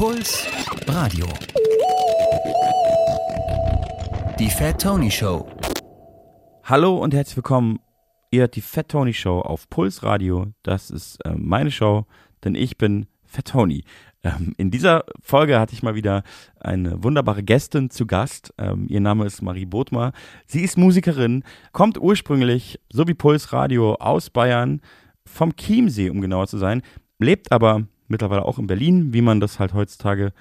Puls Radio. Die Fat Tony Show. Hallo und herzlich willkommen. Ihr hört die Fat Tony Show auf Puls Radio. Das ist äh, meine Show, denn ich bin Fat Tony. Ähm, in dieser Folge hatte ich mal wieder eine wunderbare Gästin zu Gast. Ähm, ihr Name ist Marie Bodmer. Sie ist Musikerin, kommt ursprünglich, so wie Puls Radio, aus Bayern, vom Chiemsee, um genauer zu sein, lebt aber mittlerweile auch in Berlin, wie man das halt heutzutage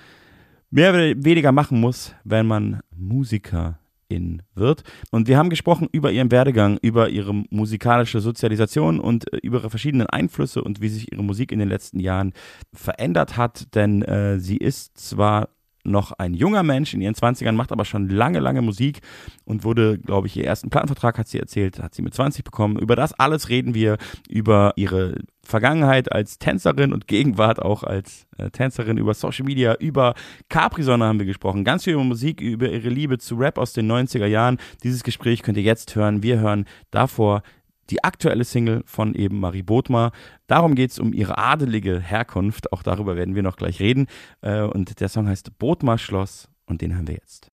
mehr oder weniger machen muss, wenn man Musikerin wird. Und wir haben gesprochen über ihren Werdegang, über ihre musikalische Sozialisation und äh, über ihre verschiedenen Einflüsse und wie sich ihre Musik in den letzten Jahren verändert hat. Denn äh, sie ist zwar noch ein junger Mensch in ihren 20ern, macht aber schon lange, lange Musik und wurde, glaube ich, ihr ersten Plattenvertrag, hat sie erzählt, hat sie mit 20 bekommen. Über das alles reden wir, über ihre Vergangenheit als Tänzerin und Gegenwart auch als äh, Tänzerin, über Social Media, über Capri-Sonne haben wir gesprochen, ganz viel über Musik, über ihre Liebe zu Rap aus den 90er Jahren. Dieses Gespräch könnt ihr jetzt hören. Wir hören davor die aktuelle Single von eben Marie Bodmer. Darum geht es um ihre adelige Herkunft. Auch darüber werden wir noch gleich reden. Äh, und der Song heißt Bodmer Schloss und den hören wir jetzt.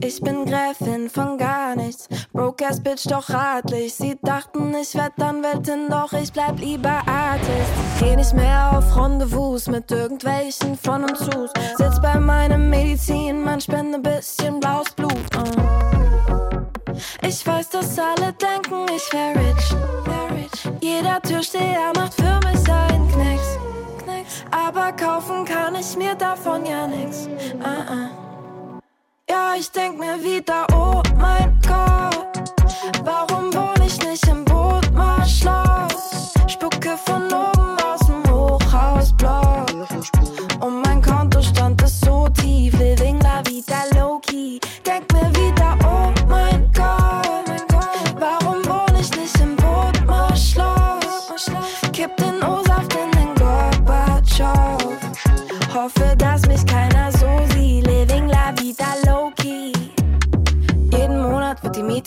Ich bin Gräfin von gar nichts, broke ass Bitch doch ratlich. Sie dachten, ich werd Anwältin, doch ich bleib lieber Artist. Geh nicht mehr auf Rendezvous mit irgendwelchen von und zus. Sitz bei meinem Medizin, man spende bisschen blaues Blut. Uh. Ich weiß, dass alle denken, ich wär rich. Jeder Türsteher macht für mich einen Knicks. Aber kaufen kann ich mir davon ja nix. Uh -uh. Ja, ich denk mir wieder, oh mein Gott, warum wohne ich nicht im Bootmarschloss? Spucke von oben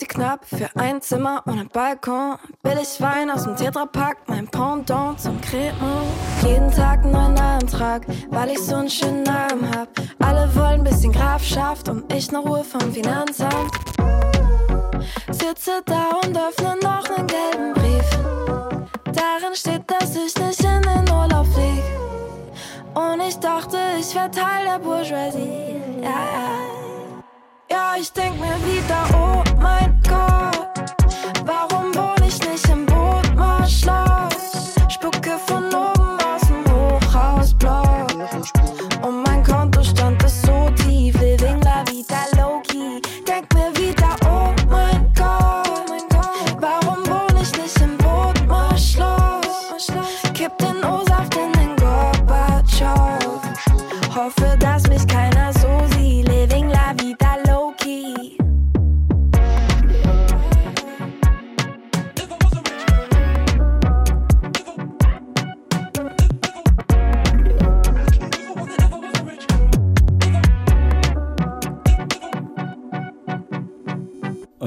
Miete knapp für ein Zimmer ohne Balkon. Billig Wein aus dem Tetrapack, mein Pendant zum Cremant. Jeden Tag einen neuen Antrag, weil ich so einen schönen Namen hab. Alle wollen bisschen Grafschaft und ich noch Ruhe vom Finanzamt. Sitze da und öffne noch einen gelben Brief. Darin steht, dass ich nicht in den Urlaub flieg. Und ich dachte, ich wär Teil der Bourgeoisie. Ja, ja. Ja, ich denk mir wieder, oh mein Gott, warum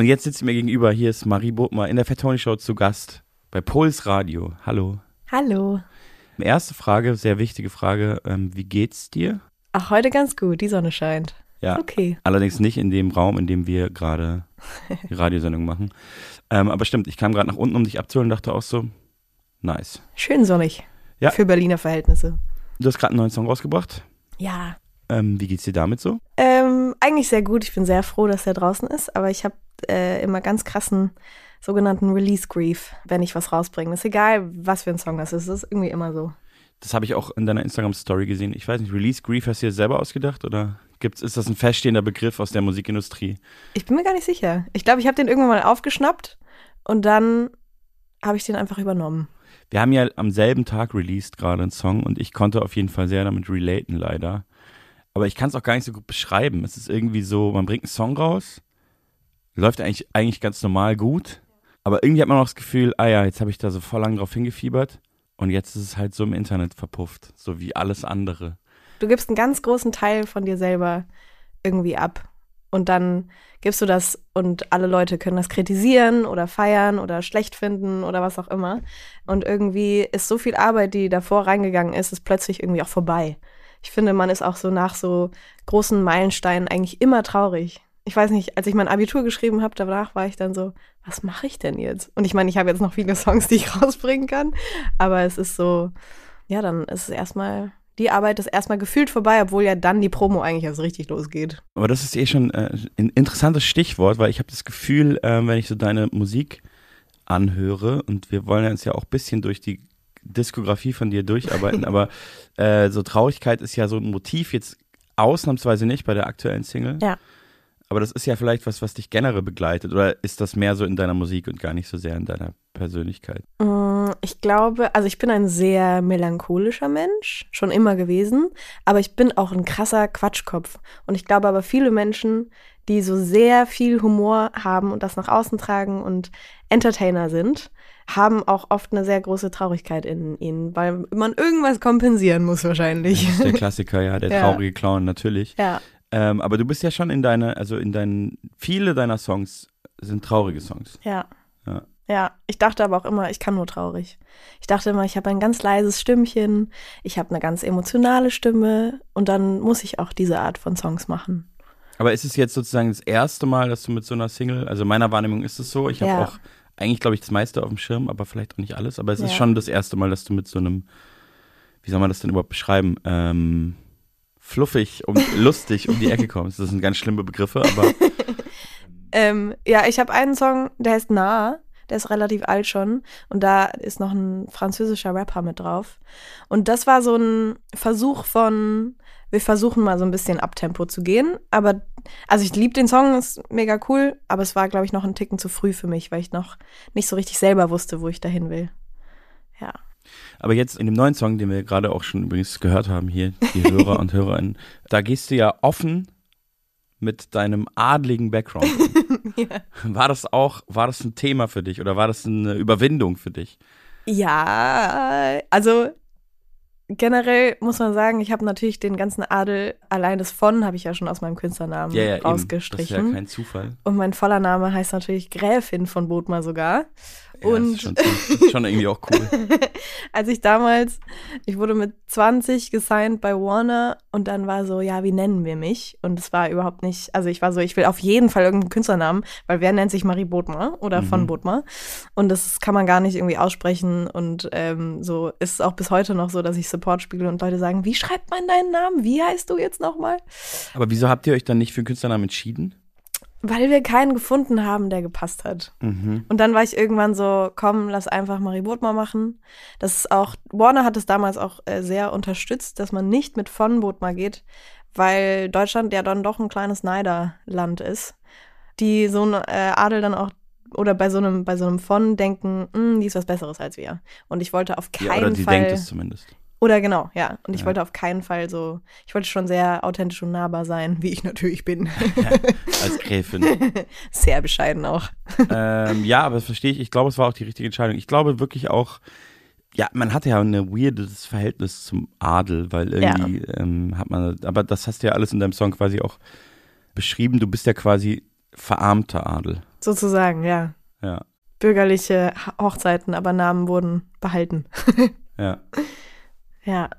Und jetzt sitzt sie mir gegenüber. Hier ist Marie Bodmer in der Fat Tony Show zu Gast bei Puls Radio. Hallo. Hallo. Erste Frage, sehr wichtige Frage. Ähm, wie geht's dir? Ach, heute ganz gut, die Sonne scheint. Ja. Okay. Allerdings nicht in dem Raum, in dem wir gerade die Radiosendung machen. Ähm, aber stimmt, ich kam gerade nach unten, um dich abzuholen und dachte auch so, nice. Schön sonnig. Ja. Für Berliner Verhältnisse. Du hast gerade einen neuen Song rausgebracht. Ja. Ähm, wie geht's dir damit so? Ähm, eigentlich sehr gut. Ich bin sehr froh, dass er draußen ist, aber ich habe äh, immer ganz krassen sogenannten Release Grief, wenn ich was rausbringe. Ist egal, was für ein Song das ist. Es ist irgendwie immer so. Das habe ich auch in deiner Instagram-Story gesehen. Ich weiß nicht, Release Grief hast du dir selber ausgedacht oder gibt's, ist das ein feststehender Begriff aus der Musikindustrie? Ich bin mir gar nicht sicher. Ich glaube, ich habe den irgendwann mal aufgeschnappt und dann habe ich den einfach übernommen. Wir haben ja am selben Tag released gerade einen Song und ich konnte auf jeden Fall sehr damit relaten, leider. Aber ich kann es auch gar nicht so gut beschreiben. Es ist irgendwie so, man bringt einen Song raus, läuft eigentlich, eigentlich ganz normal gut, aber irgendwie hat man auch das Gefühl, ah ja, jetzt habe ich da so voll lang drauf hingefiebert und jetzt ist es halt so im Internet verpufft, so wie alles andere. Du gibst einen ganz großen Teil von dir selber irgendwie ab. Und dann gibst du das und alle Leute können das kritisieren oder feiern oder schlecht finden oder was auch immer. Und irgendwie ist so viel Arbeit, die davor reingegangen ist, ist plötzlich irgendwie auch vorbei. Ich finde, man ist auch so nach so großen Meilensteinen eigentlich immer traurig. Ich weiß nicht, als ich mein Abitur geschrieben habe, danach war ich dann so, was mache ich denn jetzt? Und ich meine, ich habe jetzt noch viele Songs, die ich rausbringen kann, aber es ist so, ja, dann ist es erstmal die Arbeit ist erstmal gefühlt vorbei, obwohl ja dann die Promo eigentlich erst richtig losgeht. Aber das ist eh schon äh, ein interessantes Stichwort, weil ich habe das Gefühl, äh, wenn ich so deine Musik anhöre und wir wollen uns ja auch ein bisschen durch die Diskografie von dir durcharbeiten, aber äh, so Traurigkeit ist ja so ein Motiv jetzt ausnahmsweise nicht bei der aktuellen Single. Ja. Aber das ist ja vielleicht was, was dich generell begleitet oder ist das mehr so in deiner Musik und gar nicht so sehr in deiner Persönlichkeit? Mm, Ich glaube, also ich bin ein sehr melancholischer Mensch, schon immer gewesen, aber ich bin auch ein krasser Quatschkopf. Und ich glaube aber viele Menschen, die so sehr viel Humor haben und das nach außen tragen und Entertainer sind, haben auch oft eine sehr große Traurigkeit in ihnen, weil man irgendwas kompensieren muss wahrscheinlich. Das ist der Klassiker, ja, der Ja. traurige Clown natürlich. Ja, Ähm, aber du bist ja schon in deine, also in deinen, viele deiner Songs sind traurige Songs. ja. Ja. Ja, ich dachte aber auch immer, ich kann nur traurig. Ich dachte immer, ich habe ein ganz leises Stimmchen, ich habe eine ganz emotionale Stimme und dann muss ich auch diese Art von Songs machen. Aber ist es jetzt sozusagen das erste Mal, dass du mit so einer Single, also meiner Wahrnehmung ist es so, ich habe Ja. auch eigentlich, glaube ich, das meiste auf dem Schirm, aber vielleicht auch nicht alles, aber es ist Ja. schon das erste Mal, dass du mit so einem, wie soll man das denn überhaupt beschreiben, ähm, fluffig und lustig um die Ecke kommst. Das sind ganz schlimme Begriffe, aber Ähm, ja, ich habe einen Song, der heißt Nah. Der ist relativ alt schon. Und da ist noch ein französischer Rapper mit drauf. Und das war so ein Versuch von, wir versuchen mal so ein bisschen Abtempo zu gehen. Aber, also ich liebe den Song, ist mega cool. Aber es war, glaube ich, noch ein Ticken zu früh für mich, weil ich noch nicht so richtig selber wusste, wo ich dahin will. Ja. Aber jetzt in dem neuen Song, den wir gerade auch schon übrigens gehört haben hier, die Hörer und Hörerinnen, da gehst du ja offen mit deinem adligen Background. Ja. War das auch, war das ein Thema für dich oder war das eine Überwindung für dich? Ja, also generell muss man sagen, ich habe natürlich den ganzen Adel allein das von habe ich ja schon aus meinem Künstlernamen Ja, ja, eben. Das ist rausgestrichen. ja kein Zufall. Und mein voller Name heißt natürlich Gräfin von Bodmer sogar. Ja, das Und- ist schon, schon irgendwie auch cool. Als ich damals, ich wurde mit 20 gesigned bei Warner und dann war so, ja, wie nennen wir mich? Und es war überhaupt nicht, also ich war so, ich will auf jeden Fall irgendeinen Künstlernamen, weil wer nennt sich Marie Bodmer oder Mhm. von Bodmer? Und das kann man gar nicht irgendwie aussprechen und ähm, so ist es auch bis heute noch so, dass ich Support spiele und Leute sagen, wie schreibt man deinen Namen? Wie heißt du jetzt nochmal? Aber wieso habt ihr euch dann nicht für einen Künstlernamen entschieden? Weil wir keinen gefunden haben, der gepasst hat. Mhm. Und dann war ich irgendwann so, komm, lass einfach Marie Bodmer machen. Das ist auch, Warner hat es damals auch äh, sehr unterstützt, dass man nicht mit von Bodmer geht, weil Deutschland ja dann doch ein kleines Neiderland ist, die so ein äh, Adel dann auch oder bei so einem bei so einem von denken, "Hm, die ist was Besseres als wir. Und ich wollte auf keinen Ja, oder sie Fall denkt es zumindest. Oder genau, ja. Und ich Ja. wollte auf keinen Fall so, ich wollte schon sehr authentisch und nahbar sein, wie ich natürlich bin. Als Gräfin. sehr bescheiden auch. ähm, ja, aber das verstehe ich. Ich glaube, es war auch die richtige Entscheidung. Ich glaube wirklich auch, ja, man hatte ja ein weirdes Verhältnis zum Adel, weil irgendwie ähm, hat man, aber das hast du ja alles in deinem Song quasi auch beschrieben. Du bist ja quasi verarmter Adel. Sozusagen, ja. Ja, Bürgerliche Hochzeiten, aber Namen wurden behalten. ja. Ja.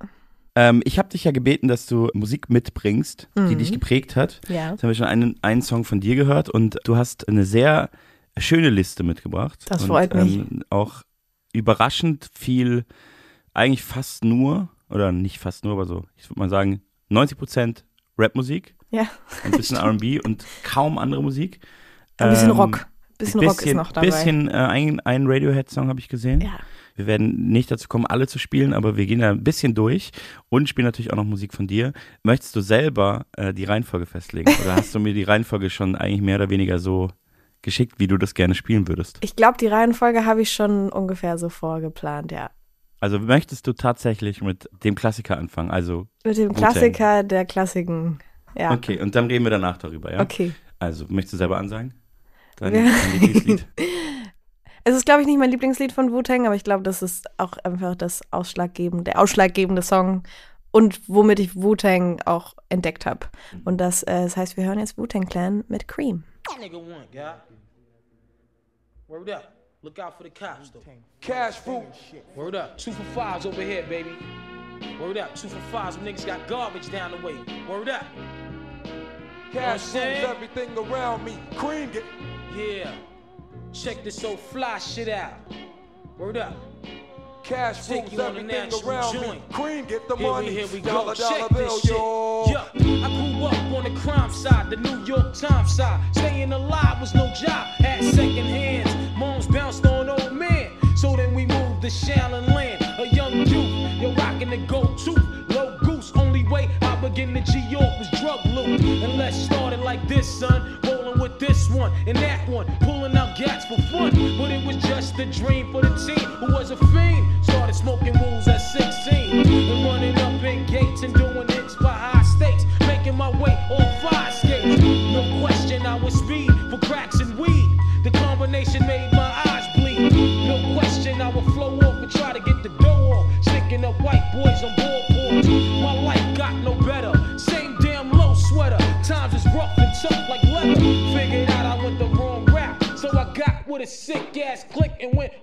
Ähm, ich habe dich ja gebeten, dass du Musik mitbringst, die Mhm. dich geprägt hat. Ja. Jetzt haben wir schon einen, einen Song von dir gehört und du hast eine sehr schöne Liste mitgebracht. Das und, freut mich. Ähm, auch überraschend viel, eigentlich fast nur, oder nicht fast nur, aber so, ich würde mal sagen, 90 Prozent Rapmusik, Ja. ein bisschen R&B und kaum andere Musik. Ein bisschen Ähm, Rock. Ein bisschen, Rock ist bisschen- noch dabei. Bisschen, äh, ein, ein Radiohead-Song habe ich gesehen. ja. Wir werden nicht dazu kommen, alle zu spielen, aber wir gehen da ein bisschen durch und spielen natürlich auch noch Musik von dir. Möchtest du selber äh, die Reihenfolge festlegen? Oder hast du mir die Reihenfolge schon eigentlich mehr oder weniger so geschickt, wie du das gerne spielen würdest? Ich glaube, die Reihenfolge habe ich schon ungefähr so vorgeplant, ja. Also möchtest du tatsächlich mit dem Klassiker anfangen? Also, Mit dem. Klassiker der Klassiken. Ja. okay, und dann reden wir danach darüber, ja? Okay. Also, möchtest du selber ansagen? Dein, Ja. dein Lieblingslied? Es ist, glaube ich, nicht mein Lieblingslied von Wu-Tang, aber ich glaube, das ist auch einfach das ausschlaggebende, der ausschlaggebende Song. und womit ich Wu-Tang auch entdeckt habe. Und das, äh, das heißt, wir hören jetzt Wu-Tang Clan mit Cream. Nigga one, guy. Word up. Look out for the cops, though. Cash fruit. Word up. Two for fives over here, baby. Word up. Two for fives. Them niggas got garbage down the way. Word up. Cash You know everything around me. Cream get Yeah. Check this old fly shit out. Word up. cash Take rules you on a everything around me. Cream get the Here money. we, here we go. dollar dollar Check bill, this shit. yo. Yeah, I grew up on the crime side, the New York Times side. Staying alive was no job, had second hands. Moms bounced on old men. So then we moved to Shallon Land, a young youth. Yo, rocking the gold tooth, low goose. Only way I begin to G York was drug loot. And let's start it like this, son. This one and that one, pulling out gats for fun. But it was just a dream for the team who was a fiend. Started smoking wools at 16 and running up in gates and doing hits sick ass click and went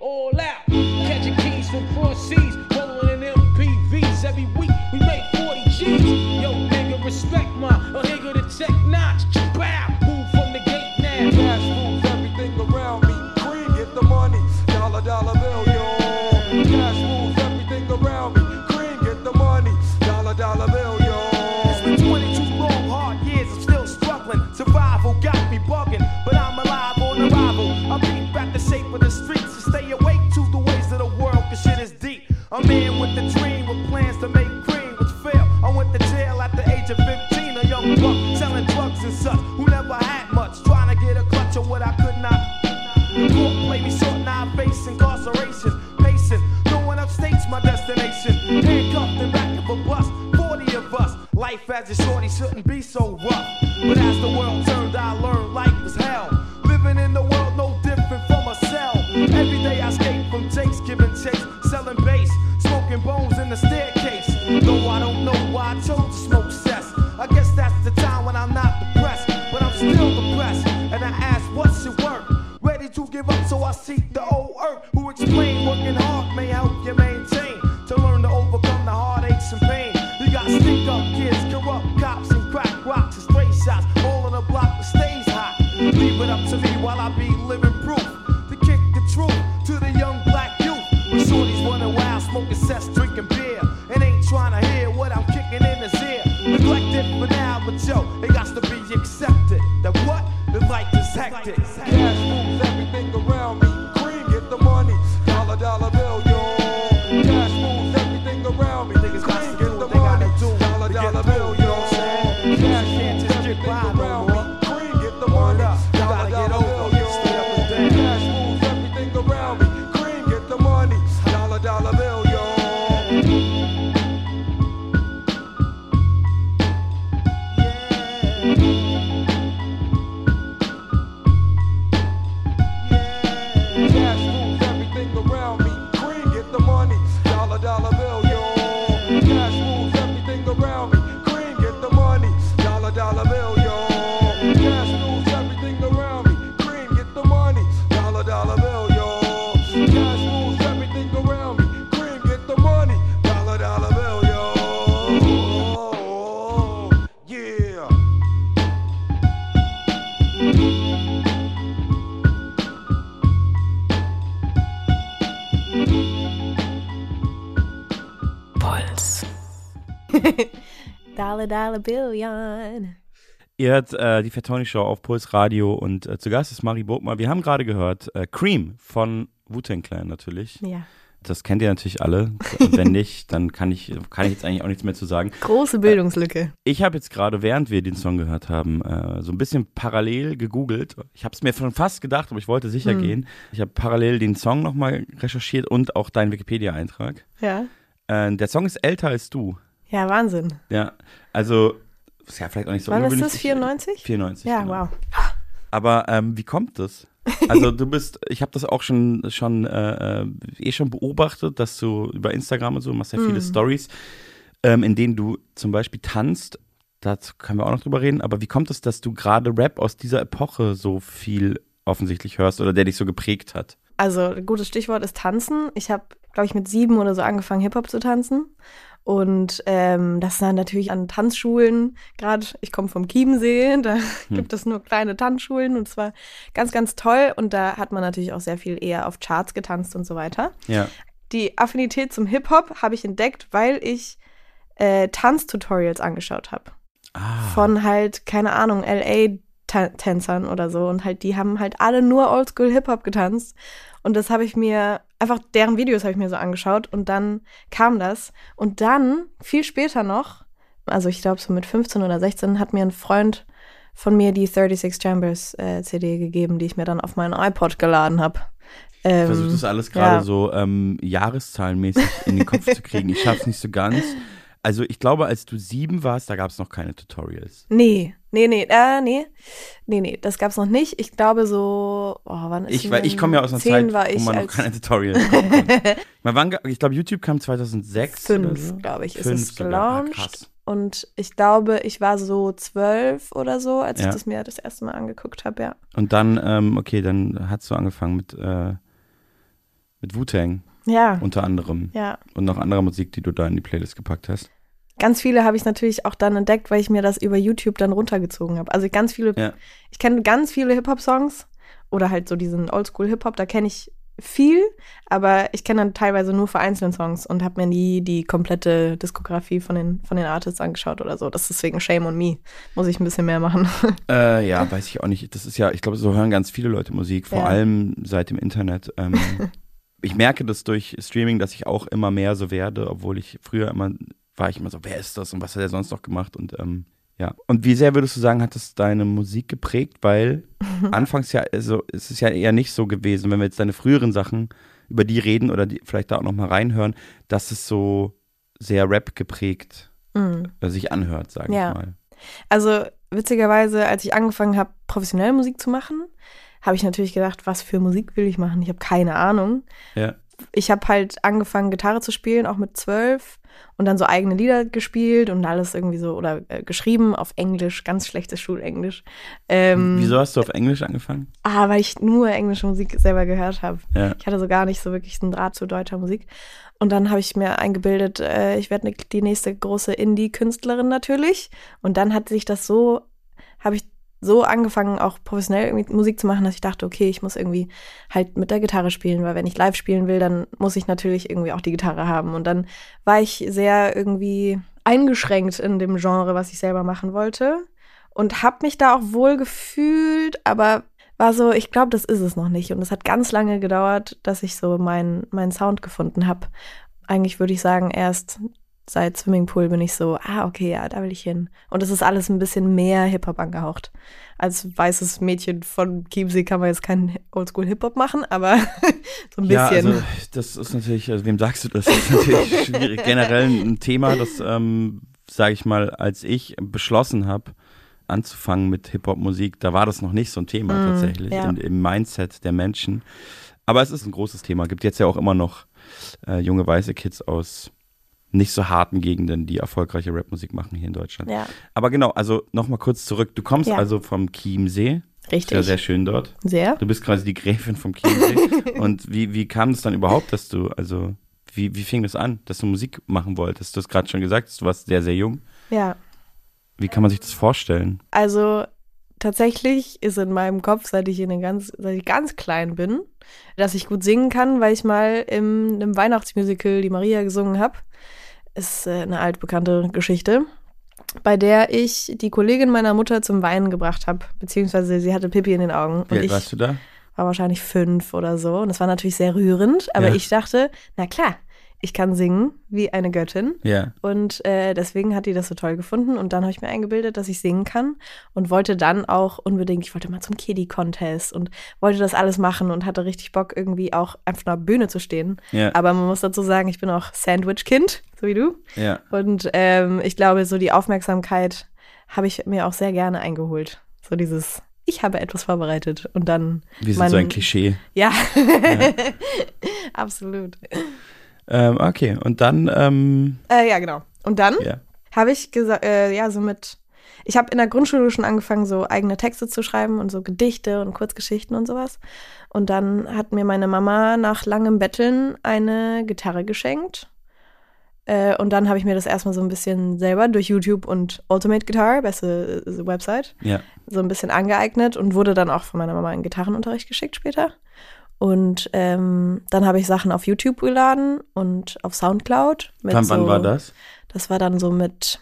shouldn't be Dollar, Dollar, Billion. Ihr hört äh, die Fat Tony Show auf Puls Radio und äh, zu Gast ist Mari Burgma. Wir haben gerade gehört äh, Cream von Wu-Tang Clan natürlich. Ja. Das kennt ihr natürlich alle. Wenn nicht, dann kann ich, kann ich jetzt eigentlich auch nichts mehr zu sagen. Große Bildungslücke. Ich habe jetzt gerade, während wir den Song gehört haben, äh, so ein bisschen parallel gegoogelt. Ich habe es mir schon fast gedacht, aber ich wollte sicher gehen. Ich habe parallel den Song nochmal recherchiert und auch deinen Wikipedia-Eintrag. Ja. Äh, der Song ist älter als du. Ja, Wahnsinn. Ja, also ist ja vielleicht auch nicht so Wann ist das? 94? 94. Ja, genau. wow. Aber ähm, wie kommt das? Also du bist, ich habe das auch schon schon äh, äh, eh schon beobachtet, dass du über Instagram und so machst ja viele Mhm. Stories. ähm, in denen du zum Beispiel tanzt. Dazu können wir auch noch drüber reden. Aber wie kommt es, dass du gerade Rap aus dieser Epoche so viel offensichtlich hörst oder der dich so geprägt hat? Also, ein gutes Stichwort ist Tanzen. Ich habe, glaube ich, mit sieben oder so angefangen, Hip-Hop zu tanzen. Und ähm, das dann natürlich an Tanzschulen, gerade ich komme vom Chiemsee, da gibt es nur kleine Tanzschulen und es war ganz, ganz toll. Und da hat man natürlich auch sehr viel eher auf Charts getanzt und so weiter. Ja. Die Affinität zum Hip-Hop habe ich entdeckt, weil ich äh, Tanztutorials angeschaut habe. Ah. Von halt, keine Ahnung, LA-Tänzern oder so. Und halt, die haben halt alle nur Oldschool-Hip-Hop getanzt. Und das habe ich mir, einfach deren Videos habe ich mir so angeschaut. Und dann kam das. Und dann, viel später noch, also ich glaube so mit 15 oder 16, hat mir ein Freund von mir die 36 Chambers äh, CD gegeben, die ich mir dann auf meinen iPod geladen habe. Ich Ähm, versuche das alles gerade ja. so ähm, jahreszahlenmäßig in den Kopf zu kriegen. Ich schaff's nicht so ganz. Also ich glaube, als du sieben warst, da gab es noch keine Tutorials. Nee, nee, nee, äh, nee. Nee, nee, das gab's noch nicht. Ich glaube so, oh, wann ist Ich, ich komme ja aus einer Zeit, war wo man noch keine Tutorials. Man ich glaube, YouTube kam 2006 oder fünf, so. glaube ich, ist Fünf es sogar. Ah, gelauncht. Und ich glaube, ich war so zwölf oder so, als Ja. ich das mir das erste Mal angeguckt habe, ja. Und dann, ähm, okay, dann hast du angefangen mit, äh, mit Wu-Tang Ja, unter anderem. ja. Und noch anderer Musik, die du da in die Playlist gepackt hast. Ganz viele habe ich natürlich auch dann entdeckt, weil ich mir das über YouTube dann runtergezogen habe. Also ganz viele, Ja. ich kenne ganz viele Hip-Hop-Songs oder halt so diesen Oldschool-Hip-Hop, da kenne ich viel, aber ich kenne dann teilweise nur vereinzelte Songs und habe mir nie die komplette Diskografie von den, von den Artists angeschaut oder so. Das ist deswegen Shame on me. Muss ich ein bisschen mehr machen. Äh, ja, weiß ich auch nicht. Das ist ja, ich glaube, so hören ganz viele Leute Musik, vor Ja. allem seit dem Internet. Ähm, ich merke das durch Streaming, dass ich auch immer mehr so werde, obwohl ich früher immer war ich immer so, wer ist das und was hat er sonst noch gemacht und ähm, ja. Und wie sehr würdest du sagen, hat das deine Musik geprägt? Weil anfangs ja, also es ist ja eher nicht so gewesen, wenn wir jetzt deine früheren Sachen über die reden oder die vielleicht da auch noch mal reinhören, dass es so sehr Rap geprägt Mm. äh, sich anhört, sage Ja. ich mal. Also witzigerweise, als ich angefangen habe, professionell Musik zu machen, habe ich natürlich gedacht, was für Musik will ich machen? Ich habe keine Ahnung. Ja. Ich habe halt angefangen, Gitarre zu spielen, auch mit zwölf und dann so eigene Lieder gespielt und alles irgendwie so oder äh, geschrieben auf Englisch, ganz schlechtes Schulenglisch. Ähm, Wieso hast du auf Englisch angefangen? Ah, weil ich nur englische Musik selber gehört habe. Ja. Ich hatte so gar nicht so wirklich einen Draht zu deutscher Musik. Und dann habe ich mir eingebildet, äh, ich werde ne, die nächste große Indie-Künstlerin natürlich. Und dann hat sich das so, habe ich so angefangen, auch professionell Musik zu machen, dass ich dachte, okay, ich muss irgendwie halt mit der Gitarre spielen, weil wenn ich live spielen will, dann muss ich natürlich irgendwie auch die Gitarre haben. Und dann war ich sehr irgendwie eingeschränkt in dem Genre, was ich selber machen wollte. Und habe mich da auch wohl gefühlt, aber war so, ich glaube, das ist es noch nicht. Und es hat ganz lange gedauert, dass ich so meinen meinen Sound gefunden habe. Eigentlich würde ich sagen, erst seit Swimmingpool bin ich so, ah, okay, ja, da will ich hin. Und es ist alles ein bisschen mehr Hip-Hop angehaucht. Als weißes Mädchen von Chiemsee kann man jetzt keinen Oldschool-Hip-Hop machen, aber so ein bisschen. Ja, also das ist natürlich, also wem sagst du das? Das ist natürlich schwierig. Generell ein Thema, das, ähm, sage ich mal, als ich beschlossen habe, anzufangen mit Hip-Hop-Musik, da war das noch nicht so ein Thema Mm, tatsächlich ja. in, im Mindset der Menschen. Aber es ist ein großes Thema. Gibt jetzt ja auch immer noch äh, junge weiße Kids aus nicht so harten Gegenden, die erfolgreiche Rapmusik machen hier in Deutschland. ja, Aber genau, also nochmal kurz zurück. Du kommst Ja. also vom Chiemsee. Richtig. ja sehr schön dort. Sehr. Du bist quasi die Gräfin vom Chiemsee. und wie, wie kam es dann überhaupt, dass du, also, wie, wie fing das an, dass du Musik machen wolltest? Du hast gerade schon gesagt, du warst sehr, sehr jung. Ja. Wie kann man sich das vorstellen? Also tatsächlich ist in meinem Kopf, seit ich in ganz, seit ich ganz klein bin, dass ich gut singen kann, weil ich mal im, im Weihnachtsmusical die Maria gesungen habe. Ist äh, eine altbekannte Geschichte, bei der ich die Kollegin meiner Mutter zum Weinen gebracht habe, beziehungsweise sie hatte Pipi in den Augen Wie und alt ich warst du da? war wahrscheinlich fünf oder so und es war natürlich sehr rührend, aber Ja. ich dachte, na klar, ich kann singen wie eine Göttin. Ja. Und äh, deswegen hat die das so toll gefunden. Und dann habe ich mir eingebildet, dass ich singen kann und wollte dann auch unbedingt, ich wollte mal zum Kiddie-Contest und wollte das alles machen und hatte richtig Bock, irgendwie auch auf einer Bühne zu stehen. Ja. Aber man muss dazu sagen, ich bin auch Sandwich-Kind, so wie du. Ja. Und ähm, ich glaube, so die Aufmerksamkeit habe ich mir auch sehr gerne eingeholt. So dieses, ich habe etwas vorbereitet und dann, Wir sind so ein Klischee. ja, absolut. Ähm, okay, und dann, ähm, Äh, ja, genau. Und dann Ja. habe ich gesagt, äh, ja, so mit, ich habe in der Grundschule schon angefangen, so eigene Texte zu schreiben und so Gedichte und Kurzgeschichten und sowas. Und dann hat mir meine Mama nach langem Betteln eine Gitarre geschenkt. Äh, und dann habe ich mir das erstmal so ein bisschen selber durch YouTube und Ultimate Guitar, beste äh, Website, Ja. so ein bisschen angeeignet und wurde dann auch von meiner Mama in Gitarrenunterricht geschickt später. Und ähm, dann habe ich Sachen auf YouTube geladen und auf Soundcloud. Wann, wann so- war das? Das war dann so mit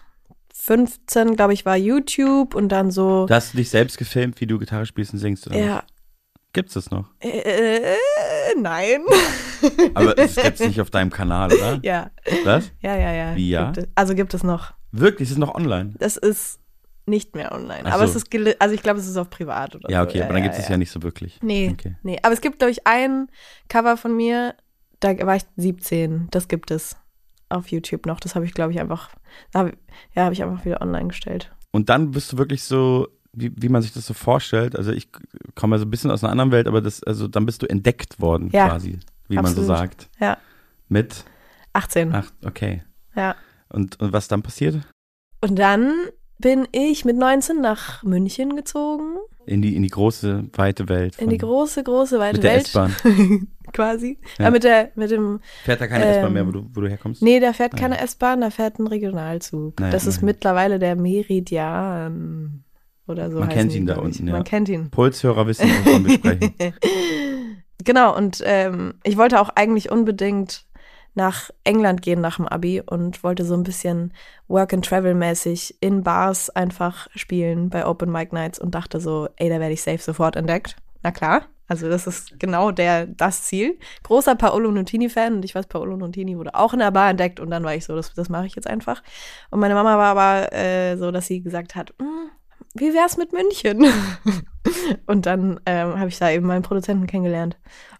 15, glaube ich, war YouTube und dann so. Da hast du dich selbst gefilmt, wie du Gitarre spielst und singst, oder? ja. Gibt's das noch? Äh, äh, nein. Aber es gibt's nicht auf deinem Kanal, oder? ja, Was? ja, ja, ja. Wie, ja? Gibt es, also gibt es noch. Wirklich? Es ist noch online? Das ist nicht mehr online. Ach aber so. es ist, also ich glaube, es ist auf privat oder Ja, so. okay, aber dann gibt es es ja nicht so wirklich. Nee, Okay. nee. Aber es gibt, glaube ich, ein Cover von mir, da war ich 17. Das gibt es auf YouTube noch. Das habe ich, glaube ich, einfach, hab, ja, habe ich einfach wieder online gestellt. Und dann bist du wirklich so, wie, wie man sich das so vorstellt. Also ich komme ja so ein bisschen aus einer anderen Welt, aber das, also dann bist du entdeckt worden Ja, quasi, wie man so absolut. sagt. Ja, Mit 18. ach, okay. Ja. Und, und was dann passiert? Und dann bin ich mit 19 nach München gezogen, In die, in die große, weite Welt. in die große, große, weite Mit der Welt. S-Bahn. quasi. Ja. Ja. mit, der, mit dem, Fährt da keine Ähm, S-Bahn mehr, wo du, wo du herkommst? nee, da fährt Ah, keine ja. S-Bahn, da fährt ein Regionalzug. Naja, das ist immerhin. mittlerweile der Meridian oder so. Man kennt ihn da ich. unten, ja. Man kennt ihn. Pulshörer wissen, wovon wir sprechen. Genau, und ähm, ich wollte auch eigentlich unbedingt nach England gehen nach dem Abi und wollte so ein bisschen Work-and-Travel-mäßig in Bars einfach spielen bei Open Mic Nights und dachte so, ey, da werde ich safe sofort entdeckt. Na klar, also das ist genau der, das Ziel. Großer Paolo Nutini-Fan und ich weiß, Paolo Nutini wurde auch in der Bar entdeckt und dann war ich so, das, das mache ich jetzt einfach. Und meine Mama war aber äh, so, dass sie gesagt hat, "Hm, wie wär's mit München? und dann ähm, habe ich da eben meinen Produzenten kennengelernt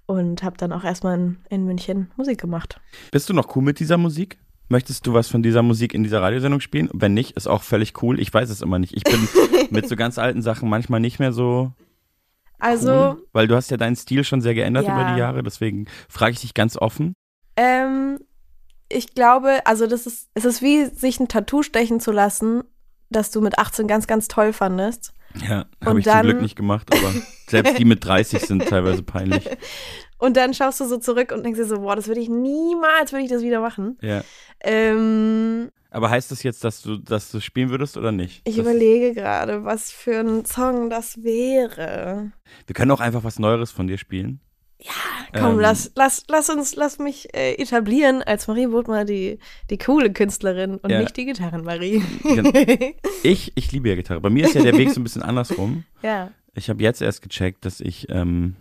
und habe dann auch erstmal in, in München Musik gemacht. Bist du noch cool mit dieser Musik? Möchtest du was von dieser Musik in dieser Radiosendung spielen? Wenn nicht, ist auch völlig cool. Ich weiß es immer nicht. Ich bin mit so ganz alten Sachen manchmal nicht mehr so Also, cool, weil du hast ja deinen Stil schon sehr geändert Ja. über die Jahre. Deswegen frage ich dich ganz offen. ähm, ich glaube, also das ist, es ist wie sich ein Tattoo stechen zu lassen, das du mit 18 ganz, ganz toll fandest. Ja, habe ich zum dann- Glück nicht gemacht, aber selbst die mit 30 sind teilweise peinlich. Und dann schaust du so zurück und denkst dir so, boah, das würde ich niemals, würde ich das wieder machen. Ja. Ähm, Aber heißt das jetzt, dass du, dass du spielen würdest oder nicht? ich das, überlege gerade, was für ein Song das wäre. Wir können auch einfach was Neueres von dir spielen. Komm, Ähm, lass, lass, lass uns, lass mich äh, etablieren als Marie Bodmer, die, die coole Künstlerin und Ja. nicht die Gitarren-Marie. Ich, ich liebe ja Gitarre. Bei mir ist ja der Weg so ein bisschen andersrum. ja. Ich habe jetzt erst gecheckt, dass ich ähm,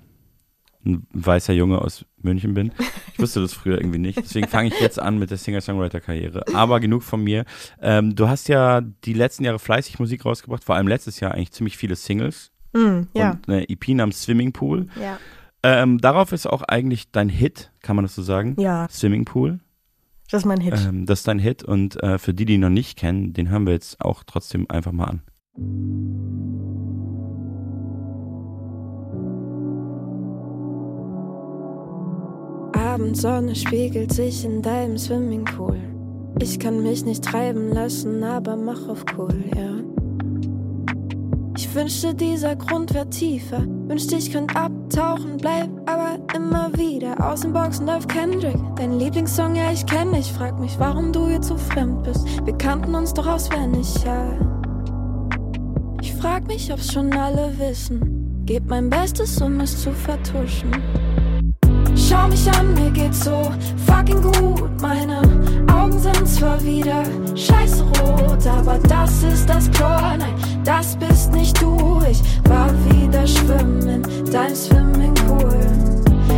ein weißer Junge aus München bin. Ich wusste das früher irgendwie nicht. Deswegen fange ich jetzt an mit der Singer-Songwriter-Karriere. Aber genug von mir. Ähm, du hast ja die letzten Jahre fleißig Musik rausgebracht, vor allem letztes Jahr eigentlich ziemlich viele Singles Mm, ja. und eine EP namens Swimming Pool. ja. Ähm, darauf ist auch eigentlich dein Hit, kann man das so sagen? Ja, Swimming Pool. das ist mein Hit. Ähm, das ist dein Hit und äh, für die, die ihn noch nicht kennen, den hören wir jetzt auch trotzdem einfach mal an. Abendsonne spiegelt sich in deinem Swimmingpool. Ich kann mich nicht treiben lassen, aber mach auf cool, ja. Ich wünschte, dieser Grund wär tiefer. Wünschte, ich könnt abtauchen, bleib aber immer wieder. Aus den Boxen läuft Kendrick. Dein Lieblingssong, ja, ich kenn dich. Frag mich, warum du jetzt so fremd bist. Wir kannten uns doch auswendig, ja. Ich frag mich, ob's schon alle wissen. Geb mein Bestes, um es zu vertuschen. Schau mich an, mir geht's so fucking gut. Meine Augen sind zwar wieder scheiße rot, aber das ist das Chlor. Nein, das bist nicht du. Ich war wieder schwimmen, dein Swimmingpool.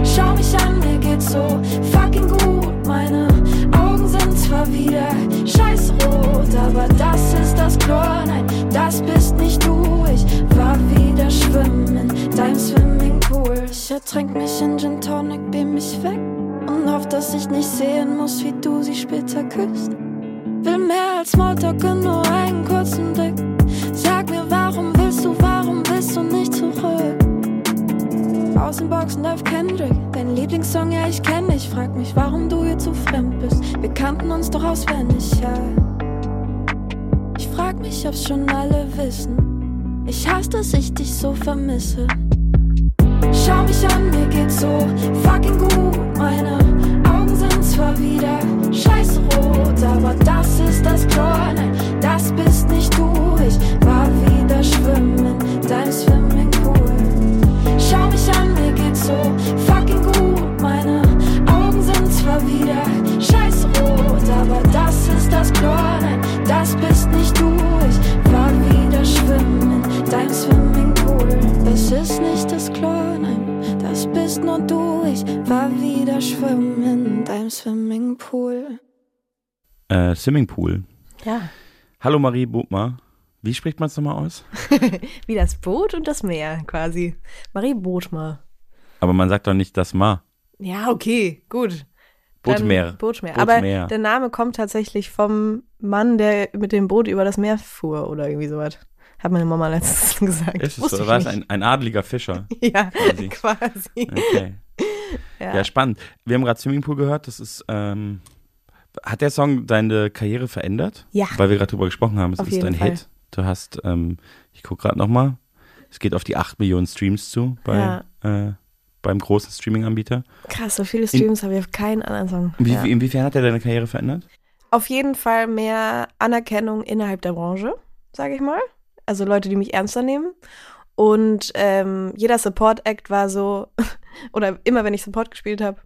Schau mich an, mir geht's so fucking gut. Meine Augen sind zwar wieder scheiße rot, aber das ist das Chlor. Nein, das bist nicht du. Ich war wieder schwimmen, dein Swimmingpool. Ich ertränk mich in Gin Tonic, beam mich weg und hoff, dass ich nicht sehen muss, wie du sie später küsst. Will mehr als Smalltalk und nur einen kurzen Blick. Sag mir, warum willst du, warum willst du nicht zurück? Aus den läuft Kendrick, Dein Lieblingssong, ja, ich kenn dich. Frag mich, warum du hier zu fremd bist. Wir kannten uns doch auswendig, ja. Ich frag mich, ob's schon alle wissen. Ich hasse, dass ich dich so vermisse. Schau mich an, mir geht's so fucking gut. Meine Augen sind zwar wieder Swimmingpool. Ja. Hallo Marie Bobmer. Wie spricht man es nochmal aus? Wie das Boot und das Meer quasi. Marie Bootmer. Aber man sagt doch nicht das Ma. Ja, okay, gut. Bootmeer. Bootmeer. Bootmeer. Aber der Name kommt tatsächlich vom Mann, der mit dem Boot über das Meer fuhr oder irgendwie sowas. Hat meine Mama letztens gesagt. Ist es so? War es ein, ein adliger Fischer? Ja, quasi? quasi. Okay. Ja. Ja. spannend. Wir haben gerade Swimmingpool gehört. Das ist, ähm, hat der Song deine Karriere verändert? Ja. Weil wir gerade drüber gesprochen haben. Es Auf ist ein Fall. Hit. Du hast, ähm, ich gucke gerade nochmal, es geht auf die 8 Millionen Streams zu bei, Ja. äh, beim großen Streaming-Anbieter. Krass, so viele Streams habe ich auf keinen anderen Song. Wie, Ja. Inwiefern hat er deine Karriere verändert? Auf jeden Fall mehr Anerkennung innerhalb der Branche, sage ich mal. Also Leute, die mich ernster nehmen. Und ähm, jeder Support-Act war so, oder immer wenn ich Support gespielt habe,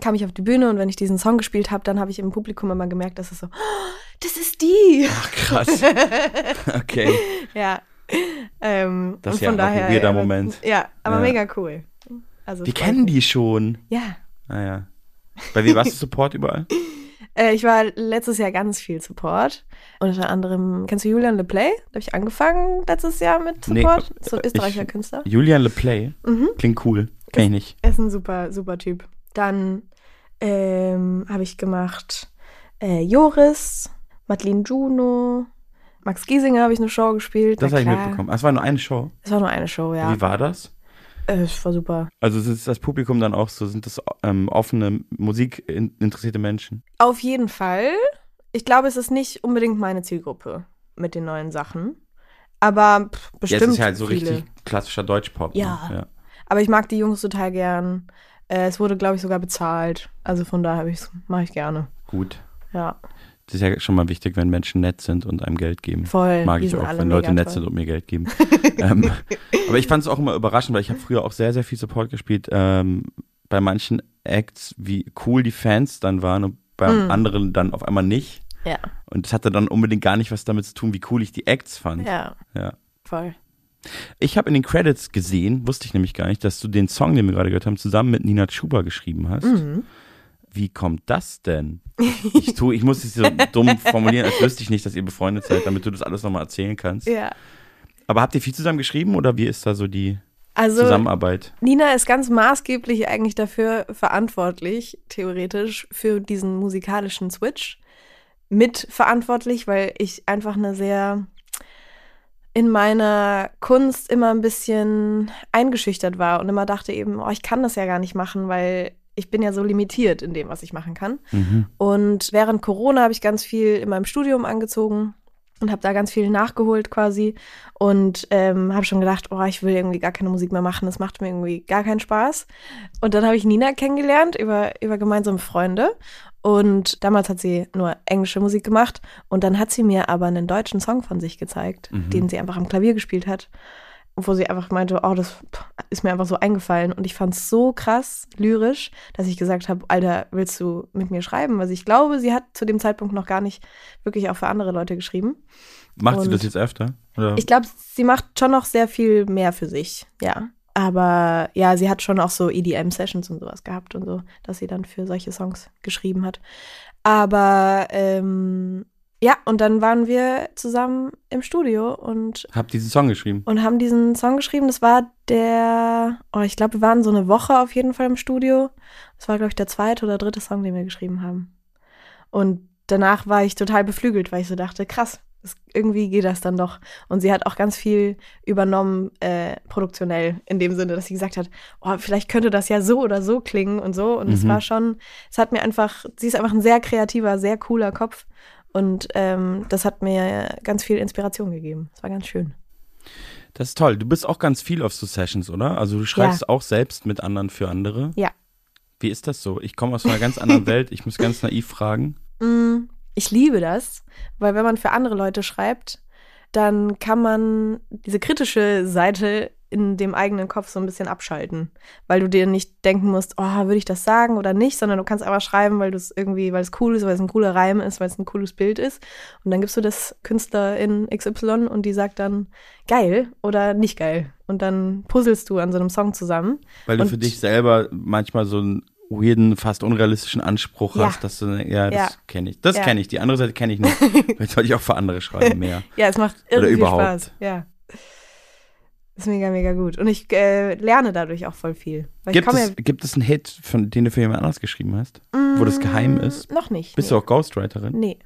kam ich auf die Bühne und wenn ich diesen Song gespielt habe, dann habe ich im Publikum immer gemerkt, dass es so, "Oh, das ist die. Ach, krass. okay. ja. Ähm, Das ist ja von auch ein daher, weirder ja, Moment. Ja, aber Ja. mega cool. Also freut kennen mich. die schon. Ja. Ah ja. Bei wie warst du Support überall? Äh, ich war letztes Jahr ganz viel Support. Unter anderem, kennst du Julian LePlay? Da habe ich angefangen letztes Jahr mit Nee, Support. äh, so ein Österreicher ich- Künstler. Julian LePlay. Mhm. Klingt cool. Kenn ich nicht. Er ist ein super, super Typ. Dann ähm, habe ich gemacht äh, Joris, Madeline Juno, Max Giesinger habe ich eine Show gespielt. Das habe ich mitbekommen. Ah, Es war nur eine Show. Es war nur eine Show, ja. Wie war das? Äh, Es war super. Also ist das Publikum dann auch so, sind das ähm, offene, musikinteressierte Menschen? Auf jeden Fall. Ich glaube, es ist nicht unbedingt meine Zielgruppe mit den neuen Sachen. Aber pff, bestimmt ja, es ist halt so viele. richtig klassischer Deutschpop. ne? Ja. ja. Aber ich mag die Jungs total gern. Äh, es wurde, glaube ich, sogar bezahlt. Also von daher mache ich gerne. Gut. Ja, Das ist ja schon mal wichtig, wenn Menschen nett sind und einem Geld geben. voll. Mag ich auch, wenn Leute nett toll. sind und mir Geld geben. ähm, aber ich fand es auch immer überraschend, weil ich habe früher auch sehr, sehr viel Support gespielt. Ähm, bei manchen Acts, wie cool die Fans dann waren und bei Mhm. anderen dann auf einmal nicht. Ja, Und das hatte dann unbedingt gar nicht was damit zu tun, wie cool ich die Acts fand. ja, Ja. voll. Ich habe in den Credits gesehen, wusste ich nämlich gar nicht, dass du den Song, den wir gerade gehört haben, zusammen mit Nina Chuba geschrieben hast. Mhm. Wie kommt das denn? Ich, tu, ich muss es so dumm formulieren, als wüsste ich nicht, dass ihr befreundet seid, damit du das alles nochmal erzählen kannst. Ja. Aber habt ihr viel zusammen geschrieben oder wie ist da so die Also Zusammenarbeit? Nina ist ganz maßgeblich eigentlich dafür verantwortlich, theoretisch, für diesen musikalischen Switch. Mitverantwortlich, weil ich einfach eine sehr in meiner Kunst immer ein bisschen eingeschüchtert war und immer dachte eben, oh, ich kann das ja gar nicht machen, weil ich bin ja so limitiert in dem, was ich machen kann. Mhm. Und während Corona habe ich ganz viel in meinem Studium angezogen und habe da ganz viel nachgeholt quasi und ähm, habe schon gedacht, oh, ich will irgendwie gar keine Musik mehr machen, das macht mir irgendwie gar keinen Spaß. Und dann habe ich Nina kennengelernt über, über gemeinsame Freunde und damals hat sie nur englische Musik gemacht und dann hat sie mir aber einen deutschen Song von sich gezeigt, Mhm. den sie einfach am Klavier gespielt hat. Wo sie einfach meinte, oh, das ist mir einfach so eingefallen. Und ich fand es so krass lyrisch, dass ich gesagt habe, Alter, willst du mit mir schreiben? Also ich glaube, sie hat zu dem Zeitpunkt noch gar nicht wirklich auch für andere Leute geschrieben. Macht sie Und- das jetzt öfter? Oder? Ich glaube, sie macht schon noch sehr viel mehr für sich, ja. Aber ja, sie hat schon auch so EDM-Sessions und sowas gehabt und so, dass sie dann für solche Songs geschrieben hat. Aber ähm, ja, und dann waren wir zusammen im Studio und, Habt diesen Song geschrieben? und haben diesen Song geschrieben. Das war der, oh, ich glaube, wir waren so eine Woche auf jeden Fall im Studio. Das war, glaube ich, der zweite oder dritte Song, den wir geschrieben haben. Und danach war ich total beflügelt, weil ich so dachte, krass, Das, irgendwie geht das dann doch. Und sie hat auch ganz viel übernommen, äh, produktionell, in dem Sinne, dass sie gesagt hat, oh, vielleicht könnte das ja so oder so klingen und so. Und es Mhm. war schon, es hat mir einfach, sie ist einfach ein sehr kreativer, sehr cooler Kopf. Und ähm, das hat mir ganz viel Inspiration gegeben. Es war ganz schön. Das ist toll. Du bist auch ganz viel auf so Sessions, oder? Also du schreibst auch selbst mit anderen für andere. Ja. Wie ist das so? Ich komme aus einer ganz anderen Welt. Ich muss ganz naiv fragen. Mm, Ich liebe das, weil wenn man für andere Leute schreibt, dann kann man diese kritische Seite in dem eigenen Kopf so ein bisschen abschalten, weil du dir nicht denken musst, oh, würde ich das sagen oder nicht, sondern du kannst einfach schreiben, weil du es irgendwie, weil es cool ist, weil es ein cooler Reim ist, weil es ein cooles Bild ist und dann gibst du das Künstlerin XY und die sagt dann geil oder nicht geil und dann puzzelst du an so einem Song zusammen. Weil du für dich selber manchmal so einen weirden, fast unrealistischen Anspruch Ja. hast, dass du, ja, das Ja. kenne ich. Das Ja. kenne ich. Die andere Seite kenne ich nicht. Vielleicht sollte ich auch für andere schreiben mehr. Ja, es macht überhaupt. Spaß. Ja. Ist mega, mega gut. Und ich äh, lerne dadurch auch voll viel. Gibt es, gibt es einen Hit, von, den du für jemand anderes geschrieben hast? wo das geheim ja, ist? Noch nicht. Bist nee. du auch Ghostwriterin? Nee.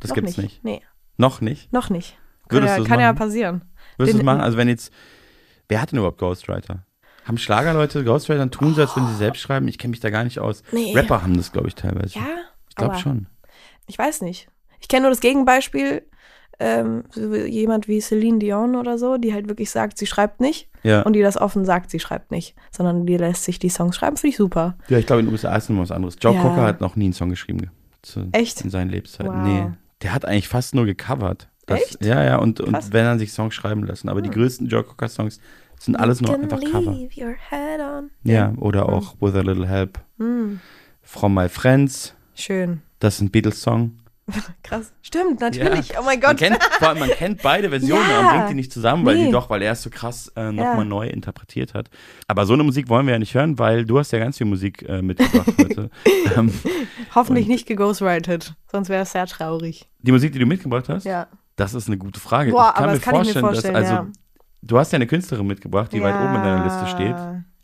Das gibt's nicht. Nee, Noch nicht? noch nicht. Kann, Würdest ja, du es kann ja passieren. Würdest du es machen? Also wenn jetzt, wer hat denn überhaupt Ghostwriter? Haben Schlagerleute Ghostwriter tun sie, als wenn sie selbst schreiben? Ich kenne mich da gar nicht aus. Nee. Rapper haben das, glaube ich, teilweise. Ja, ich glaube schon. ich weiß nicht. Ich kenne nur das Gegenbeispiel. Ähm, jemand wie Celine Dion oder so, die halt wirklich sagt, sie schreibt nicht. Ja. Und die das offen sagt, sie schreibt nicht. Sondern die lässt sich die Songs schreiben, finde ich super. ja, ich glaube, in den USA ist noch was anderes. Joe Ja. Cocker hat noch nie einen Song geschrieben. ge- Zu, Echt? In seinen Lebzeiten. Wow. Nee. Der hat eigentlich fast nur gecovert. Das, Echt? Ja, ja, und, und Krass. Hm. wenn er sich Songs schreiben lassen. Aber die größten Joe Cocker-Songs sind alles nur einfach Cover. leave your head on. Ja, oder auch With a Little Help. Hm. From My Friends. Schön. Das ist ein Beatles-Song. Krass. Stimmt, natürlich. Oh mein Man Gott. kennt, vor allem, man kennt beide Versionen, Ja. man bringt die nicht zusammen, weil die Nee. doch, weil er es so krass äh, nochmal Ja. neu interpretiert hat. Aber so eine Musik wollen wir ja nicht hören, weil du hast ja ganz viel Musik äh, mitgebracht heute. ähm, Hoffentlich nicht geghostwritet, sonst wäre es sehr traurig. die Musik, die du mitgebracht hast, Ja. das ist eine gute Frage. Boah, ich kann aber mir das kann ich mir vorstellen, vorstellen, dass, also, ja. du hast ja eine Künstlerin mitgebracht, die weit oben in deiner Liste steht.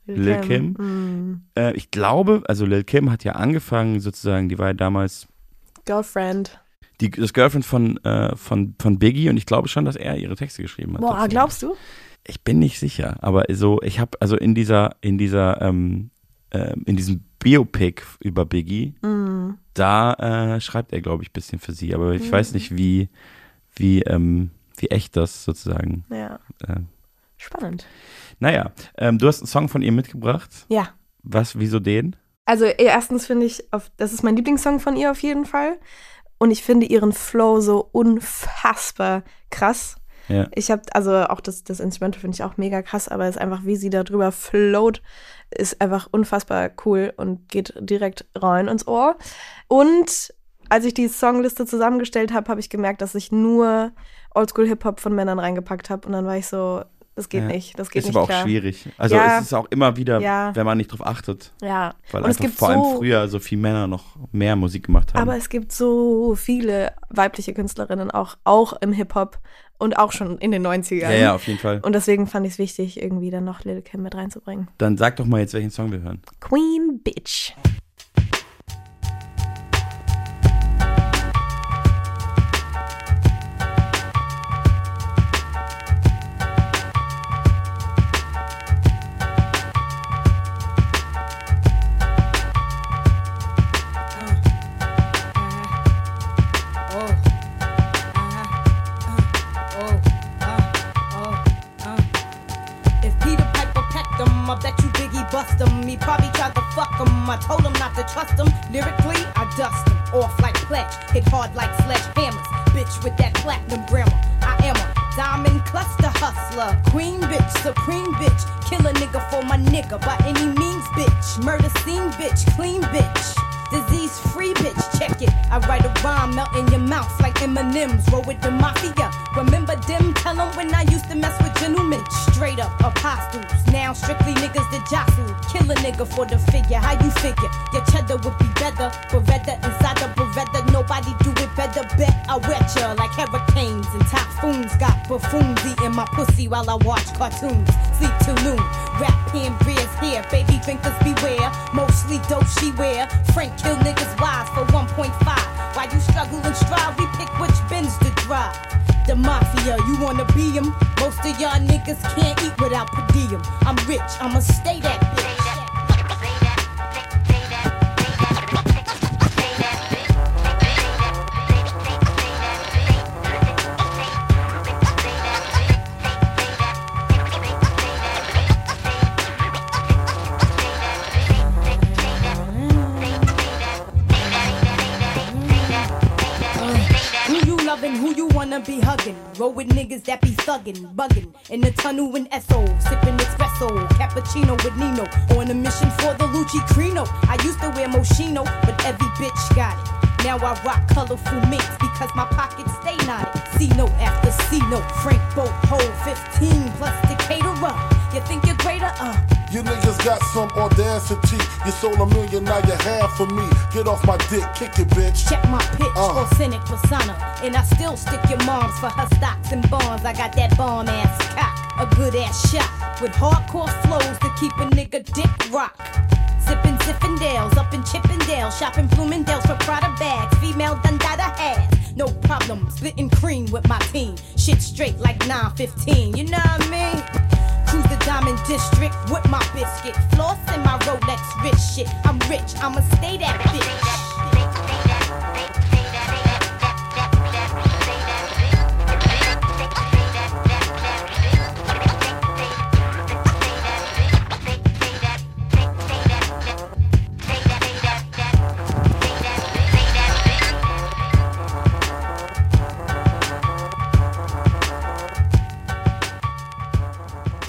Lil Kim. Mm. Äh, ich glaube, also Lil Kim hat ja angefangen, sozusagen, die war ja damals Girlfriend. die, das Girlfriend von, äh, von, von Biggie und ich glaube schon, dass er ihre Texte geschrieben hat. Boah, glaubst du? Ich bin nicht sicher, aber so, ich habe also in dieser, in dieser, ähm, ähm, in diesem Biopic über Biggie, Mm. da äh, schreibt er, glaube ich, ein bisschen für sie, aber ich Mhm. weiß nicht, wie, wie, ähm, wie echt das sozusagen. Ja. Äh, Spannend. naja, ähm, du hast einen Song von ihr mitgebracht. Ja. Was, wieso den? Also erstens finde ich, auf, das ist mein Lieblingssong von ihr auf jeden Fall. Und ich finde ihren Flow so unfassbar krass. Ja. Ich habe, also auch das, das Instrumental finde ich auch mega krass, aber es ist einfach, wie sie da drüber float, ist einfach unfassbar cool und geht direkt rein ins Ohr. Und als ich die Songliste zusammengestellt habe, habe ich gemerkt, dass ich nur Oldschool-Hip-Hop von Männern reingepackt habe. Und dann war ich so, das geht Ja. nicht, das geht Ist nicht aber auch klar. schwierig. Also Ja. es ist auch immer wieder, Ja. wenn man nicht drauf achtet, Ja, weil und es gibt vor allem so, früher so viele Männer noch mehr Musik gemacht haben. aber es gibt so viele weibliche Künstlerinnen auch, auch im Hip-Hop und auch schon in den 90ern. ja, ja, auf jeden Fall. Und deswegen fand ich es wichtig, irgendwie dann noch Lil Kim mit reinzubringen. Dann sag doch mal jetzt, welchen Song wir hören. Queen Bitch. He probably tried to fuck him. I told him not to trust him. Lyrically, I dust him. Off like pledge, hit hard like sledgehammers. Bitch with that platinum grammar. I am a diamond cluster hustler. Queen bitch, supreme bitch. Kill a nigga for my nigga by any means, bitch. Murder scene bitch, clean bitch. Disease free bitch, check it. I write a rhyme, melt in your mouth like M&M's. Roll with the mafia. Remember them? Tell 'em when I used to mess with gentlemen. Straight up apostles. Now strictly niggas that jostle. Kill a nigga for the figure. How you figure? Your cheddar would be better. Beretta inside the Beretta. Nobody do it better. Bet I wet ya like hurricanes and typhoons. Got buffoons eating my pussy while I watch cartoons. Sleep till noon. Rap pen beers here. Baby drinkers beware. Mostly dope she wear. Frank kill niggas wives for 1.5. While you struggle and strive, we pick which bins to drive. mafia. You wanna be him? Most of y'all niggas can't eat without per diem. I'm rich, I'ma stay that bitch. Loving, who you wanna be hugging? Roll with niggas that be thuggin', buggin'. In the tunnel in SO, sippin' espresso, cappuccino with Nino. On a mission for the Lucci Crino. I used to wear Moschino, but every bitch got it. Now I rock colorful minks because my pockets stay knotted. C note after C note, Frank Boat, hold 15 plus the caterer. You think you're greater? Uh. You niggas got some audacity. You sold a million, now you have for me. Get off my dick, kick it, bitch. Check my pitch, Uh. authentic persona. And I still stick your moms for her stocks and bonds. I got that bomb ass cock, a good ass shot. With hardcore flows to keep a nigga dick rock. Sippin' Zippendales up in Chippendale. Shopping Bloomingdale's for Prada bags. Female Dundada has. No problem, splitting cream with my team. Shit straight like 915, you know what I mean? Cruise the Diamond District with my biscuit. Floss in my Rolex rich shit. I'm rich, I'ma stay that bitch.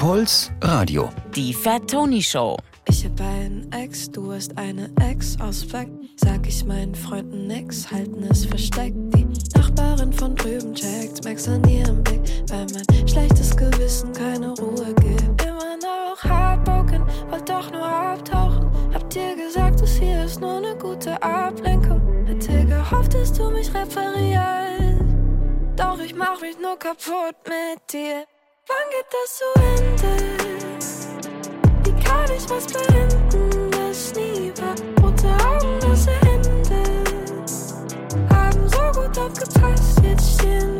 Puls Radio. Die Fat Tony Show. Ich hab einen Ex, du hast eine Ex aus Fleck. Sag ich meinen Freunden nix, halten es versteckt. Die Nachbarin von drüben checkt, merk's an ihrem Blick, weil mein schlechtes Gewissen keine Ruhe gibt. Immer noch heartbroken, wollt doch nur abtauchen. Hab dir gesagt, das hier ist nur eine gute Ablenkung. Hätte gehofft, dass du mich referierst. Doch ich mach mich nur kaputt mit dir. Wann geht das zu Ende? Wie kann ich was beenden, das nie war? Rote Augen, das Ende. Haben so gut aufgepasst, jetzt stehen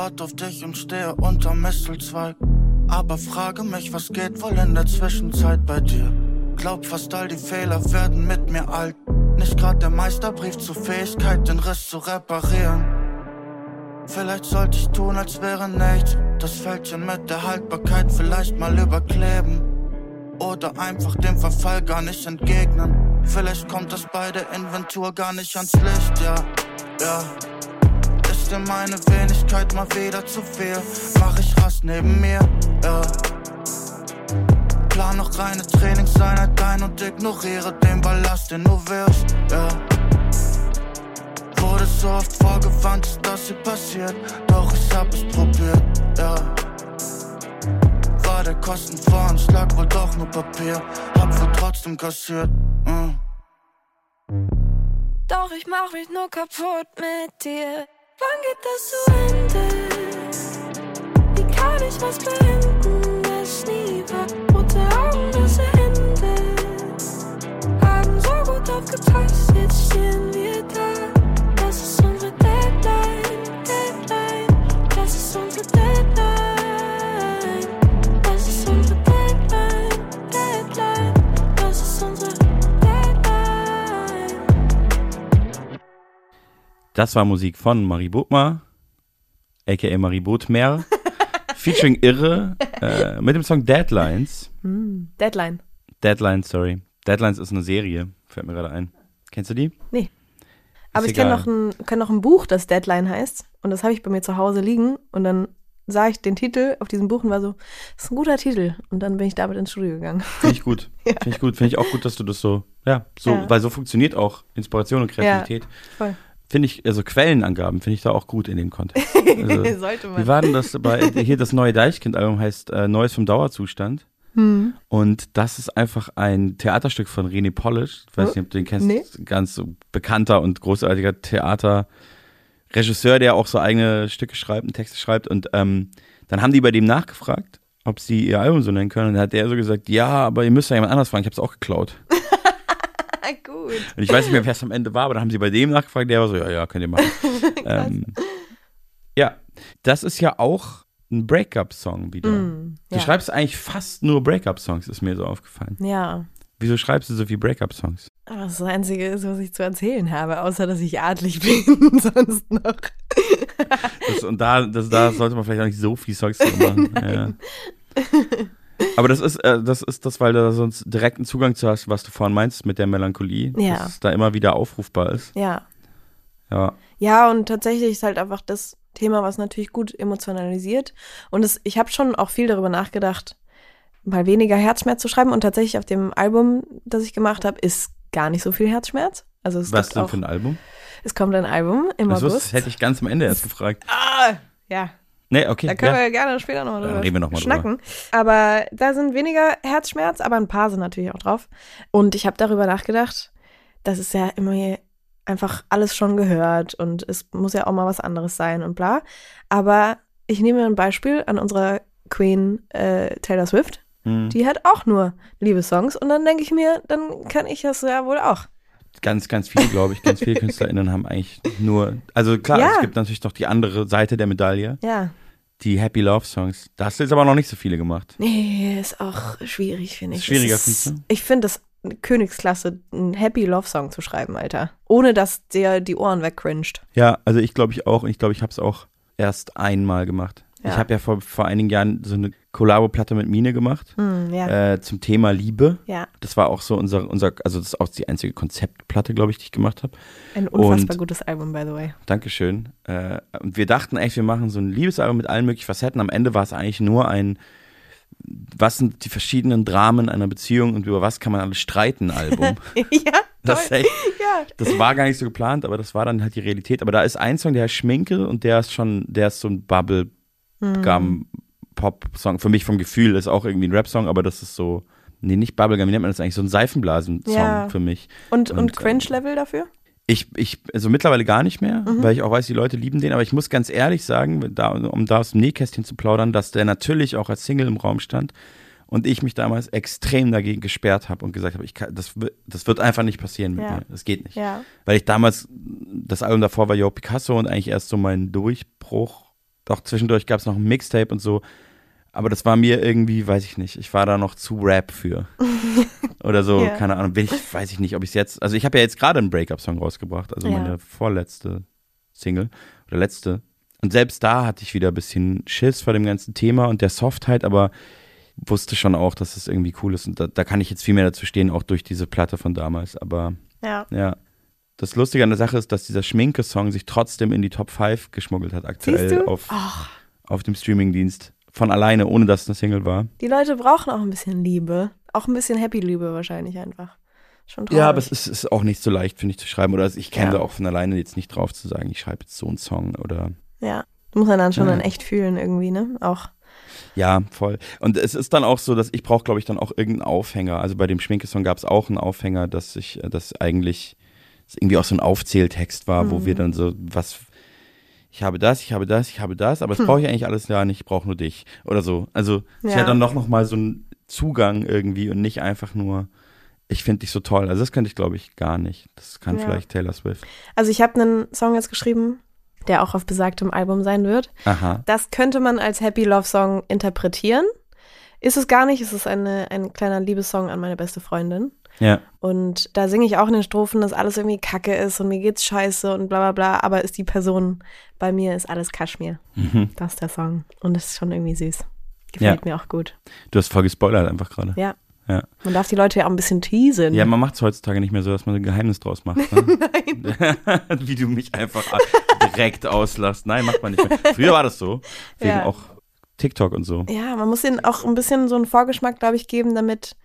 Wart auf dich und stehe unterm Mistelzweig. Aber frage mich, was geht wohl in der Zwischenzeit bei dir? Glaub fast all die Fehler werden mit mir alt. Nicht grad der Meisterbrief zur Fähigkeit, den Riss zu reparieren. Vielleicht sollte ich tun, als wäre nichts. Das Fältchen mit der Haltbarkeit vielleicht mal überkleben. Oder einfach dem Verfall gar nicht entgegnen. Vielleicht kommt das bei der Inventur gar nicht ans Licht, ja, ja. Dir meine Wenigkeit mal wieder zu viel? Mach ich Rast neben mir, ja. Plan noch reine Trainingseinheit ein und ignoriere den Ballast, den du wirst, ja. Wurde so oft vorgewandt, dass sie passiert, doch ich hab es probiert, ja. War der Kostenvoranschlag wohl doch nur Papier, hab wohl trotzdem kassiert, mm. Doch ich mach mich nur kaputt mit dir. Wann geht das zu Ende? Wie kann ich was beenden, das nie war? Rote Augen, das Ende. Haben so gut aufgepasst, jetzt stehen wir da. Das war Musik von Marie Bodmer, aka Marie Bodmer, featuring Irre, äh, mit dem Song Deadlines. Hm, Deadline. Deadlines, sorry. Deadlines ist eine Serie, fällt mir gerade ein. Kennst du die? Nee. Aber Ist ich kenne noch, ein, kenn noch ein Buch, das Deadline heißt. Und das habe ich bei mir zu Hause liegen. Und dann sah ich den Titel auf diesem Buch und war so, das ist ein guter Titel. Und dann bin ich damit ins Studio gegangen. Finde ich gut. Finde ich gut. Finde ich auch gut, dass du das so, ja, so, Ja. weil so funktioniert auch Inspiration und Kreativität. Voll. Finde ich, also Quellenangaben finde ich da auch gut in dem Kontext. Also, Sollte man. war denn das bei, hier das neue Deichkind-Album heißt äh, Neues vom Dauerzustand. Hm. Und das ist einfach ein Theaterstück von René Polish. Ich weiß Oh, nicht, ob du den kennst. nee. Ganz bekannter und großartiger Theater, Regisseur, der auch so eigene Stücke schreibt und Texte schreibt. Und ähm, dann haben die bei dem nachgefragt, ob sie ihr Album so nennen können. Und dann hat der so gesagt, ja, aber ihr müsst ja jemand anders fragen, ich habe es auch geklaut. Gut. Und ich weiß nicht mehr, wer es am Ende war, aber dann haben sie bei dem nachgefragt, der war so, ja, ja, könnt ihr machen. ähm, ja, das ist ja auch ein Breakup-Song wieder. Mm, Du ja. schreibst eigentlich fast nur Breakup-Songs, ist mir so aufgefallen. Ja. Wieso schreibst du so viel Breakup-Songs? Aber das ist das Einzige, ist, was ich zu erzählen habe, außer dass ich adlig bin. Sonst noch. Das, und da, das, da sollte man vielleicht auch nicht so viel Songs machen. Ja. Aber das ist, äh, das ist das, weil du da sonst direkten Zugang zu hast, was du vorhin meinst mit der Melancholie, Ja. dass es da immer wieder aufrufbar ist. Ja. Ja. Ja, und tatsächlich ist halt einfach das Thema, was natürlich gut emotionalisiert. Und es, ich habe schon auch viel darüber nachgedacht, mal weniger Herzschmerz zu schreiben. Und tatsächlich auf dem Album, das ich gemacht habe, ist gar nicht so viel Herzschmerz. Also es Was denn auch, für ein Album? es kommt ein Album im Das, August. das hätte ich ganz am Ende erst gefragt. Ah, ja, Nee, okay. da können ja. wir gerne später nochmal Dann drüber reden wir noch mal schnacken. Aber da sind weniger Herzschmerz, aber ein paar sind natürlich auch drauf. Und ich habe darüber nachgedacht, das ist ja immer einfach alles schon gehört und es muss ja auch mal was anderes sein und bla. Aber ich nehme ein Beispiel an unserer Queen äh, Taylor Swift. Hm. Die hat auch nur Liebessongs und dann denke ich mir, dann kann ich das ja wohl auch. Ganz, ganz viele, glaube ich, ganz viele KünstlerInnen haben eigentlich nur, also klar, Ja. es gibt natürlich noch die andere Seite der Medaille, Ja. Die Happy Love Songs. Da hast du jetzt aber noch nicht so viele gemacht. Nee, ist auch schwierig, finde ich. Schwieriger, findest Ich finde es eine Königsklasse, einen Happy Love Song zu schreiben, Alter. Ohne dass der die Ohren wegcringed. Ja, also ich glaube ich auch und ich glaube, ich habe es auch erst einmal gemacht. Ja. Ich habe ja vor, vor einigen Jahren so eine Kollabo-Platte mit Mine gemacht Hm, ja. äh, zum Thema Liebe. ja. Das war auch so unser, unser, also das ist auch die einzige Konzeptplatte, glaube ich, die ich gemacht habe. Ein unfassbar und- gutes Album, by the way. Dankeschön. Äh, und wir dachten echt, wir machen so ein Liebesalbum mit allen möglichen Facetten. Am Ende war es eigentlich nur ein, was sind die verschiedenen Dramen einer Beziehung und über was kann man alles streiten, Album. ja, Das, echt, ja. das war gar nicht so geplant, aber das war dann halt die Realität. Aber da ist ein Song, der heißt Schminke und der ist schon, der ist so ein Bubblegum Pop-Song. Für mich vom Gefühl ist auch irgendwie ein Rap-Song, aber das ist so, nee, nicht Bubblegum, wie nennt man das eigentlich? So ein Seifenblasen-Song Ja. für mich. Und, und, Und, Cringe-Level dafür? Ich, ich, also mittlerweile gar nicht mehr, Mhm. weil ich auch weiß, die Leute lieben den, aber ich muss ganz ehrlich sagen, da, um da aus dem Nähkästchen zu plaudern, dass der natürlich auch als Single im Raum stand und ich mich damals extrem dagegen gesperrt habe und gesagt habe, ich kann, das, das wird einfach nicht passieren mit Ja. mir. Das geht nicht. Ja. Weil ich damals, das Album davor war Yo Picasso und eigentlich erst so mein Durchbruch. Doch zwischendurch gab es noch ein Mixtape und so. Aber das war mir irgendwie, weiß ich nicht, ich war da noch zu Rap für. Oder so, Ja. keine Ahnung, ich, weiß ich nicht, ob ich es jetzt, also ich habe ja jetzt gerade einen Breakup-Song rausgebracht, also Ja. meine vorletzte Single oder letzte. Und selbst da hatte ich wieder ein bisschen Schiss vor dem ganzen Thema und der Softheit, aber wusste schon auch, dass es irgendwie cool ist. Und da, da kann ich jetzt viel mehr dazu stehen, auch durch diese Platte von damals. Aber Ja. ja. Das Lustige an der Sache ist, dass dieser Schminke-Song sich trotzdem in die Top 5 geschmuggelt hat, aktuell auf, Ach, auf dem Streamingdienst. Von alleine, ohne dass es eine Single war. die Leute brauchen auch ein bisschen Liebe. Auch ein bisschen Happy-Liebe wahrscheinlich einfach. Schon traurig. Ja, aber es ist, ist auch nicht so leicht, finde ich, zu schreiben. Oder ich käme Ja. da auch von alleine jetzt nicht drauf zu sagen, ich schreibe jetzt so einen Song oder. Ja. Muss man dann schon Ja. in echt fühlen irgendwie, ne? Auch. Ja, voll. Und es ist dann auch so, dass ich brauche, glaube ich, dann auch irgendeinen Aufhänger. Also bei dem Schminke-Song gab es auch einen Aufhänger, dass ich, äh, dass eigentlich irgendwie auch so ein Aufzähltext war, wo Mhm. wir dann so, was, ich habe das, ich habe das, ich habe das, aber das Hm. brauche ich eigentlich alles ja nicht, ich brauche nur dich. Oder so. Also ich Ja. hatte dann doch nochmal so einen Zugang irgendwie und nicht einfach nur, ich finde dich so toll. Also das könnte ich, glaube ich, gar nicht. Das kann Ja. vielleicht Taylor Swift. Also ich habe einen Song jetzt geschrieben, der auch auf besagtem Album sein wird. Aha. Das könnte man als Happy Love Song interpretieren. Ist es gar nicht. Es ist eine, ein kleiner Liebessong an meine beste Freundin. Ja. Und da singe ich auch in den Strophen, dass alles irgendwie kacke ist und mir geht's scheiße und bla bla bla. Aber ist die Person bei mir, ist alles Kaschmir. Mhm. Das ist der Song. Und das ist schon irgendwie süß. Gefällt mir auch gut. Du hast voll gespoilert einfach gerade. Ja. Ja. Man darf die Leute ja auch ein bisschen teasen. Ja, man macht es heutzutage nicht mehr so, dass man ein Geheimnis draus macht. Ne? Wie du mich einfach direkt auslachst. Nein, macht man nicht mehr. Früher war das so. Wegen Ja. auch TikTok und so. Ja, man muss ihnen auch ein bisschen so einen Vorgeschmack, glaube ich, geben, damit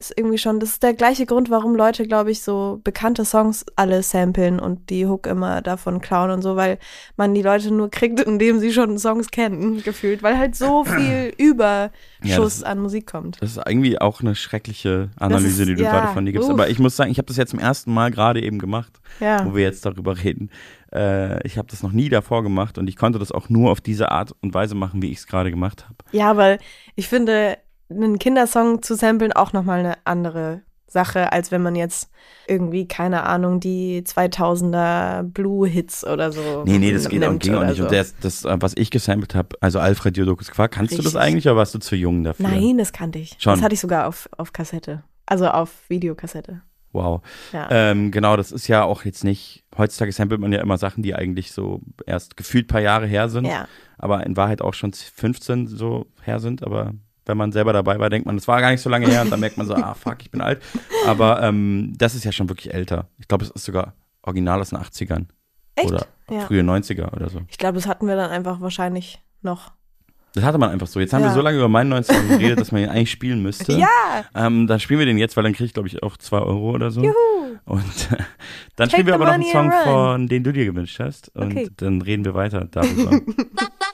ist irgendwie schon, das ist der gleiche Grund, warum Leute, glaube ich, so bekannte Songs alle samplen und die Hook immer davon klauen und so, weil man die Leute nur kriegt, indem sie schon Songs kennen, gefühlt, weil halt so viel Überschuss Ja, an Musik kommt. Das ist irgendwie auch eine schreckliche Analyse, ist- die du ja, gerade von dir gibst. uff. Aber ich muss sagen, ich habe das jetzt zum ersten Mal gerade eben gemacht, Ja. wo wir jetzt darüber reden. Äh, ich habe das noch nie davor gemacht und ich konnte das auch nur auf diese Art und Weise machen, wie ich es gerade gemacht habe. Ja, weil ich finde, einen Kindersong zu samplen auch nochmal eine andere Sache, als wenn man jetzt irgendwie, keine Ahnung, die 2000er Blue-Hits oder so Nee, nee, das geht auch, ging auch nicht. so. Und das, das, was ich gesampelt habe, also Alfred Jodokus Quark, kannst du das Richtig. eigentlich oder warst du zu jung dafür? Nein, das kannte ich. Schon. Das hatte ich sogar auf, auf Kassette. Also auf Videokassette. Wow. Ja. Ähm, genau, das ist ja auch jetzt nicht, heutzutage samplet man ja immer Sachen, die eigentlich so erst gefühlt paar Jahre her sind, Ja. aber in Wahrheit auch schon 15 so her sind, aber wenn man selber dabei war, denkt man, das war gar nicht so lange her und dann merkt man so, ah fuck, ich bin alt. Aber ähm, das ist ja schon wirklich älter. Ich glaube, es ist sogar original aus den 80ern. Echt? Oder Ja. frühe 90er oder so. Ich glaube, das hatten wir dann einfach wahrscheinlich noch. Das hatte man einfach so. Jetzt haben wir Ja. so lange über meinen 90er geredet, dass man ihn eigentlich spielen müsste. Ja! Ähm, dann spielen wir den jetzt, weil dann kriege ich, glaube ich, auch 2 Euro oder so. Juhu! Und äh, dann Take spielen wir aber noch einen Song von, den du dir gewünscht hast. Und Okay. dann reden wir weiter darüber.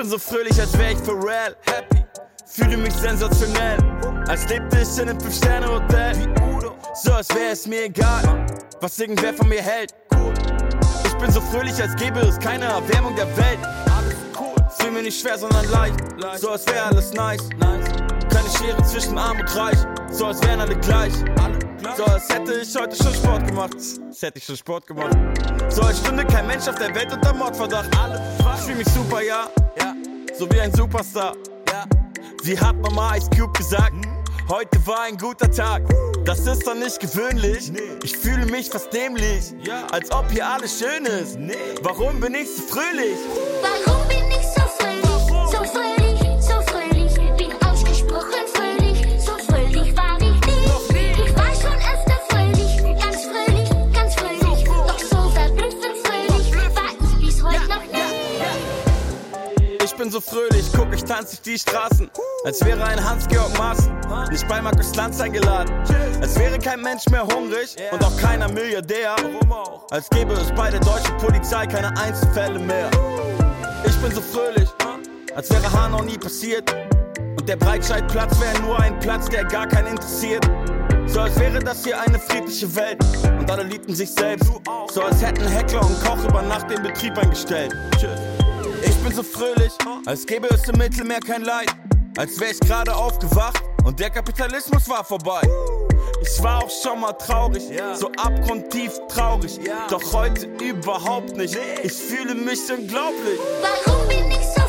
bin so fröhlich, als wär ich for real. Happy, fühle mich sensationell. Als lebte ich in einem Fünf-Sterne-Hotel. So, als wäre es mir egal, was irgendwer von mir hält. Ich bin so fröhlich, als gäbe es keine Erwärmung der Welt. Fühl mir nicht schwer, sondern leicht. So, als wäre alles nice. Keine Schere zwischen arm und reich. So, als wären alle gleich. So, als hätte ich heute schon Sport gemacht. Als hätte ich schon Sport gemacht. So, als stünde kein Mensch auf der Welt unter Mordverdacht. Ich fühl mich super, ja. So wie ein Superstar. Wie hat Mama Ice Cube gesagt? Heute war ein guter Tag. Das ist doch nicht gewöhnlich. Ich fühle mich fast dämlich. Als ob hier alles schön ist. Warum bin ich so fröhlich? Warum bin so fröhlich, guck, ich tanze durch die Straßen. Als wäre ein Hans-Georg Maaßen nicht bei Markus Lanz eingeladen. Als wäre kein Mensch mehr hungrig und auch keiner Milliardär. Als gäbe es bei der deutschen Polizei keine Einzelfälle mehr. Ich bin so fröhlich, als wäre Hanau nie passiert. Und der Breitscheidplatz wäre nur ein Platz, der gar keinen interessiert. So als wäre das hier eine friedliche Welt und alle liebten sich selbst. So als hätten Heckler und Koch über Nacht den Betrieb eingestellt. Ich bin so fröhlich, als gäbe es im Mittelmeer kein Leid. Als wäre ich gerade aufgewacht und der Kapitalismus war vorbei. Ich war auch schon mal traurig, so abgrundtief traurig. Doch heute überhaupt nicht. Ich fühle mich unglaublich. Warum bin ich so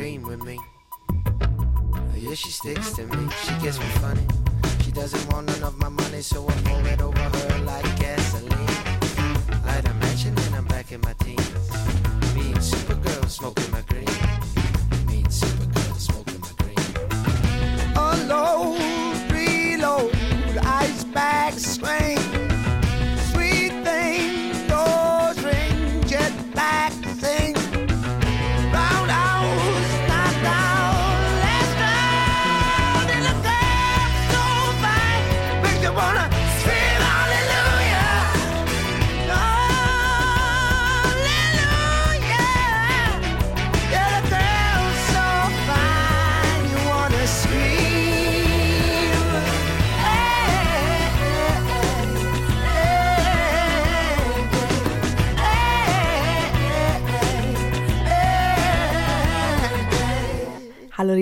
scream with me. Yeah, she sticks to me. She gets me funny. She doesn't want none of my money, so I pour it over her like gasoline.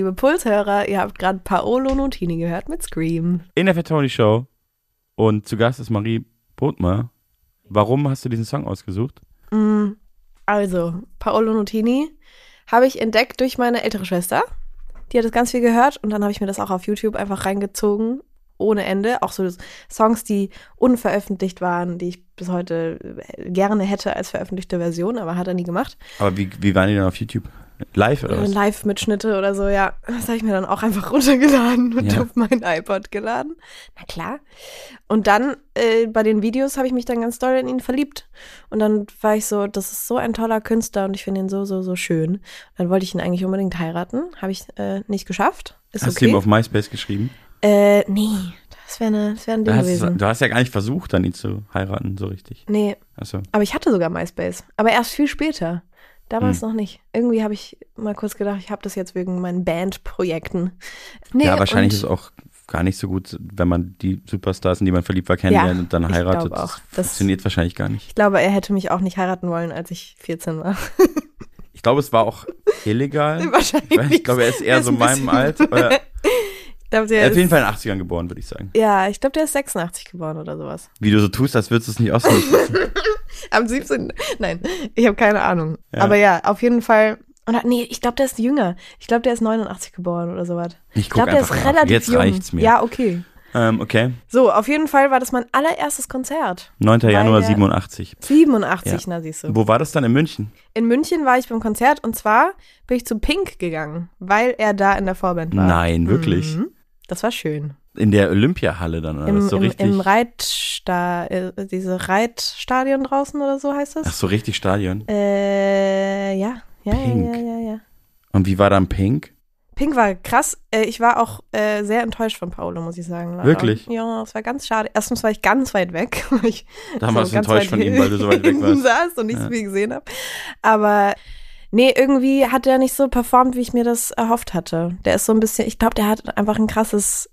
Liebe Pulshörer, ihr habt gerade Paolo Nutini gehört mit Scream. In der Fat Tony Show. Und zu Gast ist Marie Bodmer. Warum hast du diesen Song ausgesucht? Mm, Also, Paolo Nutini habe ich entdeckt durch meine ältere Schwester. Die hat das ganz viel gehört und dann habe ich mir das auch auf YouTube einfach reingezogen, ohne Ende. Auch so Songs, die unveröffentlicht waren, die ich bis heute gerne hätte als veröffentlichte Version, aber hat er nie gemacht. Aber wie, wie waren die dann auf YouTube? Live oder was? Live-Mitschnitte oder so, ja. Das habe ich mir dann auch einfach runtergeladen und Ja. auf mein iPod geladen. Na klar. Und dann äh, bei den Videos habe ich mich dann ganz doll in ihn verliebt. Und dann war ich so, das ist so ein toller Künstler und ich finde ihn so, so, so schön. Und dann wollte ich ihn eigentlich unbedingt heiraten. Habe ich äh, nicht geschafft. Ist Hast okay. du ihm auf MySpace geschrieben? äh, nee, das wäre ne, das wär ein Du Ding hast, gewesen. du hast ja gar nicht versucht, dann ihn zu heiraten, so richtig. Nee, Achso. aber ich hatte sogar MySpace. Aber erst viel später. Damals Hm. noch nicht. Irgendwie habe ich mal kurz gedacht, ich habe das jetzt wegen meinen Bandprojekten. Nee, ja, wahrscheinlich ist es auch gar nicht so gut, wenn man die Superstars, in die man verliebt war, kennenlernt Ja, und dann heiratet. glaub auch. Das, Das- funktioniert wahrscheinlich gar nicht. Ich glaube, er hätte mich auch nicht heiraten wollen, als ich 14 war. Ich glaube, es war auch illegal. Wahrscheinlich Ich, weiß, ich glaube, er ist eher Ist so ein meinem Alter. Ich glaube, der er ist auf jeden Fall in den 80ern geboren, würde ich sagen. ja, ich glaube, der ist 86 geboren oder sowas. Wie du so tust, als würdest du es nicht wissen. Am 17. Nein, ich habe keine Ahnung. Ja. Aber ja, auf jeden Fall. Und nee, ich glaube, der ist jünger. Ich glaube, der ist 89 geboren oder sowas. Ich guck glaube, der ist nach. relativ Jetzt jung. reicht's mir. Ja, okay. Ähm, okay. So, auf jeden Fall war das mein allererstes Konzert. 9. Weil Januar der- 87. 87, Ja. na siehst du. Wo war das dann in München? In München war ich beim Konzert und zwar bin ich zu Pink gegangen, weil er da in der Vorband war. Nein, wirklich. Mhm. Das war schön. In der Olympiahalle dann, oder Im? So im, richtig. im Reitsta äh, diese Reitstadion draußen oder so heißt das? Ach so, richtig Stadion. Äh, ja. Ja, Pink. ja, ja, ja, ja. Und wie war dann Pink? Pink war krass. Äh, ich war auch äh, sehr enttäuscht von Paolo, muss ich sagen. leider. Wirklich? Ja, es war ganz schade. Erstens war ich ganz weit weg. ich Da warst du ganz enttäuscht von ihm, weil du so weit weg warst. saß und nicht Ja. so viel gesehen habe. Aber nee, irgendwie hat er nicht so performt, wie ich mir das erhofft hatte. Der ist so ein bisschen, ich glaube, der hat einfach ein krasses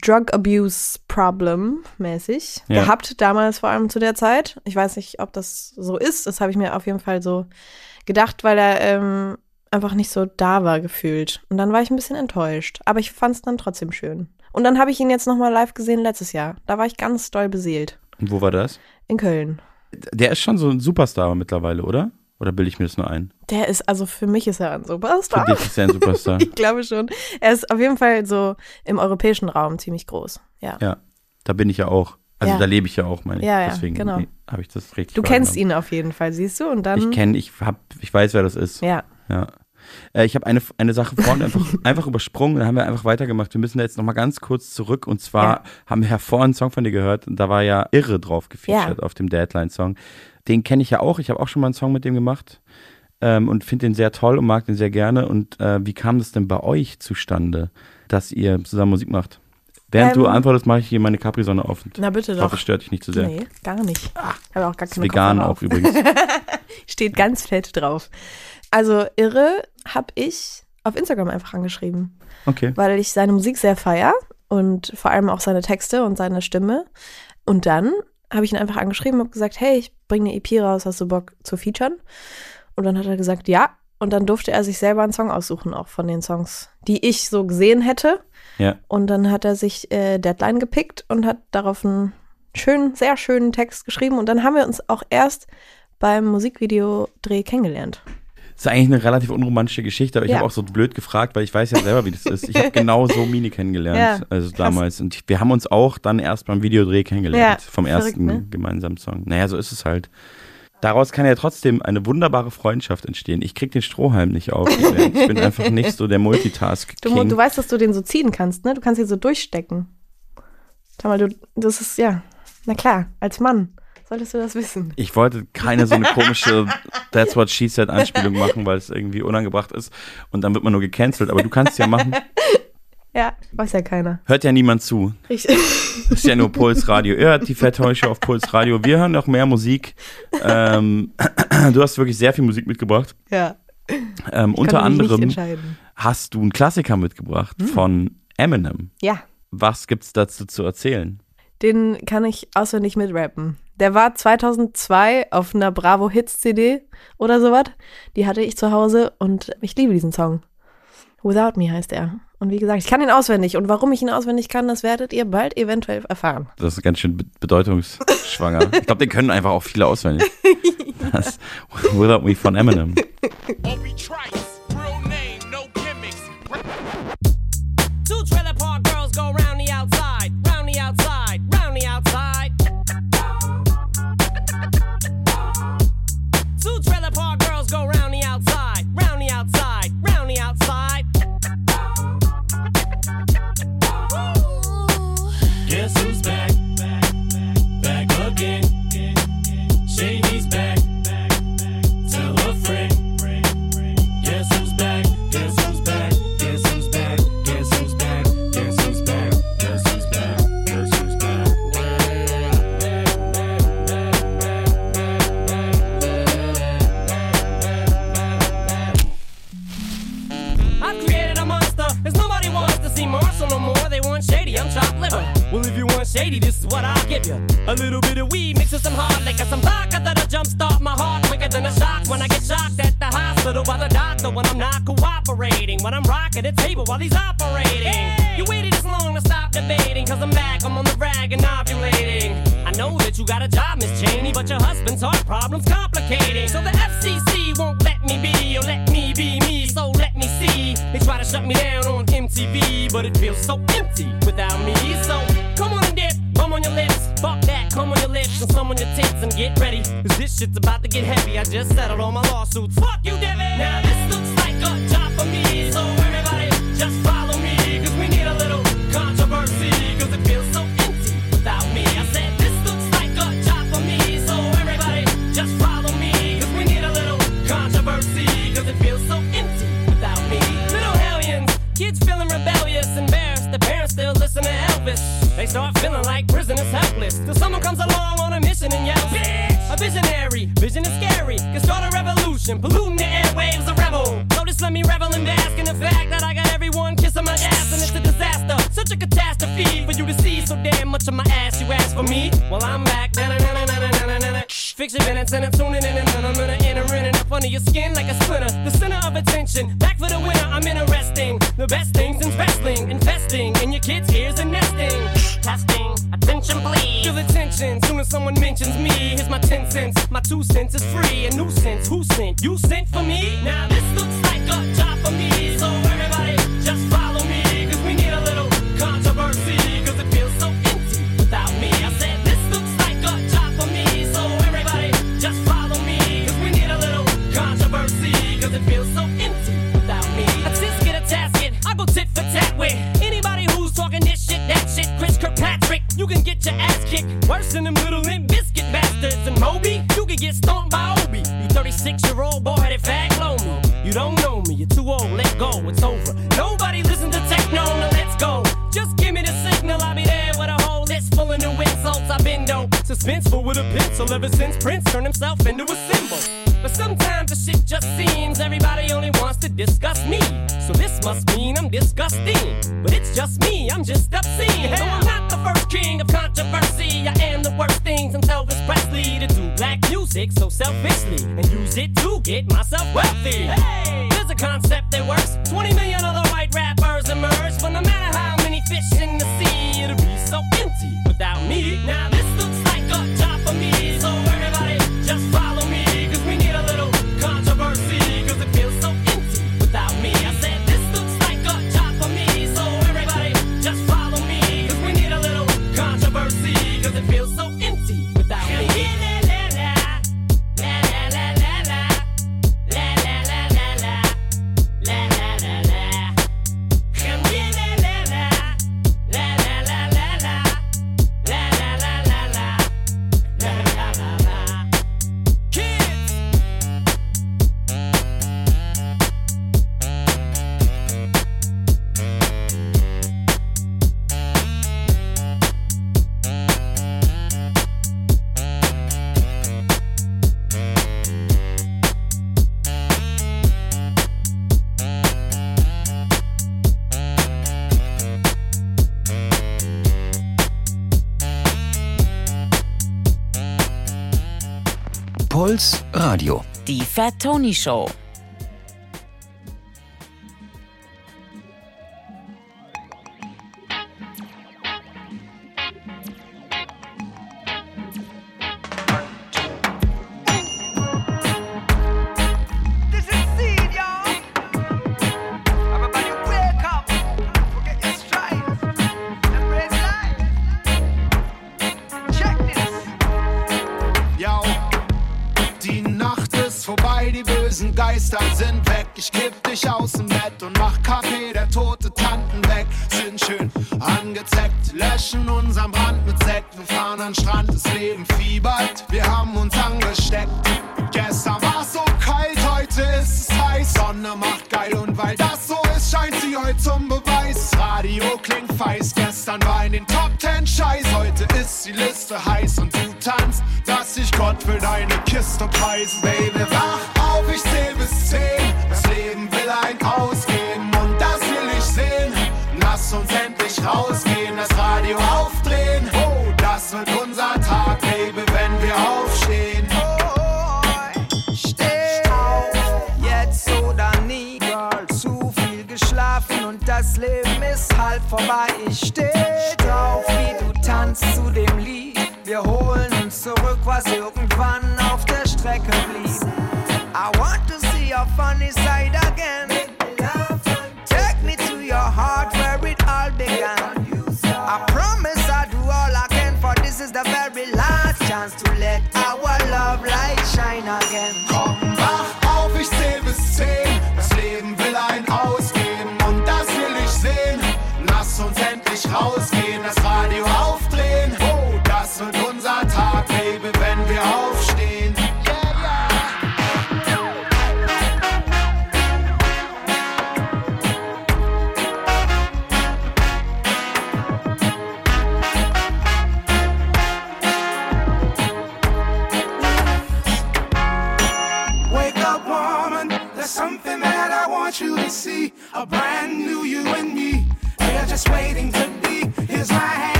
Drug Abuse Problem mäßig Ja. gehabt, damals vor allem zu der Zeit. Ich weiß nicht, ob das so ist. Das habe ich mir auf jeden Fall so gedacht, weil er ähm, einfach nicht so da war gefühlt. Und dann war ich ein bisschen enttäuscht. Aber ich fand es dann trotzdem schön. Und dann habe ich ihn jetzt nochmal live gesehen letztes Jahr. Da war ich ganz doll beseelt. Und wo war das? In Köln. Der ist schon so ein Superstar mittlerweile, oder? Oder bilde ich mir das nur ein? Der ist, also für mich ist er ein Superstar. Für dich ist er ein Superstar. ich glaube schon. Er ist auf jeden Fall so im europäischen Raum ziemlich groß. Ja. Ja, da bin ich ja auch. Also Ja. da lebe ich ja auch, meine ich. Ja, ja, Deswegen genau. habe ich das richtig Du kennst ihn auf jeden Fall, siehst du? Und dann. Ich kenne, ich hab, ich weiß, wer das ist. Ja. Ja. Äh, ich habe eine, eine Sache vorhin einfach, einfach übersprungen, dann haben wir einfach weitergemacht. Wir müssen da jetzt nochmal ganz kurz zurück und zwar Ja. haben wir ja vorhin einen Song von dir gehört und da war ja Irre drauf gefeatured auf dem Deadline-Song. Den kenne ich ja auch, ich habe auch schon mal einen Song mit dem gemacht ähm, und finde den sehr toll und mag den sehr gerne. Und äh, wie kam das denn bei euch zustande, dass ihr zusammen Musik macht? Während du Ähm, antwortest, mache ich hier meine Capri-Sonne auf. Und Na bitte ich doch. hoffe, es stört dich nicht zu sehr. Nee, gar nicht. Ich habe auch gar keine vegan Kopfhörer auch auf. übrigens. Steht ganz fett drauf. Also Irre habe ich auf Instagram einfach angeschrieben. Okay. Weil ich seine Musik sehr feier und vor allem auch seine Texte und seine Stimme. Und dann habe ich ihn einfach angeschrieben und habe gesagt, hey, ich bringe eine EP raus, hast du Bock zu featuren? Und dann hat er gesagt, ja. Und dann durfte er sich selber einen Song aussuchen, auch von den Songs, die ich so gesehen hätte. Ja. Und dann hat er sich äh, Deadline gepickt und hat darauf einen schönen, sehr schönen Text geschrieben. Und dann haben wir uns auch erst beim Musikvideodreh kennengelernt. Das ist eigentlich eine relativ unromantische Geschichte, aber ich Ja. habe auch so blöd gefragt, weil ich weiß ja selber, wie das ist. Ich habe genau so Mini kennengelernt, Ja, also krass. damals. Und wir haben uns auch dann erst beim Videodreh kennengelernt, Ja, vom verrückt, ersten ne? gemeinsamen Song. Naja, so ist es halt. Daraus kann ja trotzdem eine wunderbare Freundschaft entstehen. Ich krieg den Strohhalm nicht auf. Ich bin einfach nicht so der multitask Du, mu- du weißt, dass du den so ziehen kannst, ne? Du kannst ihn so durchstecken. Schau mal, du, das ist, ja, na klar, als Mann solltest du das wissen. Ich wollte keine so eine komische That's What She Said Anspielung machen, weil es irgendwie unangebracht ist. Und dann wird man nur gecancelt. Aber du kannst es ja machen. Ja, weiß ja keiner. Hört ja niemand zu. Richtig. Ist ja nur Puls Radio. Ihr hört die Show auf Puls Radio. Wir hören noch mehr Musik. Ähm, du hast wirklich sehr viel Musik mitgebracht. Ja. Ähm, unter anderem hast du einen Klassiker mitgebracht Hm. von Eminem. Ja. Was gibt's dazu zu erzählen? Den kann ich auswendig mitrappen. Der war 2002 auf einer Bravo Hits CD oder sowas. Die hatte ich zu Hause und ich liebe diesen Song. Without Me heißt er. Und wie gesagt, ich kann ihn auswendig. Und warum ich ihn auswendig kann, das werdet ihr bald eventuell erfahren. Das ist ganz schön be bedeutungsschwanger. ich glaube, den können einfach auch viele auswendig. Das Without Me von Eminem. Fat Tony Show.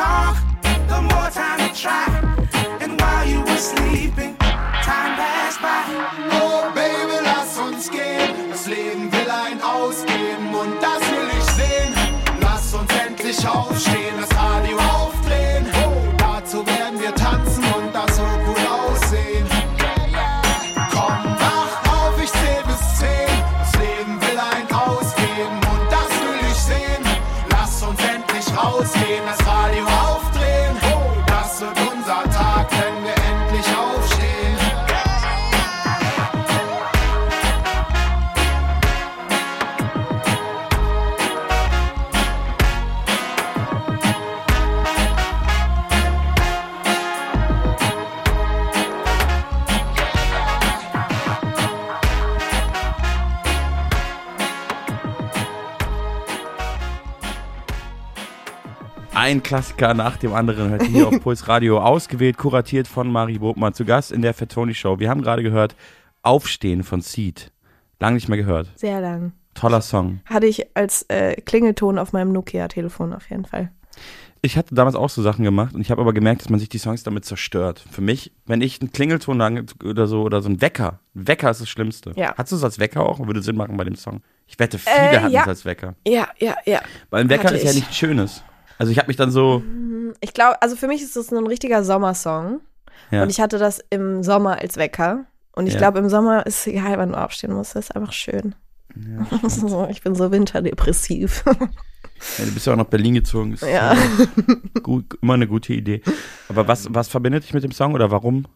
Talk, Ein Klassiker nach dem anderen hört ihr hier auf Puls Radio ausgewählt, kuratiert von Marie Bobmann zu Gast in der Fettoni Show. Wir haben gerade gehört Aufstehen von Seed. Lang nicht mehr gehört. Sehr lang. Toller Song. Hatte ich als äh, Klingelton auf meinem Nokia-Telefon auf jeden Fall. Ich hatte damals auch so Sachen gemacht und ich habe aber gemerkt, dass man sich die Songs damit zerstört. Für mich, wenn ich einen Klingelton lang- oder so oder so ein Wecker, ein Wecker ist das Schlimmste. Ja. Hattest du es als Wecker auch? Würde Sinn machen bei dem Song. Ich wette, viele Äh, hatten ja. es als Wecker. Ja, ja, ja. Weil ein Wecker Hatte ist ja ich. nichts Schönes. Also ich habe mich dann so, Ich glaube, also für mich ist das ein richtiger Sommersong. Ja. Und ich hatte das im Sommer als Wecker. Und ich Ja. glaube, im Sommer ist es egal, wann du aufstehen musst. Das ist einfach schön. so, ich bin so winterdepressiv. ja, du bist ja auch nach Berlin gezogen. Ist Ja. gut, immer eine gute Idee. Aber was, was verbindet dich mit dem Song oder warum?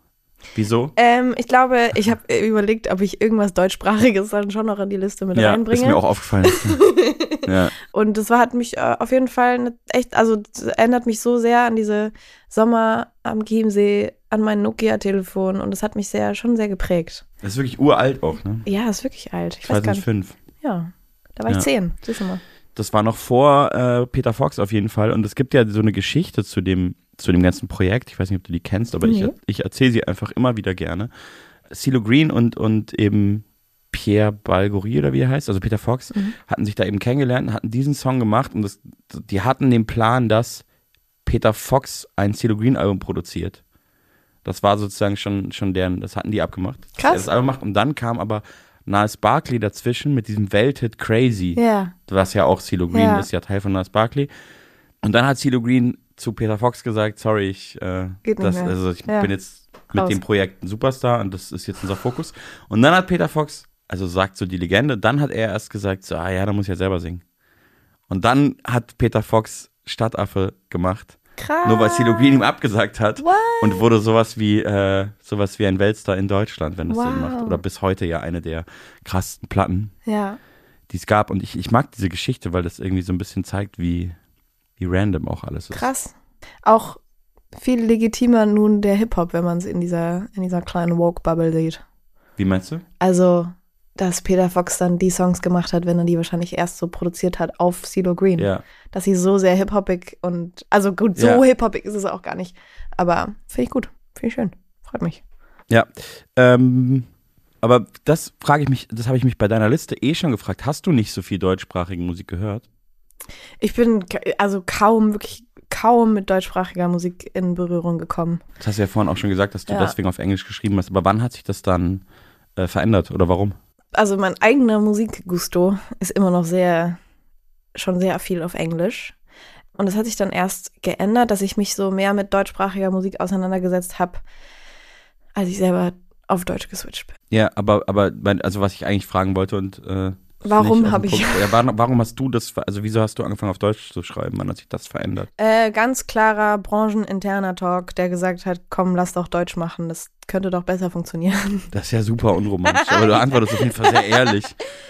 Wieso? ähm, ich glaube, ich habe überlegt, ob ich irgendwas deutschsprachiges dann schon noch in die Liste mit ja, reinbringe. ist mir auch aufgefallen. ja. Und das war, hat mich äh, auf jeden Fall echt, also erinnert mich so sehr an diese Sommer am Chiemsee, an mein Nokia-Telefon und das hat mich sehr, schon sehr geprägt. Das ist wirklich uralt auch, ne? Ja, ist wirklich alt. Ich weiß gar nicht. 2005. Ja, da war ich Ja. zehn, siehst du mal. Das war noch vor äh, Peter Fox auf jeden Fall. Und es gibt ja so eine Geschichte zu dem, zu dem ganzen Projekt. Ich weiß nicht, ob du die kennst, aber ich, Nee. ich erzähle sie einfach immer wieder gerne. CeeLo Green und, und eben Pierre Balgouri oder wie er heißt, also Peter Fox, hatten sich da eben kennengelernt, hatten diesen Song gemacht und das, die hatten den Plan, dass Peter Fox ein CeeLo Green Album produziert. Das war sozusagen schon, schon deren, das hatten die abgemacht. Krass. Das Album macht. Und dann kam aber Niles Barkley dazwischen mit diesem Welthit Crazy Ja. was ja auch CeeLo Green Ja. ist, ja Teil von Niles Barkley. Und dann hat CeeLo Green zu Peter Fox gesagt, sorry, ich, äh, das, also ich Ja. bin jetzt mit Raus. dem Projekt ein Superstar und das ist jetzt unser Fokus. Und dann hat Peter Fox, also sagt so die Legende, dann hat er erst gesagt, so, ah ja, dann muss ich ja selber singen. Und dann hat Peter Fox Stadtaffe gemacht. Krass. Nur weil CeeLo Green ihm abgesagt hat What? und wurde sowas wie äh, sowas wie ein Weltstar in Deutschland, wenn es Sinn Wow. macht. Oder bis heute ja eine der krassesten Platten Ja. die es gab. Und ich, ich mag diese Geschichte, weil das irgendwie so ein bisschen zeigt, wie, wie random auch alles ist. Krass. Auch viel legitimer nun der Hip-Hop, wenn man es in dieser, in dieser kleinen Woke-Bubble sieht. Wie meinst du? Also, dass Peter Fox dann die Songs gemacht hat, wenn er die wahrscheinlich erst so produziert hat auf CeeLo Green. Ja. Dass sie so sehr hip-hopig und, also gut, so Ja. hip-hopig ist es auch gar nicht. Aber finde ich gut, finde ich schön, freut mich. Ja. Ähm, aber das frage ich mich, das habe ich mich bei deiner Liste eh schon gefragt. Hast du nicht so viel deutschsprachige Musik gehört? Ich bin also kaum, wirklich kaum mit deutschsprachiger Musik in Berührung gekommen. Das hast du ja vorhin auch schon gesagt, dass du Ja. deswegen auf Englisch geschrieben hast. Aber wann hat sich das dann äh, verändert oder warum? Also mein eigener Musikgusto ist immer noch sehr, schon sehr viel auf Englisch. Und es hat sich dann erst geändert, dass ich mich so mehr mit deutschsprachiger Musik auseinandergesetzt habe, als ich selber auf Deutsch geswitcht bin. Ja, aber, aber also was ich eigentlich fragen wollte und äh, Warum nicht auf hab den ich- Ja, warum, warum hast du das, also wieso hast du angefangen auf Deutsch zu schreiben? Wann hat sich das verändert? Äh, ganz klarer brancheninterner Talk, der gesagt hat, komm, lass doch Deutsch machen, das könnte doch besser funktionieren. Das ist ja super unromantisch, aber du antwortest auf jeden Fall sehr ehrlich.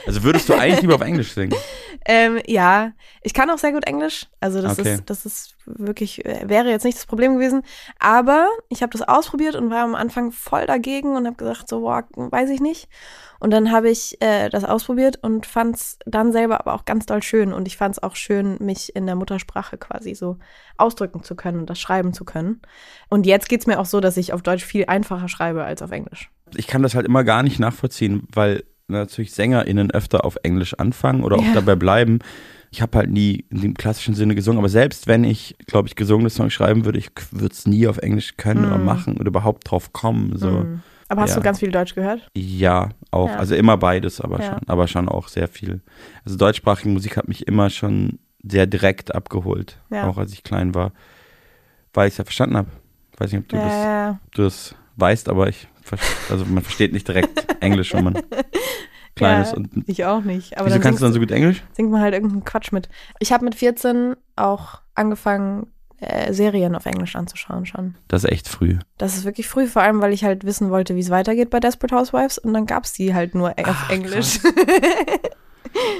Also würdest du eigentlich lieber auf Englisch singen? Ähm, ja, ich kann auch sehr gut Englisch. Also das Okay. ist, das ist wirklich, wäre jetzt nicht das Problem gewesen. Aber ich habe das ausprobiert und war am Anfang voll dagegen und habe gesagt, so, boah, weiß ich nicht. Und dann habe ich äh, das ausprobiert und fand es dann selber aber auch ganz doll schön. Und ich fand es auch schön, mich in der Muttersprache quasi so ausdrücken zu können und das schreiben zu können. Und jetzt geht's mir auch so, dass ich auf Deutsch viel einfacher schreibe als auf Englisch. Ich kann das halt immer gar nicht nachvollziehen, weil natürlich SängerInnen öfter auf Englisch anfangen oder auch Ja. dabei bleiben. Ich habe halt nie in dem klassischen Sinne gesungen, aber selbst wenn ich, glaube ich, gesungene Songs schreiben würde, ich würde es nie auf Englisch können oder Mm. machen oder überhaupt drauf kommen. So. Mm. Aber hast ja. du ganz viel Deutsch gehört? Ja, auch. Ja. Also immer beides, aber Ja. schon, aber schon auch sehr viel. Also deutschsprachige Musik hat mich immer schon sehr direkt abgeholt, auch als ich klein war, weil ich es ja verstanden habe. Weiß nicht, ob du, das, ob du das weißt, aber ich, also man versteht nicht direkt Englisch, wenn man klein ist. Und ich auch nicht. Aber wieso kannst du dann so gut Englisch? Singt man halt irgendeinen Quatsch mit. Ich habe mit 14 auch angefangen, äh, Serien auf Englisch anzuschauen schon. Das ist echt früh. Das ist wirklich früh, vor allem, weil ich halt wissen wollte, wie es weitergeht bei Desperate Housewives und dann gab es die halt nur auf Englisch.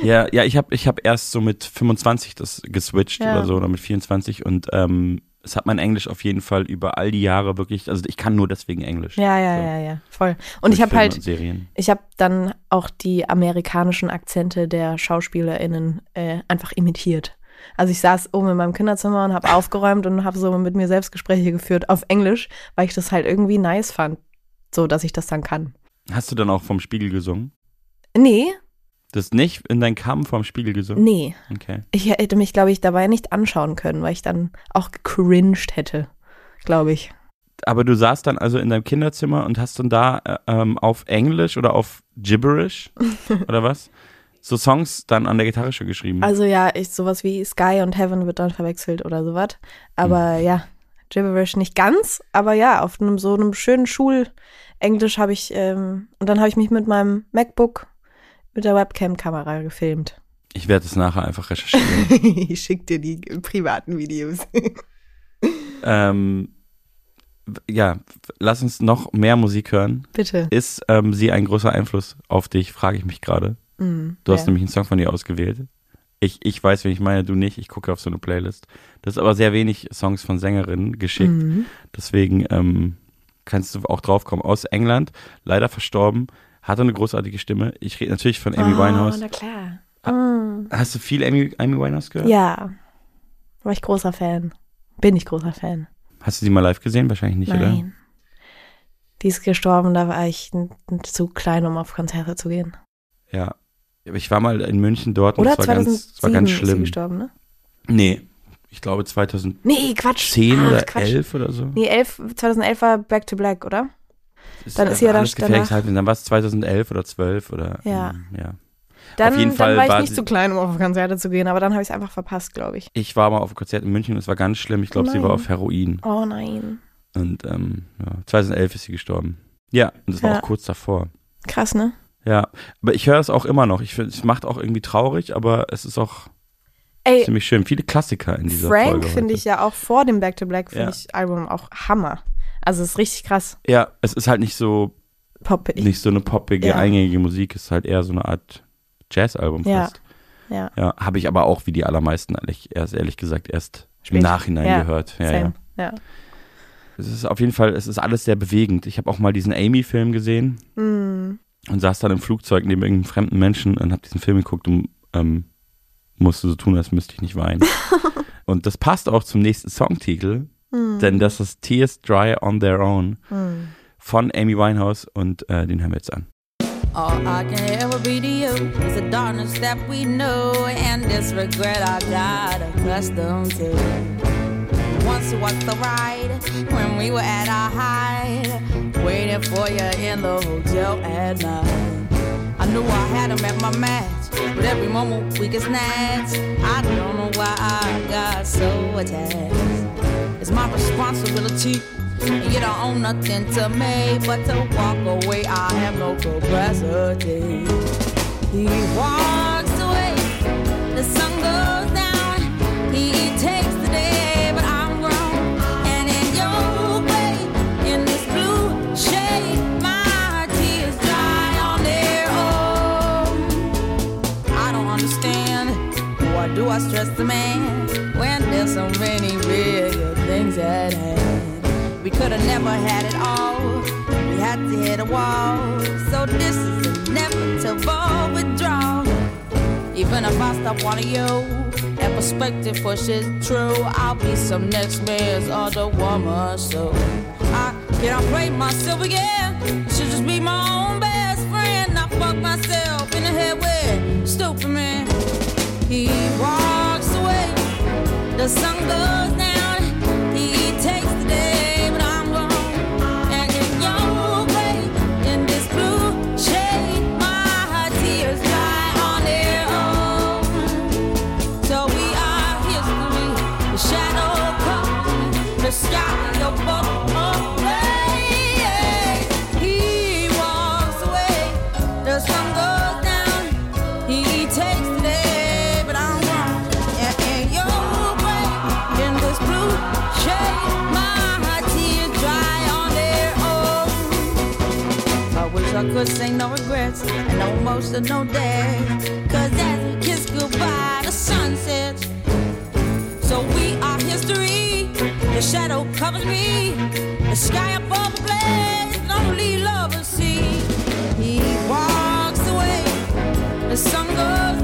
Ja, ja, ich habe ich hab erst so mit 25 das geswitcht Ja. oder so oder mit 24 und ähm, es hat mein Englisch auf jeden Fall über all die Jahre wirklich, also ich kann nur deswegen Englisch. Ja, ja, ja, ja, voll. Und Durch ich habe halt, ich habe dann auch die amerikanischen Akzente der SchauspielerInnen äh, einfach imitiert. Also ich saß oben in meinem Kinderzimmer und habe aufgeräumt und habe so mit mir selbst Gespräche geführt auf Englisch, weil ich das halt irgendwie nice fand, so dass ich das dann kann. Hast du dann auch vom Spiegel gesungen? Nee, Das nicht in deinen Kamm vom Spiegel gesungen? nee. Okay. Ich hätte mich, glaube ich, dabei nicht anschauen können, weil ich dann auch gecringed hätte, glaube ich. Aber du saßt dann also in deinem Kinderzimmer und hast dann da äh, ähm, auf Englisch oder auf Gibberish oder was? So Songs dann an der Gitarre schon geschrieben. Also ja, ich, sowas wie Sky und Heaven wird dann verwechselt oder sowas. Aber Hm. ja, Gibberish nicht ganz, aber ja, auf einem so einem schönen Schulenglisch habe ich, ähm, und dann habe ich mich mit meinem MacBook mit der Webcam-Kamera gefilmt. ich werde es nachher einfach recherchieren. ich schick dir die privaten Videos. ähm, ja, lass uns noch mehr Musik hören. Bitte. Ist ähm, sie ein großer Einfluss auf dich, frage ich mich gerade. Mm, Du hast ja. nämlich einen Song von ihr ausgewählt. Ich, ich weiß, wen ich meine, du nicht. Ich gucke auf so eine Playlist. Das ist aber sehr wenig Songs von Sängerinnen geschickt. Mhm. Deswegen ähm, kannst du auch draufkommen. Aus England, leider verstorben, hatte eine großartige Stimme. Ich rede natürlich von Amy oh, Winehouse. na klar. Mm. Hast du viel Amy, Amy Winehouse gehört? Ja, war ich großer Fan. Bin ich großer Fan. Hast du sie mal live gesehen? Wahrscheinlich nicht, oder? Nein. Die ist gestorben, da war ich zu klein, um auf Konzerte zu gehen. Ja. Ich war mal in München dort und Oder es war, ganz, es war 2007 ganz ist sie schlimm. gestorben, ne? Nee, ich glaube 2010 Nee, Quatsch. oder Ach, Quatsch. 11 oder so. Nee, 11, 2011 war Back to Black, oder? dann ist sie ja dann gefährliches. Halbwissen. Dann war es 2011 oder 12 oder Ja. ja. Dann, Auf jeden dann Fall war ich war nicht zu klein, um auf Konzerte zu gehen, aber dann habe ich es einfach verpasst, glaube ich. Ich war mal auf einem Konzert in München und es war ganz schlimm. Ich glaube, sie war auf Heroin. Oh nein. Und ähm, ja, 2011 ist sie gestorben. Ja, und das war Ja. auch kurz davor. Krass, ne? Ja, aber ich höre es auch immer noch. Ich finde, es macht auch irgendwie traurig, aber es ist auch Ey, ziemlich schön. Viele Klassiker in dieser Folge. Frank finde ich ja auch vor dem Back to Black, finde Ja. ich Album auch Hammer. Also es ist richtig krass. Ja, es ist halt nicht so Poppig. nicht so eine poppige, Ja. eingängige Musik. Es ist halt eher so eine Art Jazzalbum Ja. fast. Ja. Ja, habe ich aber auch, wie die allermeisten, ehrlich, erst ehrlich gesagt, erst Spät. im Nachhinein Ja, gehört. Ja, ja. Same. Ja. Es ist auf jeden Fall, es ist alles sehr bewegend. Ich habe auch mal diesen Amy-Film gesehen Mm. Und saß dann im Flugzeug neben irgendeinem fremden Menschen und habe diesen Film geguckt und ähm, musste so tun, als müsste ich nicht weinen. und das passt auch zum nächsten Songtitel, Mm. denn das ist Tears Dry on Their Own Mm. von Amy Winehouse und äh, den hören wir jetzt an. All I can ever be to you is the darkness that we know and this regret I got accustomed to. Once walked the ride when we were at our height, waiting for you in the hotel at night. I knew I had him at my match, but every moment we get snatched. I don't know why I got so attached. It's my responsibility. And you don't own nothing to me but to walk away. I have no capacity. He walks away, the sun goes down. He do I stress the man when there's so many bigger things at hand? We could have never had it all. We had to hit a wall. So this is inevitable withdrawal. Even if I stop wanting you and perspective pushes true, I'll be some next man's other woman. So I cannot play myself again. Should just be my own best friend. I fuck myself in The he walks away. The sun goes down. Could say no regrets and no no day. Cause as we kiss goodbye, the sun sets. So we are history. The shadow covers me. The sky above blaze, only lovers see. He walks away. The sun goes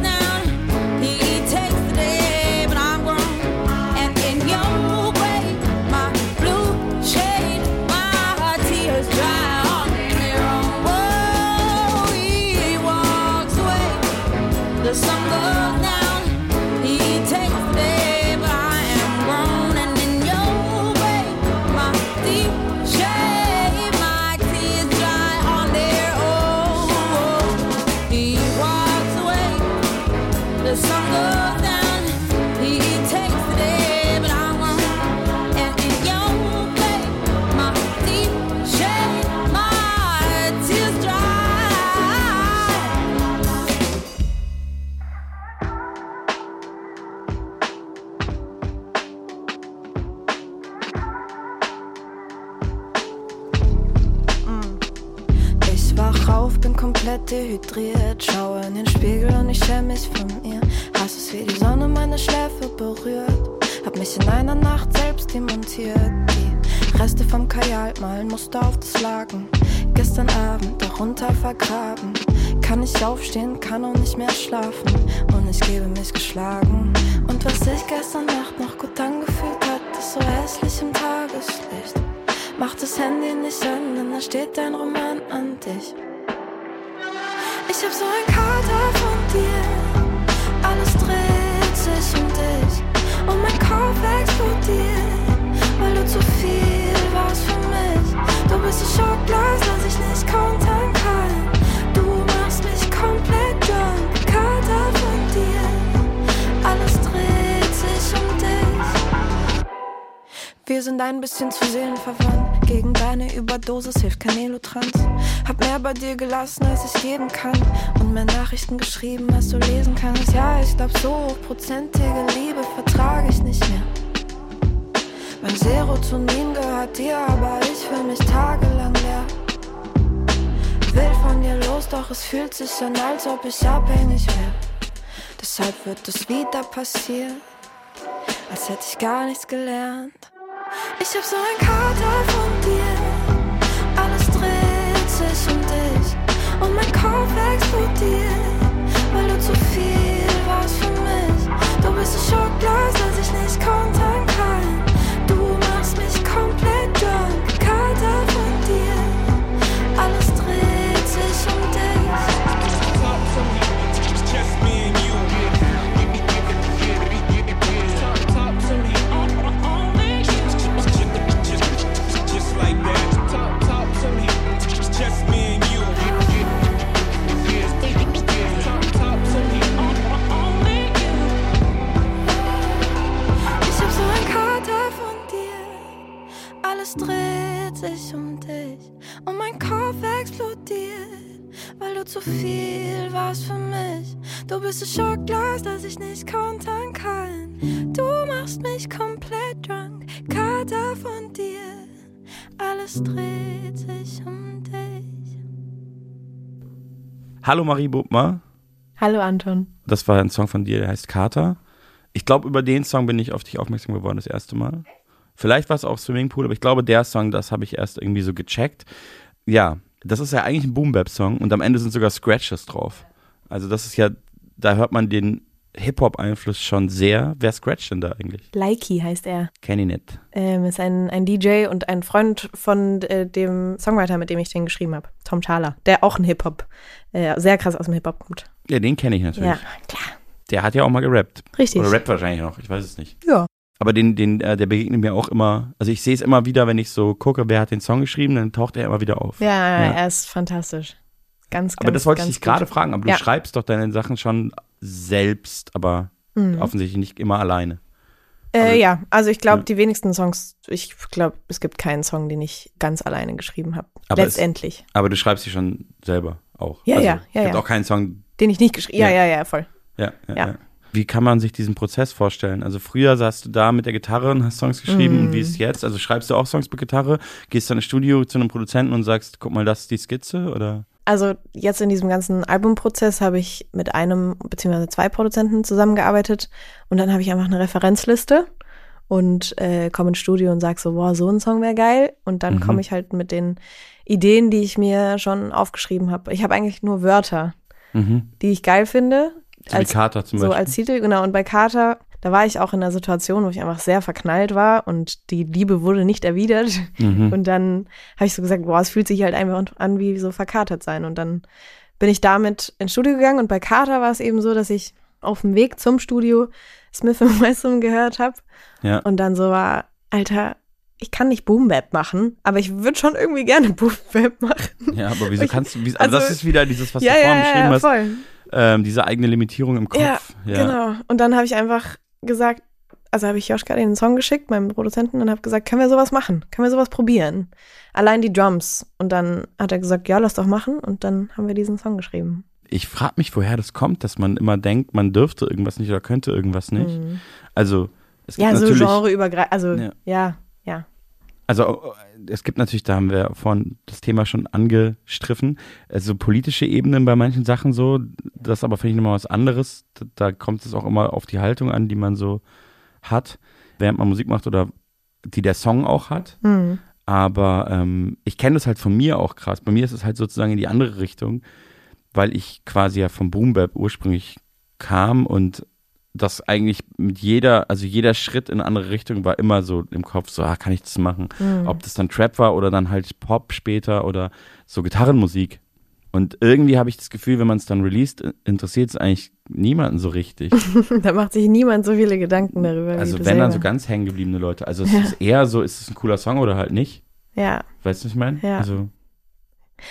komplett dehydriert. Schaue in den Spiegel und ich schäme mich von ihr. Hass es, wie die Sonne meine Schläfe berührt. Hab mich in einer Nacht selbst demontiert. Die Reste vom Kajal malen Muster auf das Laken. Gestern Abend darunter vergraben. Kann nicht aufstehen, kann auch nicht mehr schlafen. Und ich gebe mich geschlagen. Und was sich gestern Nacht noch gut angefühlt hat, ist so hässlich im Tageslicht. Mach das Handy nicht an, denn da steht dein Roman an dich. Ich hab so ein Kater von dir, alles dreht sich um dich. Und mein Kopf explodiert, weil du zu viel warst für mich. Du bist ein Schockglas, das ich nicht kontern kann. Du machst mich komplett drunk, Kater von dir, alles dreht sich um dich. Wir sind ein bisschen zu seelenverwandt. Gegen deine Überdosis hilft kein Elotrans. Hab mehr bei dir gelassen, als ich geben kann. Und mehr Nachrichten geschrieben, als du lesen kannst. Ja, ich glaub, so hochprozentige Liebe vertrage ich nicht mehr. Mein Serotonin gehört dir, aber ich fühl mich tagelang leer. Will von dir los, doch es fühlt sich an, als ob ich abhängig wär. Deshalb wird es wieder passieren, als hätte ich gar nichts gelernt. Ich hab so ein Kater von dir, alles dreht sich um dich und mein Kopf explodiert, weil du zu viel warst für mich. Du bist ein Schockglas, das ich nicht kontern kann. Du machst mich komplett drunk, Kater von dir, alles Alles dreht sich um dich und mein Kopf explodiert, weil du zu viel warst für mich. Du bist ein Schockglas, das ich nicht kontern kann. Du machst mich komplett drunk. Kater von dir. Alles dreht sich um dich. Hallo Marie Bubmer. Hallo Anton. Das war ein Song von dir, der heißt Kater. Ich glaube, über den Song bin ich auf dich aufmerksam geworden das erste Mal. Vielleicht war es auch Swimmingpool, aber ich glaube, der Song, das habe ich erst irgendwie so gecheckt. Ja, das ist ja eigentlich ein Boom-Bap-Song und am Ende sind sogar Scratches drauf. Also das ist ja, da hört man den Hip-Hop-Einfluss schon sehr. Wer scratcht denn da eigentlich? Likey heißt er. Kenn ich nicht. Ähm, ist ein, ein DJ und ein Freund von äh, dem Songwriter, mit dem ich den geschrieben habe, Tom Thaler, der auch ein Hip-Hop, äh, sehr krass aus dem Hip-Hop kommt. Ja, den kenne ich natürlich. Ja, klar. Der hat ja auch mal gerappt. Richtig. Oder rappt wahrscheinlich noch, ich weiß es nicht. Ja. Aber den, den, äh, der begegnet mir auch immer, also ich sehe es immer wieder, wenn ich so gucke, wer hat den Song geschrieben, dann taucht er immer wieder auf. Ja, ja, er ist fantastisch. Ganz, ganz Aber das wollte ich dich gerade fragen, aber du ja. schreibst doch deine Sachen schon selbst, aber Mhm. offensichtlich nicht immer alleine. Äh, ja, also ich glaube, Ja. die wenigsten Songs, ich glaube, es gibt keinen Song, den ich ganz alleine geschrieben habe. Letztendlich. Es, aber du schreibst sie schon selber auch. Ja, also, ja, ja, Es gibt auch keinen Song. Den ich nicht geschrieben Ja, Ja. ja, ja, voll. Ja. ja. Wie kann man sich diesen Prozess vorstellen? Also früher saßt du da mit der Gitarre und hast Songs geschrieben Mhm. und wie ist es jetzt? Also schreibst du auch Songs mit Gitarre, gehst dann ins Studio zu einem Produzenten und sagst, guck mal, das ist die Skizze oder? Also jetzt in diesem ganzen Albumprozess habe ich mit einem beziehungsweise zwei Produzenten zusammengearbeitet und dann habe ich einfach eine Referenzliste und äh, komme ins Studio und sage so, boah, so ein Song wäre geil und dann Mhm. komme ich halt mit den Ideen, die ich mir schon aufgeschrieben habe. Ich habe eigentlich nur Wörter, Mhm. die ich geil finde. So wie Carter zum so Beispiel. als Titel, genau. Und bei Carter, da war ich auch in einer Situation, wo ich einfach sehr verknallt war und die Liebe wurde nicht erwidert. Mhm. Und dann habe ich so gesagt, boah, es fühlt sich halt einfach an wie so verkatert sein. Und dann bin ich damit ins Studio gegangen und bei Carter war es eben so, dass ich auf dem Weg zum Studio Smith Wesson gehört habe Ja. und dann so war, Alter, ich kann nicht Boom Bap machen, aber ich würde schon irgendwie gerne Boom Bap machen. Ja, aber wieso Ich- kannst du, wie, also, das also- ist wieder dieses, was Ja, du vorhin ja, beschrieben ja, hast, voll. Ähm, diese eigene Limitierung im Kopf. Ja, genau. Und dann habe ich einfach gesagt, also habe ich Joschka den Song geschickt, meinem Produzenten, und habe gesagt, können wir sowas machen? Können wir sowas probieren? Allein die Drums. Und dann hat er gesagt, ja, lass doch machen. Und dann haben wir diesen Song geschrieben. Ich frage mich, woher das kommt, dass man immer denkt, man dürfte irgendwas nicht oder könnte irgendwas nicht. Mhm. Also es gibt Ja, so natürlich, genreübergreifend. Also, Ja. ja, ja. Also äh, es gibt natürlich, da haben wir vorhin das Thema schon angestriffen, also politische Ebenen bei manchen Sachen so, das aber finde ich nochmal was anderes. Da, da kommt es auch immer auf die Haltung an, die man so hat, während man Musik macht oder die der Song auch hat. Mhm. Aber ähm, ich kenne das halt von mir auch krass. Bei mir ist es halt sozusagen in die andere Richtung, weil ich quasi ja vom Boom Bap ursprünglich kam und das eigentlich mit jeder, also jeder Schritt in eine andere Richtung war immer so im Kopf, so, ah, kann ich das machen? Mhm. Ob das dann Trap war oder dann halt Pop später oder so Gitarrenmusik. Und irgendwie habe ich das Gefühl, wenn man es dann released, interessiert es eigentlich niemanden so richtig. da macht sich niemand so viele Gedanken darüber. Also wenn dann so selber. ganz hängengebliebene Leute. Also es Ja. ist eher so, ist es ein cooler Song oder halt nicht? Ja. Weißt du, was ich meine? Ja. Also,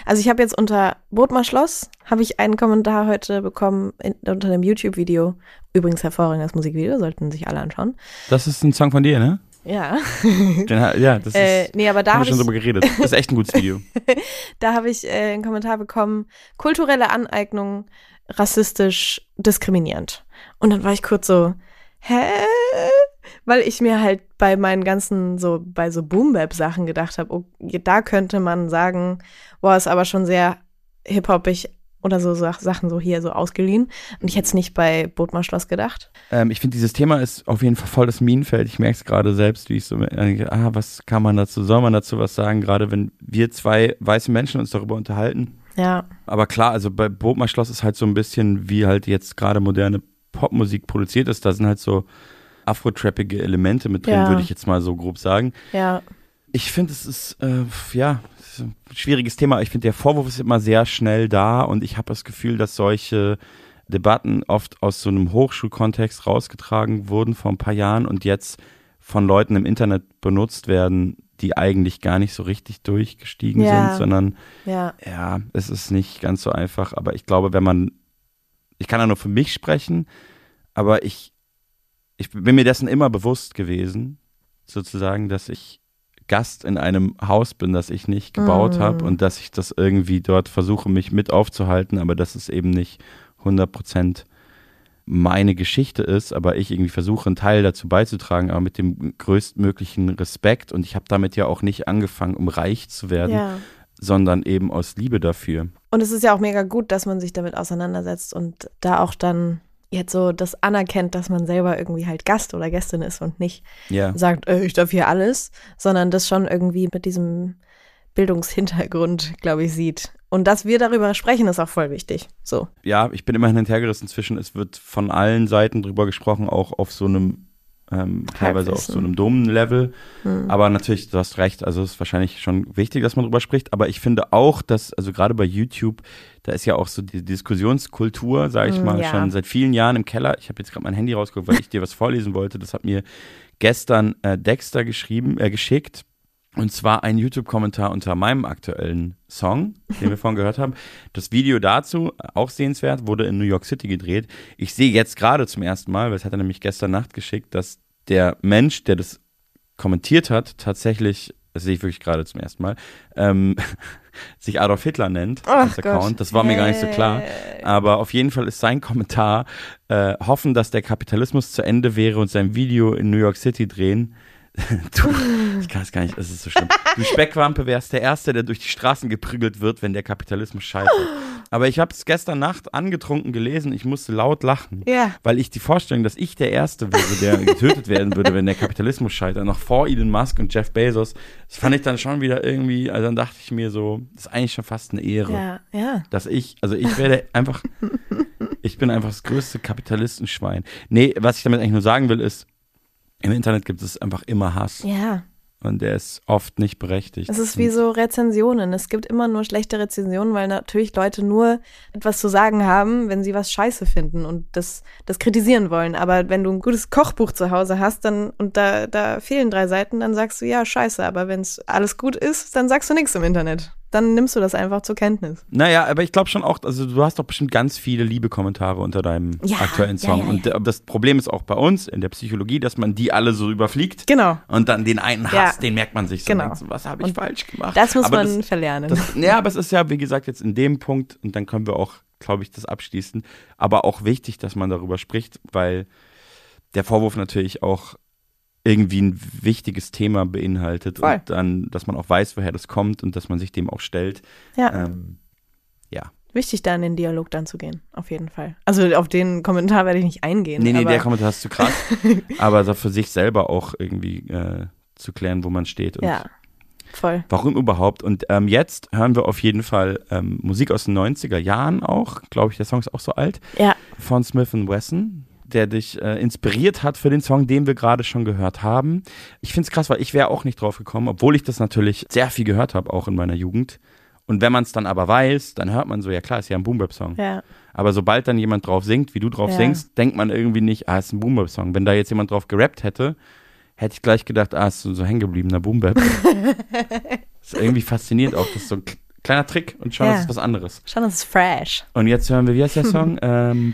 Also ich habe jetzt unter Bodmer Schloss, habe ich einen Kommentar heute bekommen in, unter dem YouTube-Video. Übrigens hervorragendes Musikvideo, sollten sich alle anschauen. das ist ein Song von dir, ne? Ja. Den, ja, das Äh, ist. nee, aber da haben hab wir schon ich- drüber geredet. Das ist echt ein gutes Video. da habe ich äh, einen Kommentar bekommen, kulturelle Aneignung rassistisch diskriminierend. Und dann war ich kurz so, hä? Weil ich mir halt bei meinen ganzen, so bei so Boom-Bap-Sachen gedacht habe, oh, da könnte man sagen, boah, ist aber schon sehr hip-hopig oder so Sach- Sachen so hier so ausgeliehen. Und ich hätte es nicht bei Bodmer Schloss gedacht. Ähm, ich finde, dieses Thema ist auf jeden Fall voll das Minenfeld. Ich merke es gerade selbst, wie ich so denke, ah, was kann man dazu, soll man dazu was sagen, gerade wenn wir zwei weiße Menschen uns darüber unterhalten. Ja. Aber klar, also bei Bodmer Schloss ist halt so ein bisschen, wie halt jetzt gerade moderne Popmusik produziert ist. Da sind halt so afro-trappige Elemente mit drin, Ja. würde ich jetzt mal so grob sagen. Ja. Ich finde, es ist, äh, ja, ist ein schwieriges Thema. Ich finde, der Vorwurf ist immer sehr schnell da und ich habe das Gefühl, dass solche Debatten oft aus so einem Hochschulkontext rausgetragen wurden vor ein paar Jahren und jetzt von Leuten im Internet benutzt werden, die eigentlich gar nicht so richtig durchgestiegen Ja. sind, sondern Ja. ja, es ist nicht ganz so einfach. Aber ich glaube, wenn man, ich kann ja nur für mich sprechen, aber ich, ich bin mir dessen immer bewusst gewesen, sozusagen, dass ich Gast in einem Haus bin, das ich nicht gebaut Mm. habe und dass ich das irgendwie dort versuche, mich mit aufzuhalten, aber dass es eben nicht 100% meine Geschichte ist, aber ich irgendwie versuche, einen Teil dazu beizutragen, aber mit dem größtmöglichen Respekt. Und ich habe damit ja auch nicht angefangen, um reich zu werden, Ja. sondern eben aus Liebe dafür. Und es ist ja auch mega gut, dass man sich damit auseinandersetzt und da auch dann jetzt so das anerkennt, dass man selber irgendwie halt Gast oder Gästin ist und nicht Ja. sagt, äh, ich darf hier alles, sondern das schon irgendwie mit diesem Bildungshintergrund, glaube ich, sieht. Und dass wir darüber sprechen, ist auch voll wichtig. So. ja, ich bin immer hin und her gerissen zwischen, es wird von allen Seiten drüber gesprochen, auch auf so einem, ähm, teilweise auf so einem dummen Level. Hm. Aber natürlich, du hast recht, also es ist wahrscheinlich schon wichtig, dass man drüber spricht. Aber ich finde auch, dass, also gerade bei YouTube, da ist ja auch so die Diskussionskultur, sage ich Hm, mal, ja. schon seit vielen Jahren im Keller. Ich habe jetzt gerade mein Handy rausgeholt, weil ich dir was vorlesen wollte. Das hat mir gestern äh, Dexter geschrieben, äh, geschickt. Und zwar ein YouTube-Kommentar unter meinem aktuellen Song, den wir vorhin gehört haben. Das Video dazu, auch sehenswert, wurde in New York City gedreht. Ich sehe jetzt gerade zum ersten Mal, weil es hat er nämlich gestern Nacht geschickt, dass der Mensch, der das kommentiert hat, tatsächlich, das sehe ich wirklich gerade zum ersten Mal, ähm, sich Adolf Hitler nennt Ach als Account. Gott. Das war mir gar nicht so klar. Aber auf jeden Fall ist sein Kommentar, äh, hoffen, dass der Kapitalismus zu Ende wäre und sein Video in New York City drehen. du, ich kann es gar nicht, es ist so schlimm. Du Speckwampe wärst der Erste, der durch die Straßen geprügelt wird, wenn der Kapitalismus scheitert. Aber ich habe es gestern Nacht angetrunken gelesen, ich musste laut lachen, Ja. weil ich die Vorstellung, dass ich der Erste wäre, der getötet werden würde, wenn der Kapitalismus scheitert, noch vor Elon Musk und Jeff Bezos, das fand ich dann schon wieder irgendwie, also dann dachte ich mir so, das ist eigentlich schon fast eine Ehre. Ja, ja. Dass ich, also ich werde einfach, ich bin einfach das größte Kapitalistenschwein. Nee, was ich damit eigentlich nur sagen will, ist, im Internet gibt es einfach immer Hass. Ja. Und der ist oft nicht berechtigt. Es ist wie so Rezensionen. Es gibt immer nur schlechte Rezensionen, weil natürlich Leute nur etwas zu sagen haben, wenn sie was scheiße finden und das, das kritisieren wollen. Aber wenn du ein gutes Kochbuch zu Hause hast dann, und da, da fehlen drei Seiten, dann sagst du, ja, scheiße. Aber wenn es alles gut ist, dann sagst du nichts im Internet. Dann nimmst du das einfach zur Kenntnis. Naja, aber ich glaube schon auch, also du hast doch bestimmt ganz viele liebe Kommentare unter deinem Ja, aktuellen Song. ja, ja. Und das Problem ist auch bei uns in der Psychologie, dass man die alle so überfliegt. Genau. Und dann den einen. Hass, den merkt man sich so. Genau. Denkt was habe ich Und falsch gemacht? Das muss aber man verlernen. Das, ja, aber es ist ja, wie gesagt, jetzt in dem Punkt, und dann können wir auch, glaube ich, das abschließen, aber auch wichtig, dass man darüber spricht, weil der Vorwurf natürlich auch irgendwie ein wichtiges Thema beinhaltet Voll. und dann, dass man auch weiß, woher das kommt und dass man sich dem auch stellt. Ja. Ähm, ja. Wichtig, da in den Dialog dann zu gehen, auf jeden Fall. Also auf den Kommentar werde ich nicht eingehen. Nee, nee, der Kommentar ist zu krass. aber so für sich selber auch irgendwie äh, zu klären, wo man steht. Und Ja, voll. Warum überhaupt? Und ähm, jetzt hören wir auf jeden Fall ähm, Musik aus den 90er Jahren auch. Glaube ich, der Song ist auch so alt. Ja. Von Smith Wesson, der dich äh, inspiriert hat für den Song, den wir gerade schon gehört haben. Ich finde es krass, weil ich wäre auch nicht drauf gekommen, obwohl ich das natürlich sehr viel gehört habe, auch in meiner Jugend. Und wenn man es dann aber weiß, dann hört man so, ja klar, ist ja ein Boom-Bap-Song. Ja. Aber sobald dann jemand drauf singt, wie du drauf Ja. singst, denkt man irgendwie nicht, ah, ist ein Boom-Bap-Song. Wenn da jetzt jemand drauf gerappt hätte, hätte ich gleich gedacht, ah, ist so, so hängen gebliebener Boom-Bap. ist irgendwie faszinierend auch, das ist so ein kleiner Trick und schon Ja. ist es was anderes. Schon ist es fresh. Und jetzt hören wir, wie heißt der Song? ähm,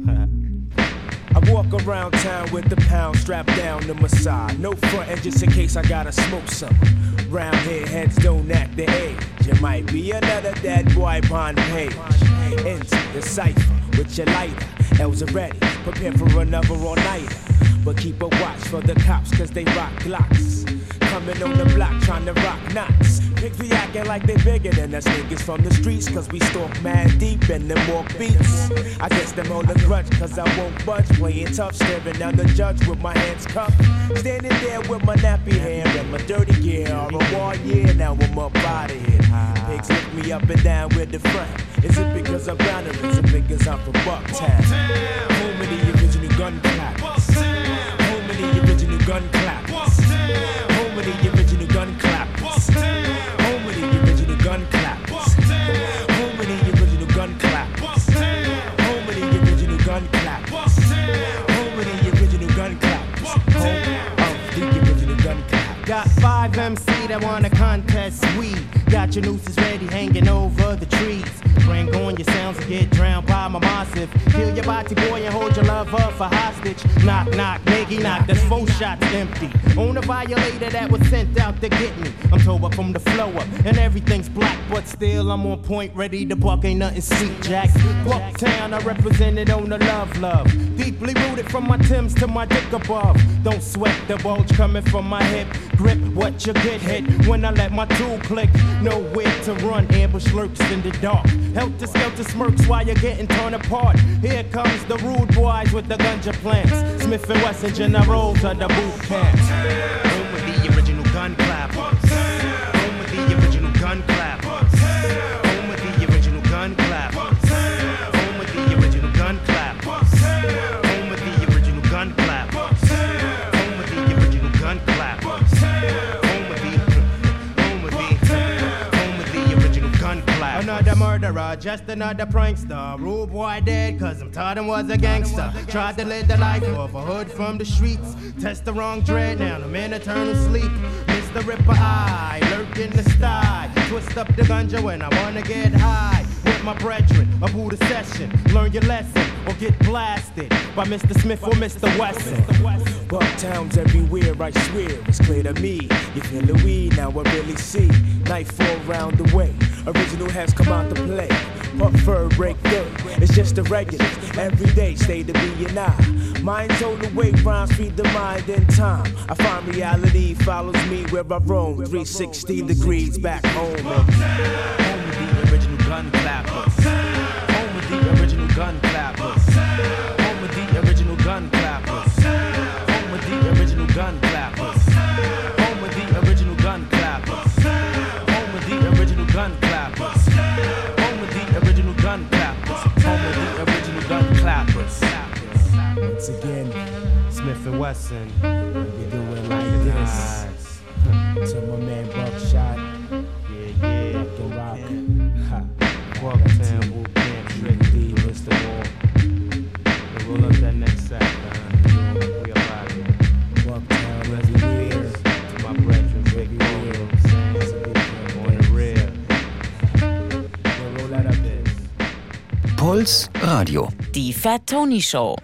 I walk around town with the pound strapped down to my side. No frontin' just in case I gotta smoke some. Round here, heads don't act the age. You might be another dead boy on page. Into the cipher with your lighter. L's ready, prepare for another all nighter. But keep a watch for the cops, cause they rock glocks. Coming on the block trying to rock knots. Pigs be acting like they bigger than us niggas from the streets, cause we stalk mad deep and them walk beats. I guess them hold a grudge, cause I won't budge. Playing tough, staring down the judge with my hands cupped. Standing there with my nappy hair and my dirty gear. All the war, yeah, now I'm up out of here. Pigs lift me up and down with the front. Is it because I'm down or is it because I'm from Bucktown? Home of the original gun clappers. Home of the original gun clappers. Got five MC that wanna contest we Got your nooses ready hanging over the trees. Bring on your sounds and get drowned by my massive. Kill your body boy and hold your lover for hostage. Knock, knock, nigga, knock, that's four shots empty. On a violator that was sent out to get me. I'm told up from the flow up and everything's black, but still I'm on point, ready to buck. Ain't nothing sweet, Jack. Bucktown, I represented on the love, love. Deeply rooted from my Timbs to my dick above. Don't sweat the bulge coming from my hip. Grip what you get hit when I let my tool click. Nowhere to run, ambush lurks in the dark. Helter skelter smirks while you're getting torn apart. Here comes the rude boys with the ganja plants. Smith and Wesson generals the boot camp. Just another prankster. Rude boy dead, cause I'm taught him was a gangster. Tried to live the life of a hood from the streets. Test the wrong dread, now I'm in eternal sleep. Mr. Ripper Eye, lurk in the sty. Twist up the ganja when I wanna get high. With my brethren, a the session. Learn your lesson or get blasted by Mr. Smith or Mr. Wesson. Bucktowns everywhere, I swear, it's clear to me. You feel the weed, now I really see. Nightfall round the way, original has come out to play. But fur break through, it's just the regulars. Every day, stay to be and I. Mind told away, rhymes feed the mind in time. I find reality follows me where I roam. 360 degrees back home. Home of the original gun clappers. Home of the original gun. Smith and Wesson, we do it like this. To my man Buckshot, yeah, yeah, rock and rock. Ha. Bucktown, Wu Camp, Trick D, Mr. Wall. We'll roll up that next sack, man. We up out here. Bucktown, Rest in peace to my brethren, Vic Moore, you know what I'm saying? On the rear. Roll that up there. Puls Radio. Die Fat Tony Show.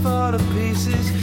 For the pieces.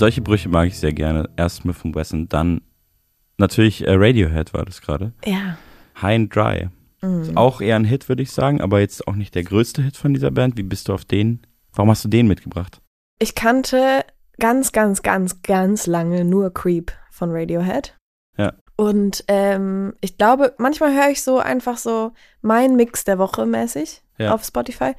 Solche Brüche mag ich sehr gerne. Erst Smith Wesson, dann natürlich äh, Radiohead war das gerade. Ja. High and Dry. Mhm. Auch eher ein Hit, würde ich sagen, aber jetzt auch nicht der größte Hit von dieser Band. Wie bist du auf den? Warum hast du den mitgebracht? Ich kannte ganz, ganz, ganz, ganz lange nur Creep von Radiohead. Ja. Und ähm, ich glaube, manchmal höre ich so einfach so mein Mix der Woche mäßig Ja. auf Spotify.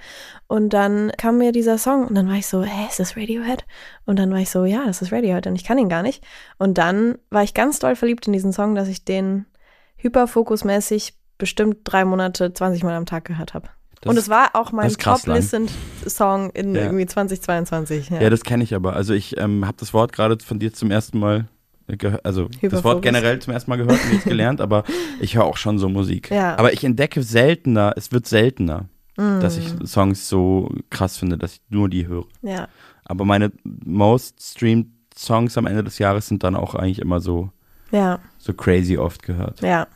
Und dann kam mir dieser Song und dann war ich so, hä, ist das Radiohead? Und dann war ich so, ja, das ist Radiohead und ich kann ihn gar nicht. Und dann war ich ganz doll verliebt in diesen Song, dass ich den hyperfokusmäßig bestimmt drei Monate 20 Mal am Tag gehört habe. Das Und es war auch mein. Top-Listened-Song in Ja. irgendwie 2022. Ja, das kenne ich aber. Also ich ähm, habe das Wort gerade von dir zum ersten Mal also das. Wort generell zum ersten Mal gehört und jetzt gelernt, aber ich höre auch schon so Musik. Ja. Aber ich entdecke seltener, es wird seltener, Mm. dass ich Songs so krass finde, dass ich nur die höre. Ja. Aber meine most streamed Songs am Ende des Jahres sind dann auch eigentlich immer so, Ja, so crazy oft gehört. ja.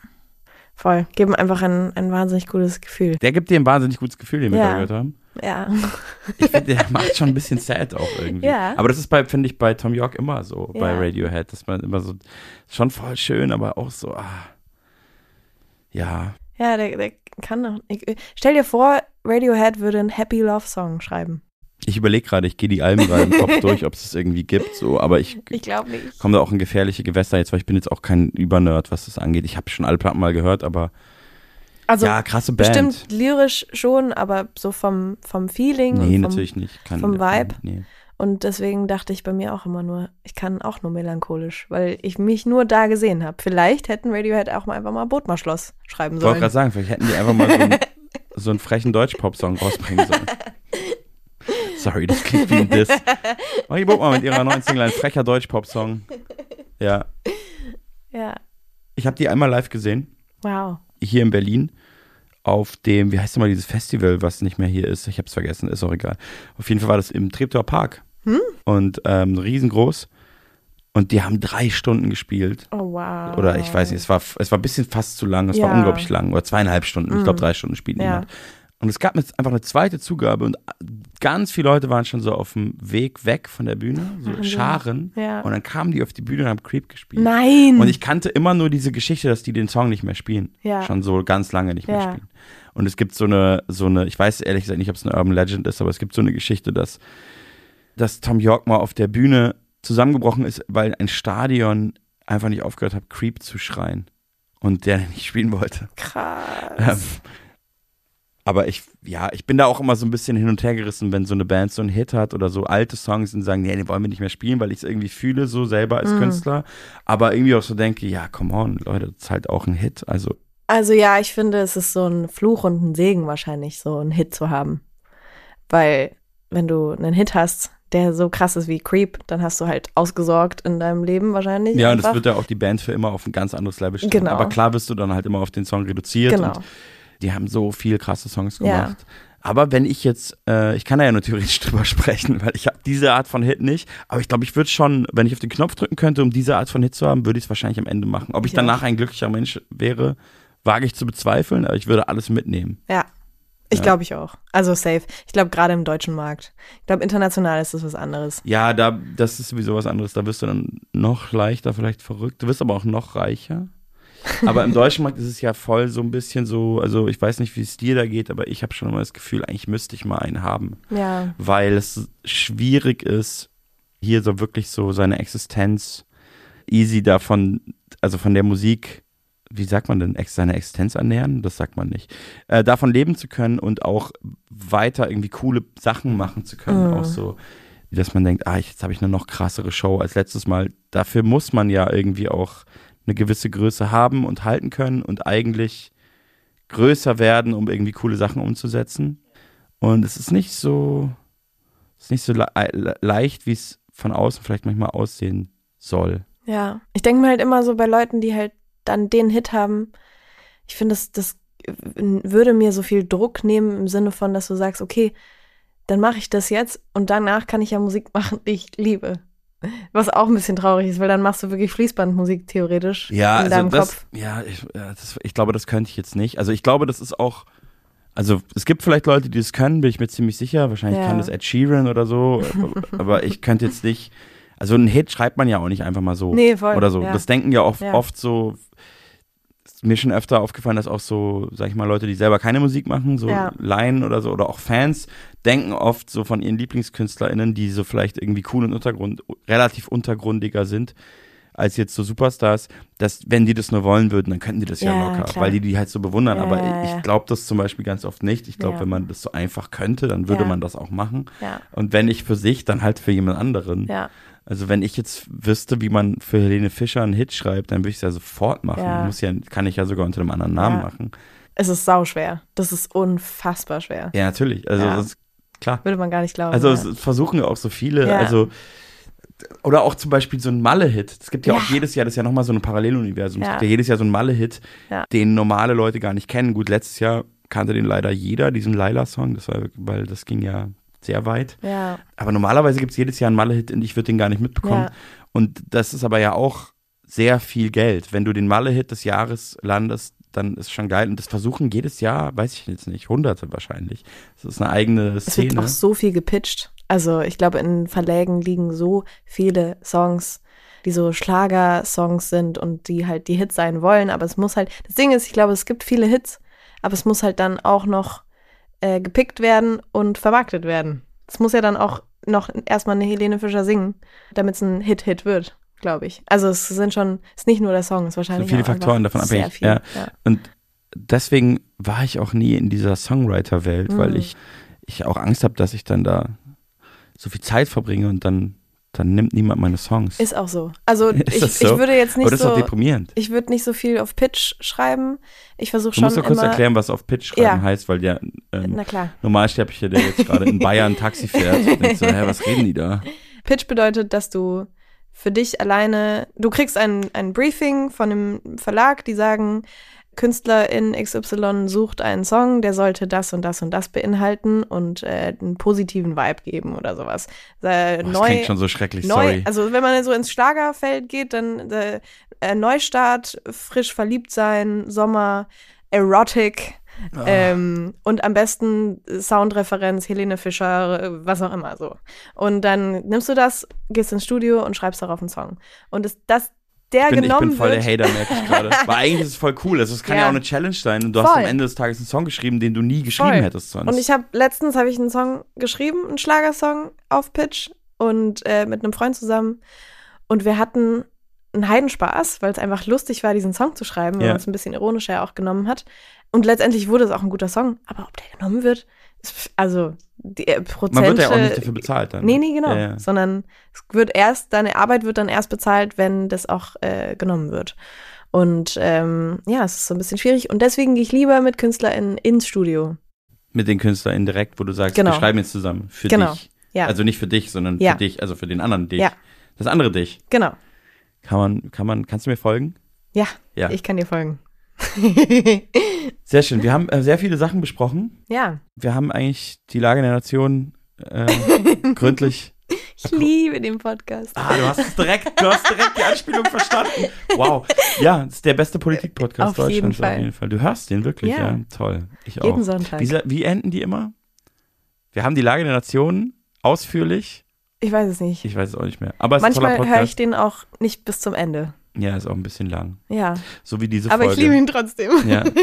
Voll. Geben einfach ein, ein wahnsinnig gutes Gefühl. Der gibt dir ein wahnsinnig gutes Gefühl, den wir da gehört haben. Ja. Ich finde, der macht schon ein bisschen sad auch irgendwie. Ja. Aber das ist bei, finde ich, bei Tom York immer so, bei Ja. Radiohead, dass man immer so, schon voll schön, aber auch so, ah, ja. Ja, der, der kann doch. Stell dir vor, Radiohead würde einen Happy Love Song schreiben. Ich überlege gerade, ich gehe die Alben gerade im Kopf durch, ob es es irgendwie gibt, so, aber ich, Ich glaube nicht. komme da auch in gefährliche Gewässer jetzt, weil ich bin jetzt auch kein Übernerd, was das angeht. Ich habe schon alle Platten mal gehört, aber Also ja, krasse Band. bestimmt lyrisch schon, aber so vom, vom Feeling. Nee, vom, natürlich nicht. Kann- vom Vibe. nee. Und deswegen dachte ich bei mir auch immer nur, ich kann auch nur melancholisch, weil ich mich nur da gesehen habe. Vielleicht hätten Radiohead auch mal einfach mal Bodmer-Schloss schreiben Ich wollte sollen. gerade sagen, vielleicht hätten die einfach mal so einen, so einen frechen Deutsch-Pop-Song rausbringen sollen. Sorry, das klingt wie ein Diss. Marie Burgmann mit ihrer neuen Single, ein frecher Deutsch-Pop-Song. Ja. Ja, Ich habe die einmal live gesehen, wow. Hier in Berlin, auf dem, wie heißt immer dieses Festival, was nicht mehr hier ist? Ich habe es vergessen, ist auch egal. Auf jeden Fall war das im Treptower Park. Hm? Und ähm, riesengroß. Und die haben drei Stunden gespielt. Oh, wow. Oder ich weiß nicht, es war, es war ein bisschen fast zu lang, es war Ja. unglaublich lang. Oder zweieinhalb Stunden. Ich glaube, Mhm. drei Stunden spielt Ja. niemand. Und es gab jetzt einfach eine zweite Zugabe und ganz viele Leute waren schon so auf dem Weg weg von der Bühne, so. Scharen. Ja. Und dann kamen die auf die Bühne und haben Creep gespielt. Nein! Und ich kannte immer nur diese Geschichte, dass die den Song nicht mehr spielen. Ja. Schon so ganz lange nicht mehr Ja. spielen. Und es gibt so eine, so eine, ich weiß ehrlich gesagt nicht, ob es eine Urban Legend ist, aber es gibt so eine Geschichte, dass, dass Tom York mal auf der Bühne zusammengebrochen ist, weil ein Stadion einfach nicht aufgehört hat, Creep zu schreien. Und der nicht spielen wollte. Krass. Ähm, aber ich, ja, ich bin da auch immer so ein bisschen hin und her gerissen, wenn so eine Band so einen Hit hat oder so alte Songs und sagen, nee, den wollen wir nicht mehr spielen, weil ich es irgendwie fühle, so selber als Mhm. Künstler. Aber irgendwie auch so denke, ja, come on, Leute, das ist halt auch ein Hit. Also, Also ja, ich finde, es ist so ein Fluch und ein Segen wahrscheinlich, so einen Hit zu haben. Weil wenn du einen Hit hast, der so krass ist wie Creep, dann hast du halt ausgesorgt in deinem Leben wahrscheinlich. ja, und einfach. das wird ja auch die Band für immer auf ein ganz anderes Level stellen. Genau. Aber klar wirst du dann halt immer auf den Song reduziert. Genau. Und die haben so viel krasse Songs Ja. gemacht. Aber wenn ich jetzt, äh, ich kann da ja nur theoretisch drüber sprechen, weil ich habe diese Art von Hit nicht. Aber ich glaube, ich würde schon, wenn ich auf den Knopf drücken könnte, um diese Art von Hit zu haben, würde ich es wahrscheinlich am Ende machen. Ob ich, Ich danach auch. ein glücklicher Mensch wäre, wage ich zu bezweifeln, aber ich würde alles mitnehmen. Ja. Ich Ja. glaube ich auch. Also safe. Ich glaube gerade im deutschen Markt. Ich glaube international ist das was anderes. Ja, da, das ist sowieso was anderes. Da wirst du dann noch leichter, vielleicht verrückt. Du wirst aber auch noch reicher. Aber im deutschen Markt ist es ja voll so ein bisschen so, also ich weiß nicht, wie es dir da geht, aber ich habe schon immer das Gefühl, eigentlich müsste ich mal einen haben. Ja. Weil es schwierig ist, hier so wirklich so seine Existenz easy davon, also von der Musik, wie sagt man denn, seine Existenz ernähren? Das sagt man nicht. Äh, davon leben zu können und auch weiter irgendwie coole Sachen machen zu können. Mhm. Auch so, dass man denkt, ah, jetzt habe ich eine noch krassere Show als letztes Mal. Dafür muss man ja irgendwie auch eine gewisse Größe haben und halten können und eigentlich größer werden, um irgendwie coole Sachen umzusetzen. Und es ist nicht so, ist nicht so le le leicht, wie es von außen vielleicht manchmal aussehen soll. Ja. Ich denke mir halt immer so bei Leuten, die halt dann den Hit haben, ich finde, das, das würde mir so viel Druck nehmen im Sinne von, dass du sagst, okay, dann mache ich das jetzt und danach kann ich ja Musik machen, die ich liebe. Was auch ein bisschen traurig ist, weil dann machst du wirklich Fließbandmusik theoretisch Ja, in also deinem das, Kopf. ja, ich, ja das, ich glaube, das könnte ich jetzt nicht. Also ich glaube, das ist auch, also es gibt vielleicht Leute, die das können, bin ich mir ziemlich sicher. Wahrscheinlich Ja. kann das Ed Sheeran oder so, aber ich könnte jetzt nicht. also ein Hit schreibt man ja auch nicht einfach mal so. Nee, voll, Oder so. ja. Das denken ja oft, oft so, mir schon öfter aufgefallen, dass auch so, sag ich mal, Leute, die selber keine Musik machen, so Ja. Laien oder so, oder auch Fans, denken oft so von ihren LieblingskünstlerInnen, die so vielleicht irgendwie cool und Untergrund, relativ untergrundiger sind, als jetzt so Superstars, dass wenn die das nur wollen würden, dann könnten die das ja, Ja, locker, klar. weil die die halt so bewundern. Ja, Aber ja, ich glaube das zum Beispiel ganz oft nicht. Ich glaube, wenn man das so einfach könnte, dann würde man das auch machen. Und wenn nicht für sich, dann halt für jemand anderen. Ja. Also wenn ich jetzt wüsste, wie man für Helene Fischer einen Hit schreibt, dann würde ich es ja sofort machen. Ja. Muss ja, kann ich ja sogar unter einem anderen Namen Ja. machen. Es ist sauschwer. Das ist unfassbar schwer. Ja, natürlich. Also Ja. das ist klar. Würde man gar nicht glauben. Also ja. es versuchen ja auch so viele, also oder auch zum Beispiel so ein Malle-Hit. Es gibt ja, Ja. auch jedes Jahr, das ist ja nochmal so ein Paralleluniversum. Es Ja. gibt ja jedes Jahr so einen Malle-Hit, Ja. den normale Leute gar nicht kennen. Gut, letztes Jahr kannte den leider jeder, diesen Laila-Song, das war, weil das ging ja sehr weit. Ja. Aber normalerweise gibt es jedes Jahr einen Malle-Hit und ich würde den gar nicht mitbekommen. Ja. Und das ist aber ja auch sehr viel Geld. Wenn du den Malle-Hit des Jahres landest, dann ist schon geil. Und das versuchen jedes Jahr, weiß ich jetzt nicht, Hunderte wahrscheinlich. Das ist eine eigene Es wird Szene. auch so viel gepitcht. Also ich glaube, in Verlägen liegen so viele Songs, die so Schlager-Songs sind und die halt die Hits sein wollen. Aber es muss halt, das Ding ist, ich glaube, es gibt viele Hits, aber es muss halt dann auch noch äh, gepickt werden und vermarktet werden. Es muss ja dann auch noch erstmal eine Helene Fischer singen, damit es ein Hit-Hit wird, glaube ich. Also es sind schon, es ist nicht nur der Song, es ist so wahrscheinlich viele auch einfach Faktoren davon abhängig. Viel. Ja. Ja. Und deswegen war ich auch nie in dieser Songwriter-Welt, weil Mhm. ich, ich auch Angst habe, dass ich dann da so viel Zeit verbringe und dann, dann nimmt niemand meine Songs. Ist auch so. Also Ist ich, so? ich würde jetzt nicht Aber das ist so. doch deprimierend. Ich würde nicht so viel auf Pitch schreiben. Ich versuche Du schon musst doch kurz erklären, was auf Pitch schreiben Ja. heißt, weil der ähm, Na klar. Normalsterblicher, der jetzt gerade in Bayern Taxi fährt, denkt so, hä, was reden die da? Pitch bedeutet, dass du für dich alleine, du kriegst ein, ein Briefing von einem Verlag, die sagen, Künstlerin XY sucht einen Song, der sollte das und das und das beinhalten und äh, einen positiven Vibe geben oder sowas. Äh, Boah, das klingt schon so schrecklich, neu, sorry. Also wenn man so ins Schlagerfeld geht, dann äh, äh, Neustart, frisch verliebt sein, Sommer, Erotic. Ah. Ähm, und am besten Soundreferenz, Helene Fischer, was auch immer so. Und dann nimmst du das, gehst ins Studio und schreibst darauf einen Song. Und das, das der Ich bin, ich genommen bin voll wird. der Hater, merke ich gerade. Weil eigentlich ist es voll cool. Also es kann ja. Ja. auch eine Challenge sein und du hast Voll. am Ende des Tages einen Song geschrieben, den du nie geschrieben Voll. hättest sonst. Und ich habe letztens habe ich einen Song geschrieben, einen Schlagersong auf Pitch und äh, mit einem Freund zusammen und wir hatten einen Heidenspaß, weil es einfach lustig war, diesen Song zu schreiben, weil Ja. man es ein bisschen ironischer auch genommen hat. Und letztendlich wurde es auch ein guter Song, aber ob der genommen wird, also die äh, Prozente. Man wird ja auch nicht dafür bezahlt dann. Nee, nee, genau. Ja, ja. Sondern es wird erst, deine Arbeit wird dann erst bezahlt, wenn das auch äh, genommen wird. Und ähm, ja, es ist so ein bisschen schwierig. Und deswegen gehe ich lieber mit KünstlerInnen ins Studio. Mit den KünstlerInnen direkt, wo du sagst, Genau. wir schreiben jetzt zusammen. Für Genau. dich. Ja. Also nicht für dich, sondern Ja. für dich, also für den anderen dich. Ja. Das andere dich. Genau. Kann man, kann man, kannst du mir folgen? Ja, Ja. ich kann dir folgen. Sehr schön. Wir haben äh, sehr viele Sachen besprochen. Ja. Wir haben eigentlich die Lage der Nation äh, gründlich. Ich liebe den Podcast. Ah, du hast es direkt, du hast direkt die Anspielung verstanden. Wow. Ja, das ist der beste Politik-Podcast jeden Deutschlands auf jeden Fall. Du hörst den wirklich, ja. Ja. Toll. Ich Jeden auch. Sonntag. Wie, wie enden die immer? Wir haben die Lage der Nation ausführlich. Ich weiß es nicht. Ich weiß es auch nicht mehr. Aber es Manchmal höre ich den auch nicht bis zum Ende. Ja, ist auch ein bisschen lang. Ja. So wie diese Aber Folge. ich liebe ihn trotzdem. Ja.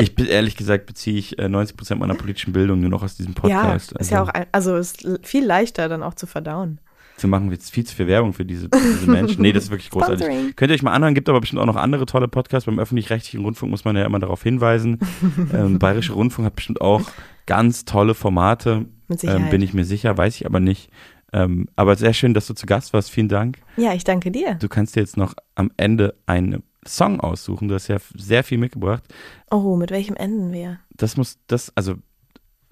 Ich bin ehrlich gesagt beziehe ich äh, 90 Prozent meiner politischen Bildung nur noch aus diesem Podcast. ja, ist ja auch, ein, also ist viel leichter dann auch zu verdauen. Wir machen jetzt viel zu viel Werbung für diese, diese Menschen. Nee, das ist wirklich großartig. Sponsoring. Könnt ihr euch mal anhören, gibt aber bestimmt auch noch andere tolle Podcasts. Beim öffentlich-rechtlichen Rundfunk muss man ja immer darauf hinweisen. ähm, Bayerische Rundfunk hat bestimmt auch ganz tolle Formate. Mit Sicherheit. Ähm, bin ich mir sicher, weiß ich aber nicht. Ähm, aber sehr schön, dass du zu Gast warst. Vielen Dank. Ja, ich danke dir. Du kannst dir jetzt noch am Ende einen Song aussuchen. Du hast ja sehr viel mitgebracht. Oh, mit welchem enden wir? Das muss, das, also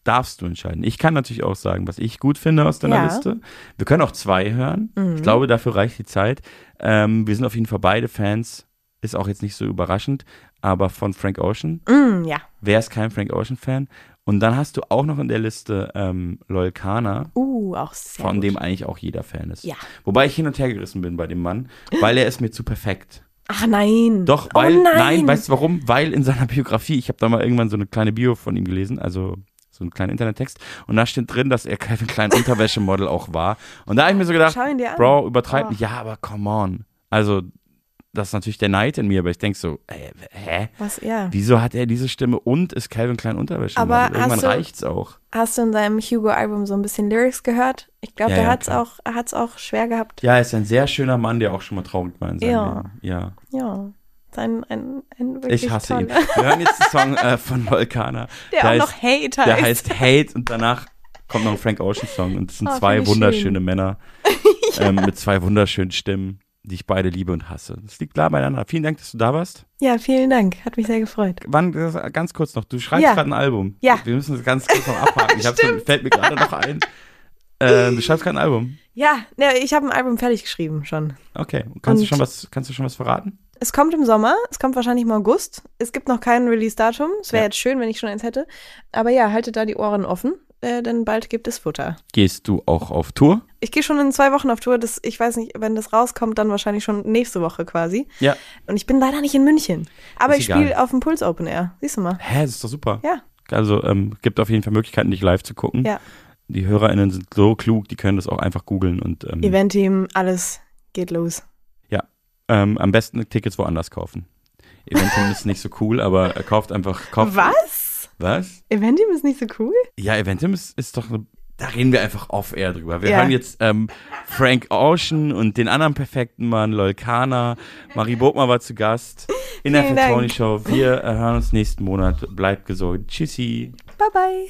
darfst du entscheiden. Ich kann natürlich auch sagen, was ich gut finde aus deiner Ja. Liste. Wir können auch zwei hören. Mhm. Ich glaube, dafür reicht die Zeit. Ähm, wir sind auf jeden Fall beide Fans. Ist auch jetzt nicht so überraschend, aber von Frank Ocean. Mm, ja. Wer ist kein Frank Ocean-Fan? Und dann hast du auch noch in der Liste ähm, Loyal Kana, Uh, auch sehr von gut. dem eigentlich auch jeder Fan ist. Ja. Wobei ich hin und her gerissen bin bei dem Mann, weil er ist mir zu perfekt. Ach nein. Doch, oh, weil, nein. nein, weißt du warum? Weil in seiner Biografie, ich habe da mal irgendwann so eine kleine Bio von ihm gelesen, also so einen kleinen Internettext. Und da steht drin, dass er Calvin Klein Unterwäschemodel auch war. Und da habe ich mir so gedacht. Bro, übertreib Oh. nicht. Ja, aber come on. Also, das ist natürlich der Neid in mir, aber ich denke so, äh, hä? Was, ja. Wieso hat er diese Stimme und ist Calvin Klein Unterwäschemodel? Aber Irgendwann du- reicht's auch. Hast du in seinem Hugo-Album so ein bisschen Lyrics gehört? Ich glaube, Ja, der ja, hat's klar. auch, er hat's auch schwer gehabt. Ja, er ist ein sehr schöner Mann, der auch schon mal traurig war in seinem Ja. Leben. Ja. Ja. Sein, ein, ein wirklich Ich hasse ihn. toller. Wir hören jetzt einen Song äh, von Volcana. Der auch noch Hate Der heißt. heißt Hate und danach kommt noch ein Frank Ocean Song und es sind Oh, zwei wunderschöne schön. Männer ähm, mit zwei wunderschönen Stimmen, die ich beide liebe und hasse. Das liegt klar beieinander. Vielen Dank, dass du da warst. Ja, vielen Dank. Hat mich sehr gefreut. Wann, ganz kurz noch, du schreibst Ja. gerade ein Album. Ja. Wir müssen das ganz kurz noch abhaken. Ich hab's, fällt mir gerade noch ein. Ähm, du schreibst gerade ein Album. Ja, ne, ich habe ein Album fertig geschrieben schon. Okay. Kannst du Und- schon was, kannst du schon was verraten? Es kommt im Sommer, es kommt wahrscheinlich im August. Es gibt noch kein Release-Datum. Es wäre Ja. jetzt schön, wenn ich schon eins hätte. Aber ja, haltet da die Ohren offen, äh, denn bald gibt es Futter. Gehst du auch auf Tour? Ich gehe schon in zwei Wochen auf Tour. Das, ich weiß nicht, wenn das rauskommt, dann wahrscheinlich schon nächste Woche quasi. Ja. Und ich bin leider nicht in München. Aber Ist ich spiele auf dem Puls Open Air. Siehst du mal. Hä, das ist doch super. Ja. Also ähm, gibt auf jeden Fall Möglichkeiten, dich live zu gucken. Ja. Die HörerInnen sind so klug, die können das auch einfach googeln und ähm, Event-Team, alles geht los. ja, ähm, am besten Tickets woanders kaufen. Eventim ist nicht so cool, aber er kauft einfach. Kauft, Was? Was? Event-Team ist nicht so cool? Ja, Eventim ist, ist doch. eine- Da reden wir einfach off-air drüber. Wir Ja. hören jetzt ähm, Frank Ocean und den anderen perfekten Mann, Lolkana. Marie Bogner war zu Gast in der Vielen Fat Dank. Tony Show. Wir äh, hören uns nächsten Monat. Bleibt gesund. Tschüssi. Bye, bye.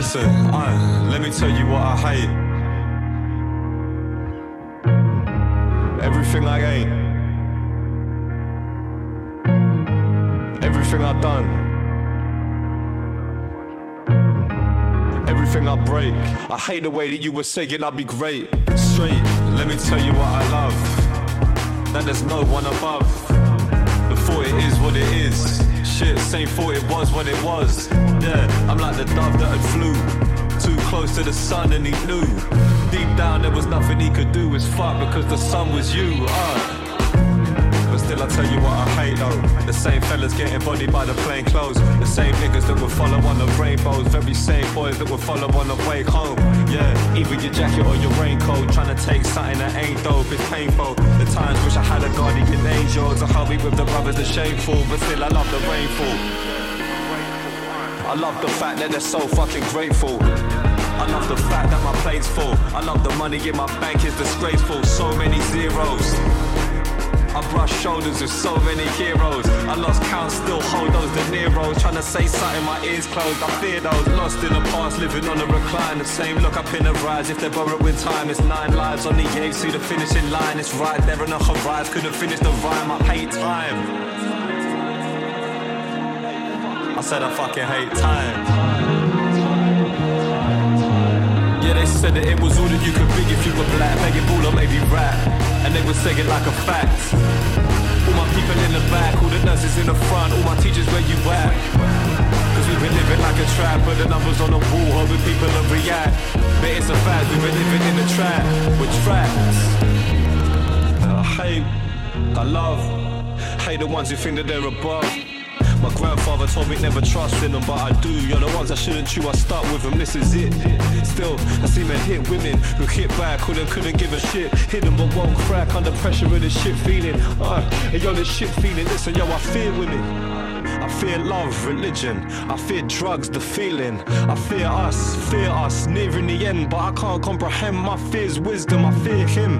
Listen, uh, let me tell you what I hate. Everything I ain't. Everything I've done. Everything I break. I hate the way that you were saying I'd be great. Straight, let me tell you what I love. That there's no one above. Before it is what it is. Shit, same thought it was what it was. Yeah, I'm like the dove that had flew too close to the sun and he knew. Deep down there was nothing he could do. It's fuck because the sun was you. Uh. Still, I tell you what I hate though. The same fellas getting bodied by the plain clothes. The same niggas that would follow on the rainbows. Very same boys that would follow on the way home. Yeah, either your jacket or your raincoat. Trying to take something that ain't dope. It's painful. The times wish I had a guardian angel to me with the brothers that's shameful. But still, I love the rainfall. I love the fact that they're so fucking grateful. I love the fact that my plate's full. I love the money in my bank is disgraceful. So many zeros. I brush shoulders with so many heroes. I lost count, still hold those De Niro's. Trying to say something, my ears closed. I fear those lost in the past, living on a recline. The same look up in the rise. If they're borrowing time, it's nine lives on the edge. See the finishing line. It's right there on the horizon. Couldn't finish the rhyme. I hate time. I said I fucking hate time. Said that it was all that you could be if you were black. Begging ball or maybe rap. And they would say it like a fact. All my people in the back, all the nurses in the front, all my teachers where you at. Cause we've been living like a trap, but the numbers on the wall, hoping people will react. But it's a fact, we've been living in a trap, with traps. I uh, hate, I love, hate the ones who think that they're above. My grandfather told me never trust in them, but I do. You're the ones I shouldn't chew, I start with them, this is it. Still, I see men hit women who hit back, who them couldn't give a shit. Hit them but won't crack under pressure of this shit feeling. Uh, and yo, this shit feeling, listen, yo, I fear women. I fear love, religion. I fear drugs, the feeling. I fear us, fear us, nearing the end, but I can't comprehend my fears, wisdom. I fear him.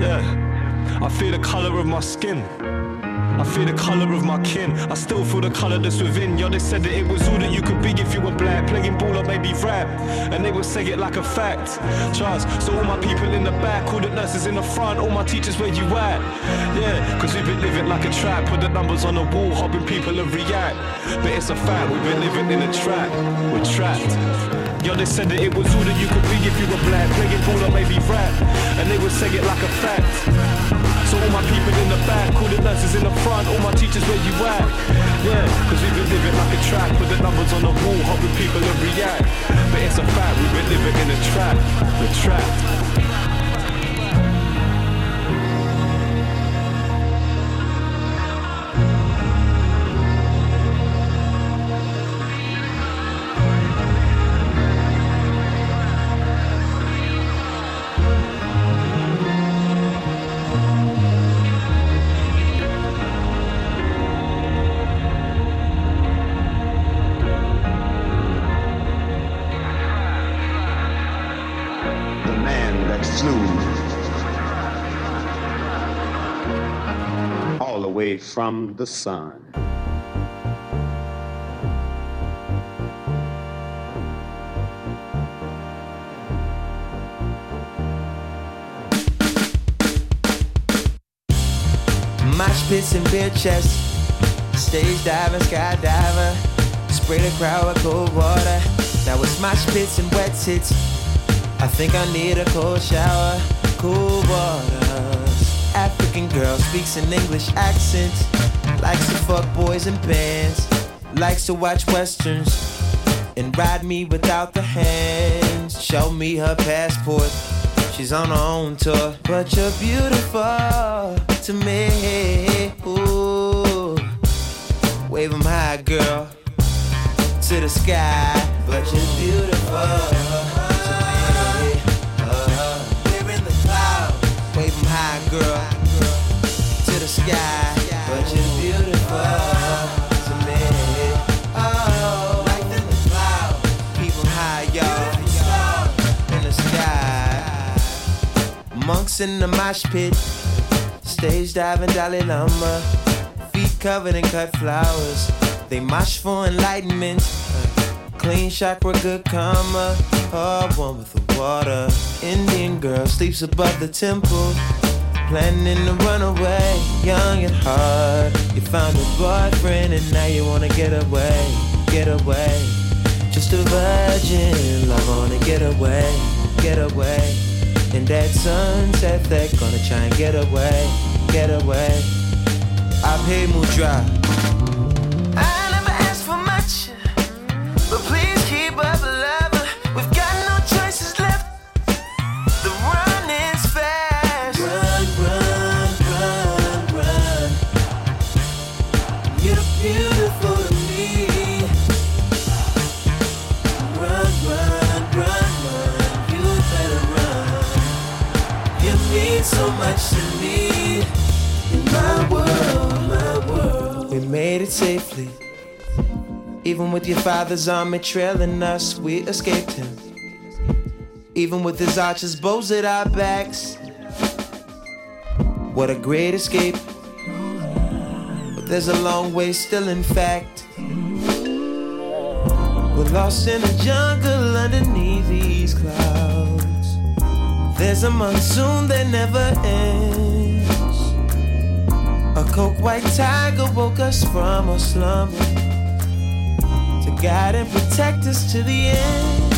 Yeah, I fear the color of my skin. I fear the colour of my kin. I still feel the colour that's within. Yo, they said that it was all that you could be if you were black. Playing ball or maybe rap. And they would say it like a fact. Trust. So all my people in the back, all the nurses in the front, all my teachers where you at? Yeah, cause we've been living like a trap. Put the numbers on the wall, hoping people will react. But it's a fact, we've been living in a trap. We're trapped. Yo, they said that it was all that you could be if you were black. Playing ball or maybe rap. And they would say it like a fact. So all my people in the back, all the nurses in the front, all my teachers where you at? Yeah, cause we've been living like a track, put the numbers on the wall, hoping people will react. But it's a fact, we've been living in a trap, trap. From the sun. Mosh pits and beer chests, stage diving, skydiver, spray the crowd with cold water. Now it's mosh pits and wet tits. I think I need a cold shower, cool waters. Girl speaks an English accent, likes to fuck boys and bands, likes to watch westerns and ride me without the hands. Show me her passport. She's on her own tour, but you're beautiful to me. Ooh, wave 'em high, girl, to the sky. But you're beautiful to sky. But you're beautiful to me. Oh, life in the clouds, 'em high, y'all, in the sky. Monks in the mosh pit, stage diving Dalai Lama, feet covered in cut flowers. They mosh for enlightenment, clean chakra, good karma. Oh, one with the water. Indian girl sleeps above the temple, planning to run away, young at heart. You found a boyfriend and now you wanna get away, get away. Just a virgin, love wanna get away, get away. And that sunset, they're gonna try and get away, get away. I pay Mudra. It safely. Even with your father's army trailing us, we escaped him. Even with his archers bows at our backs. What a great escape. But there's a long way still, in fact. We're lost in a jungle underneath these clouds. There's a monsoon that never ends. A coke white tiger woke us from our slumber to guide and protect us to the end.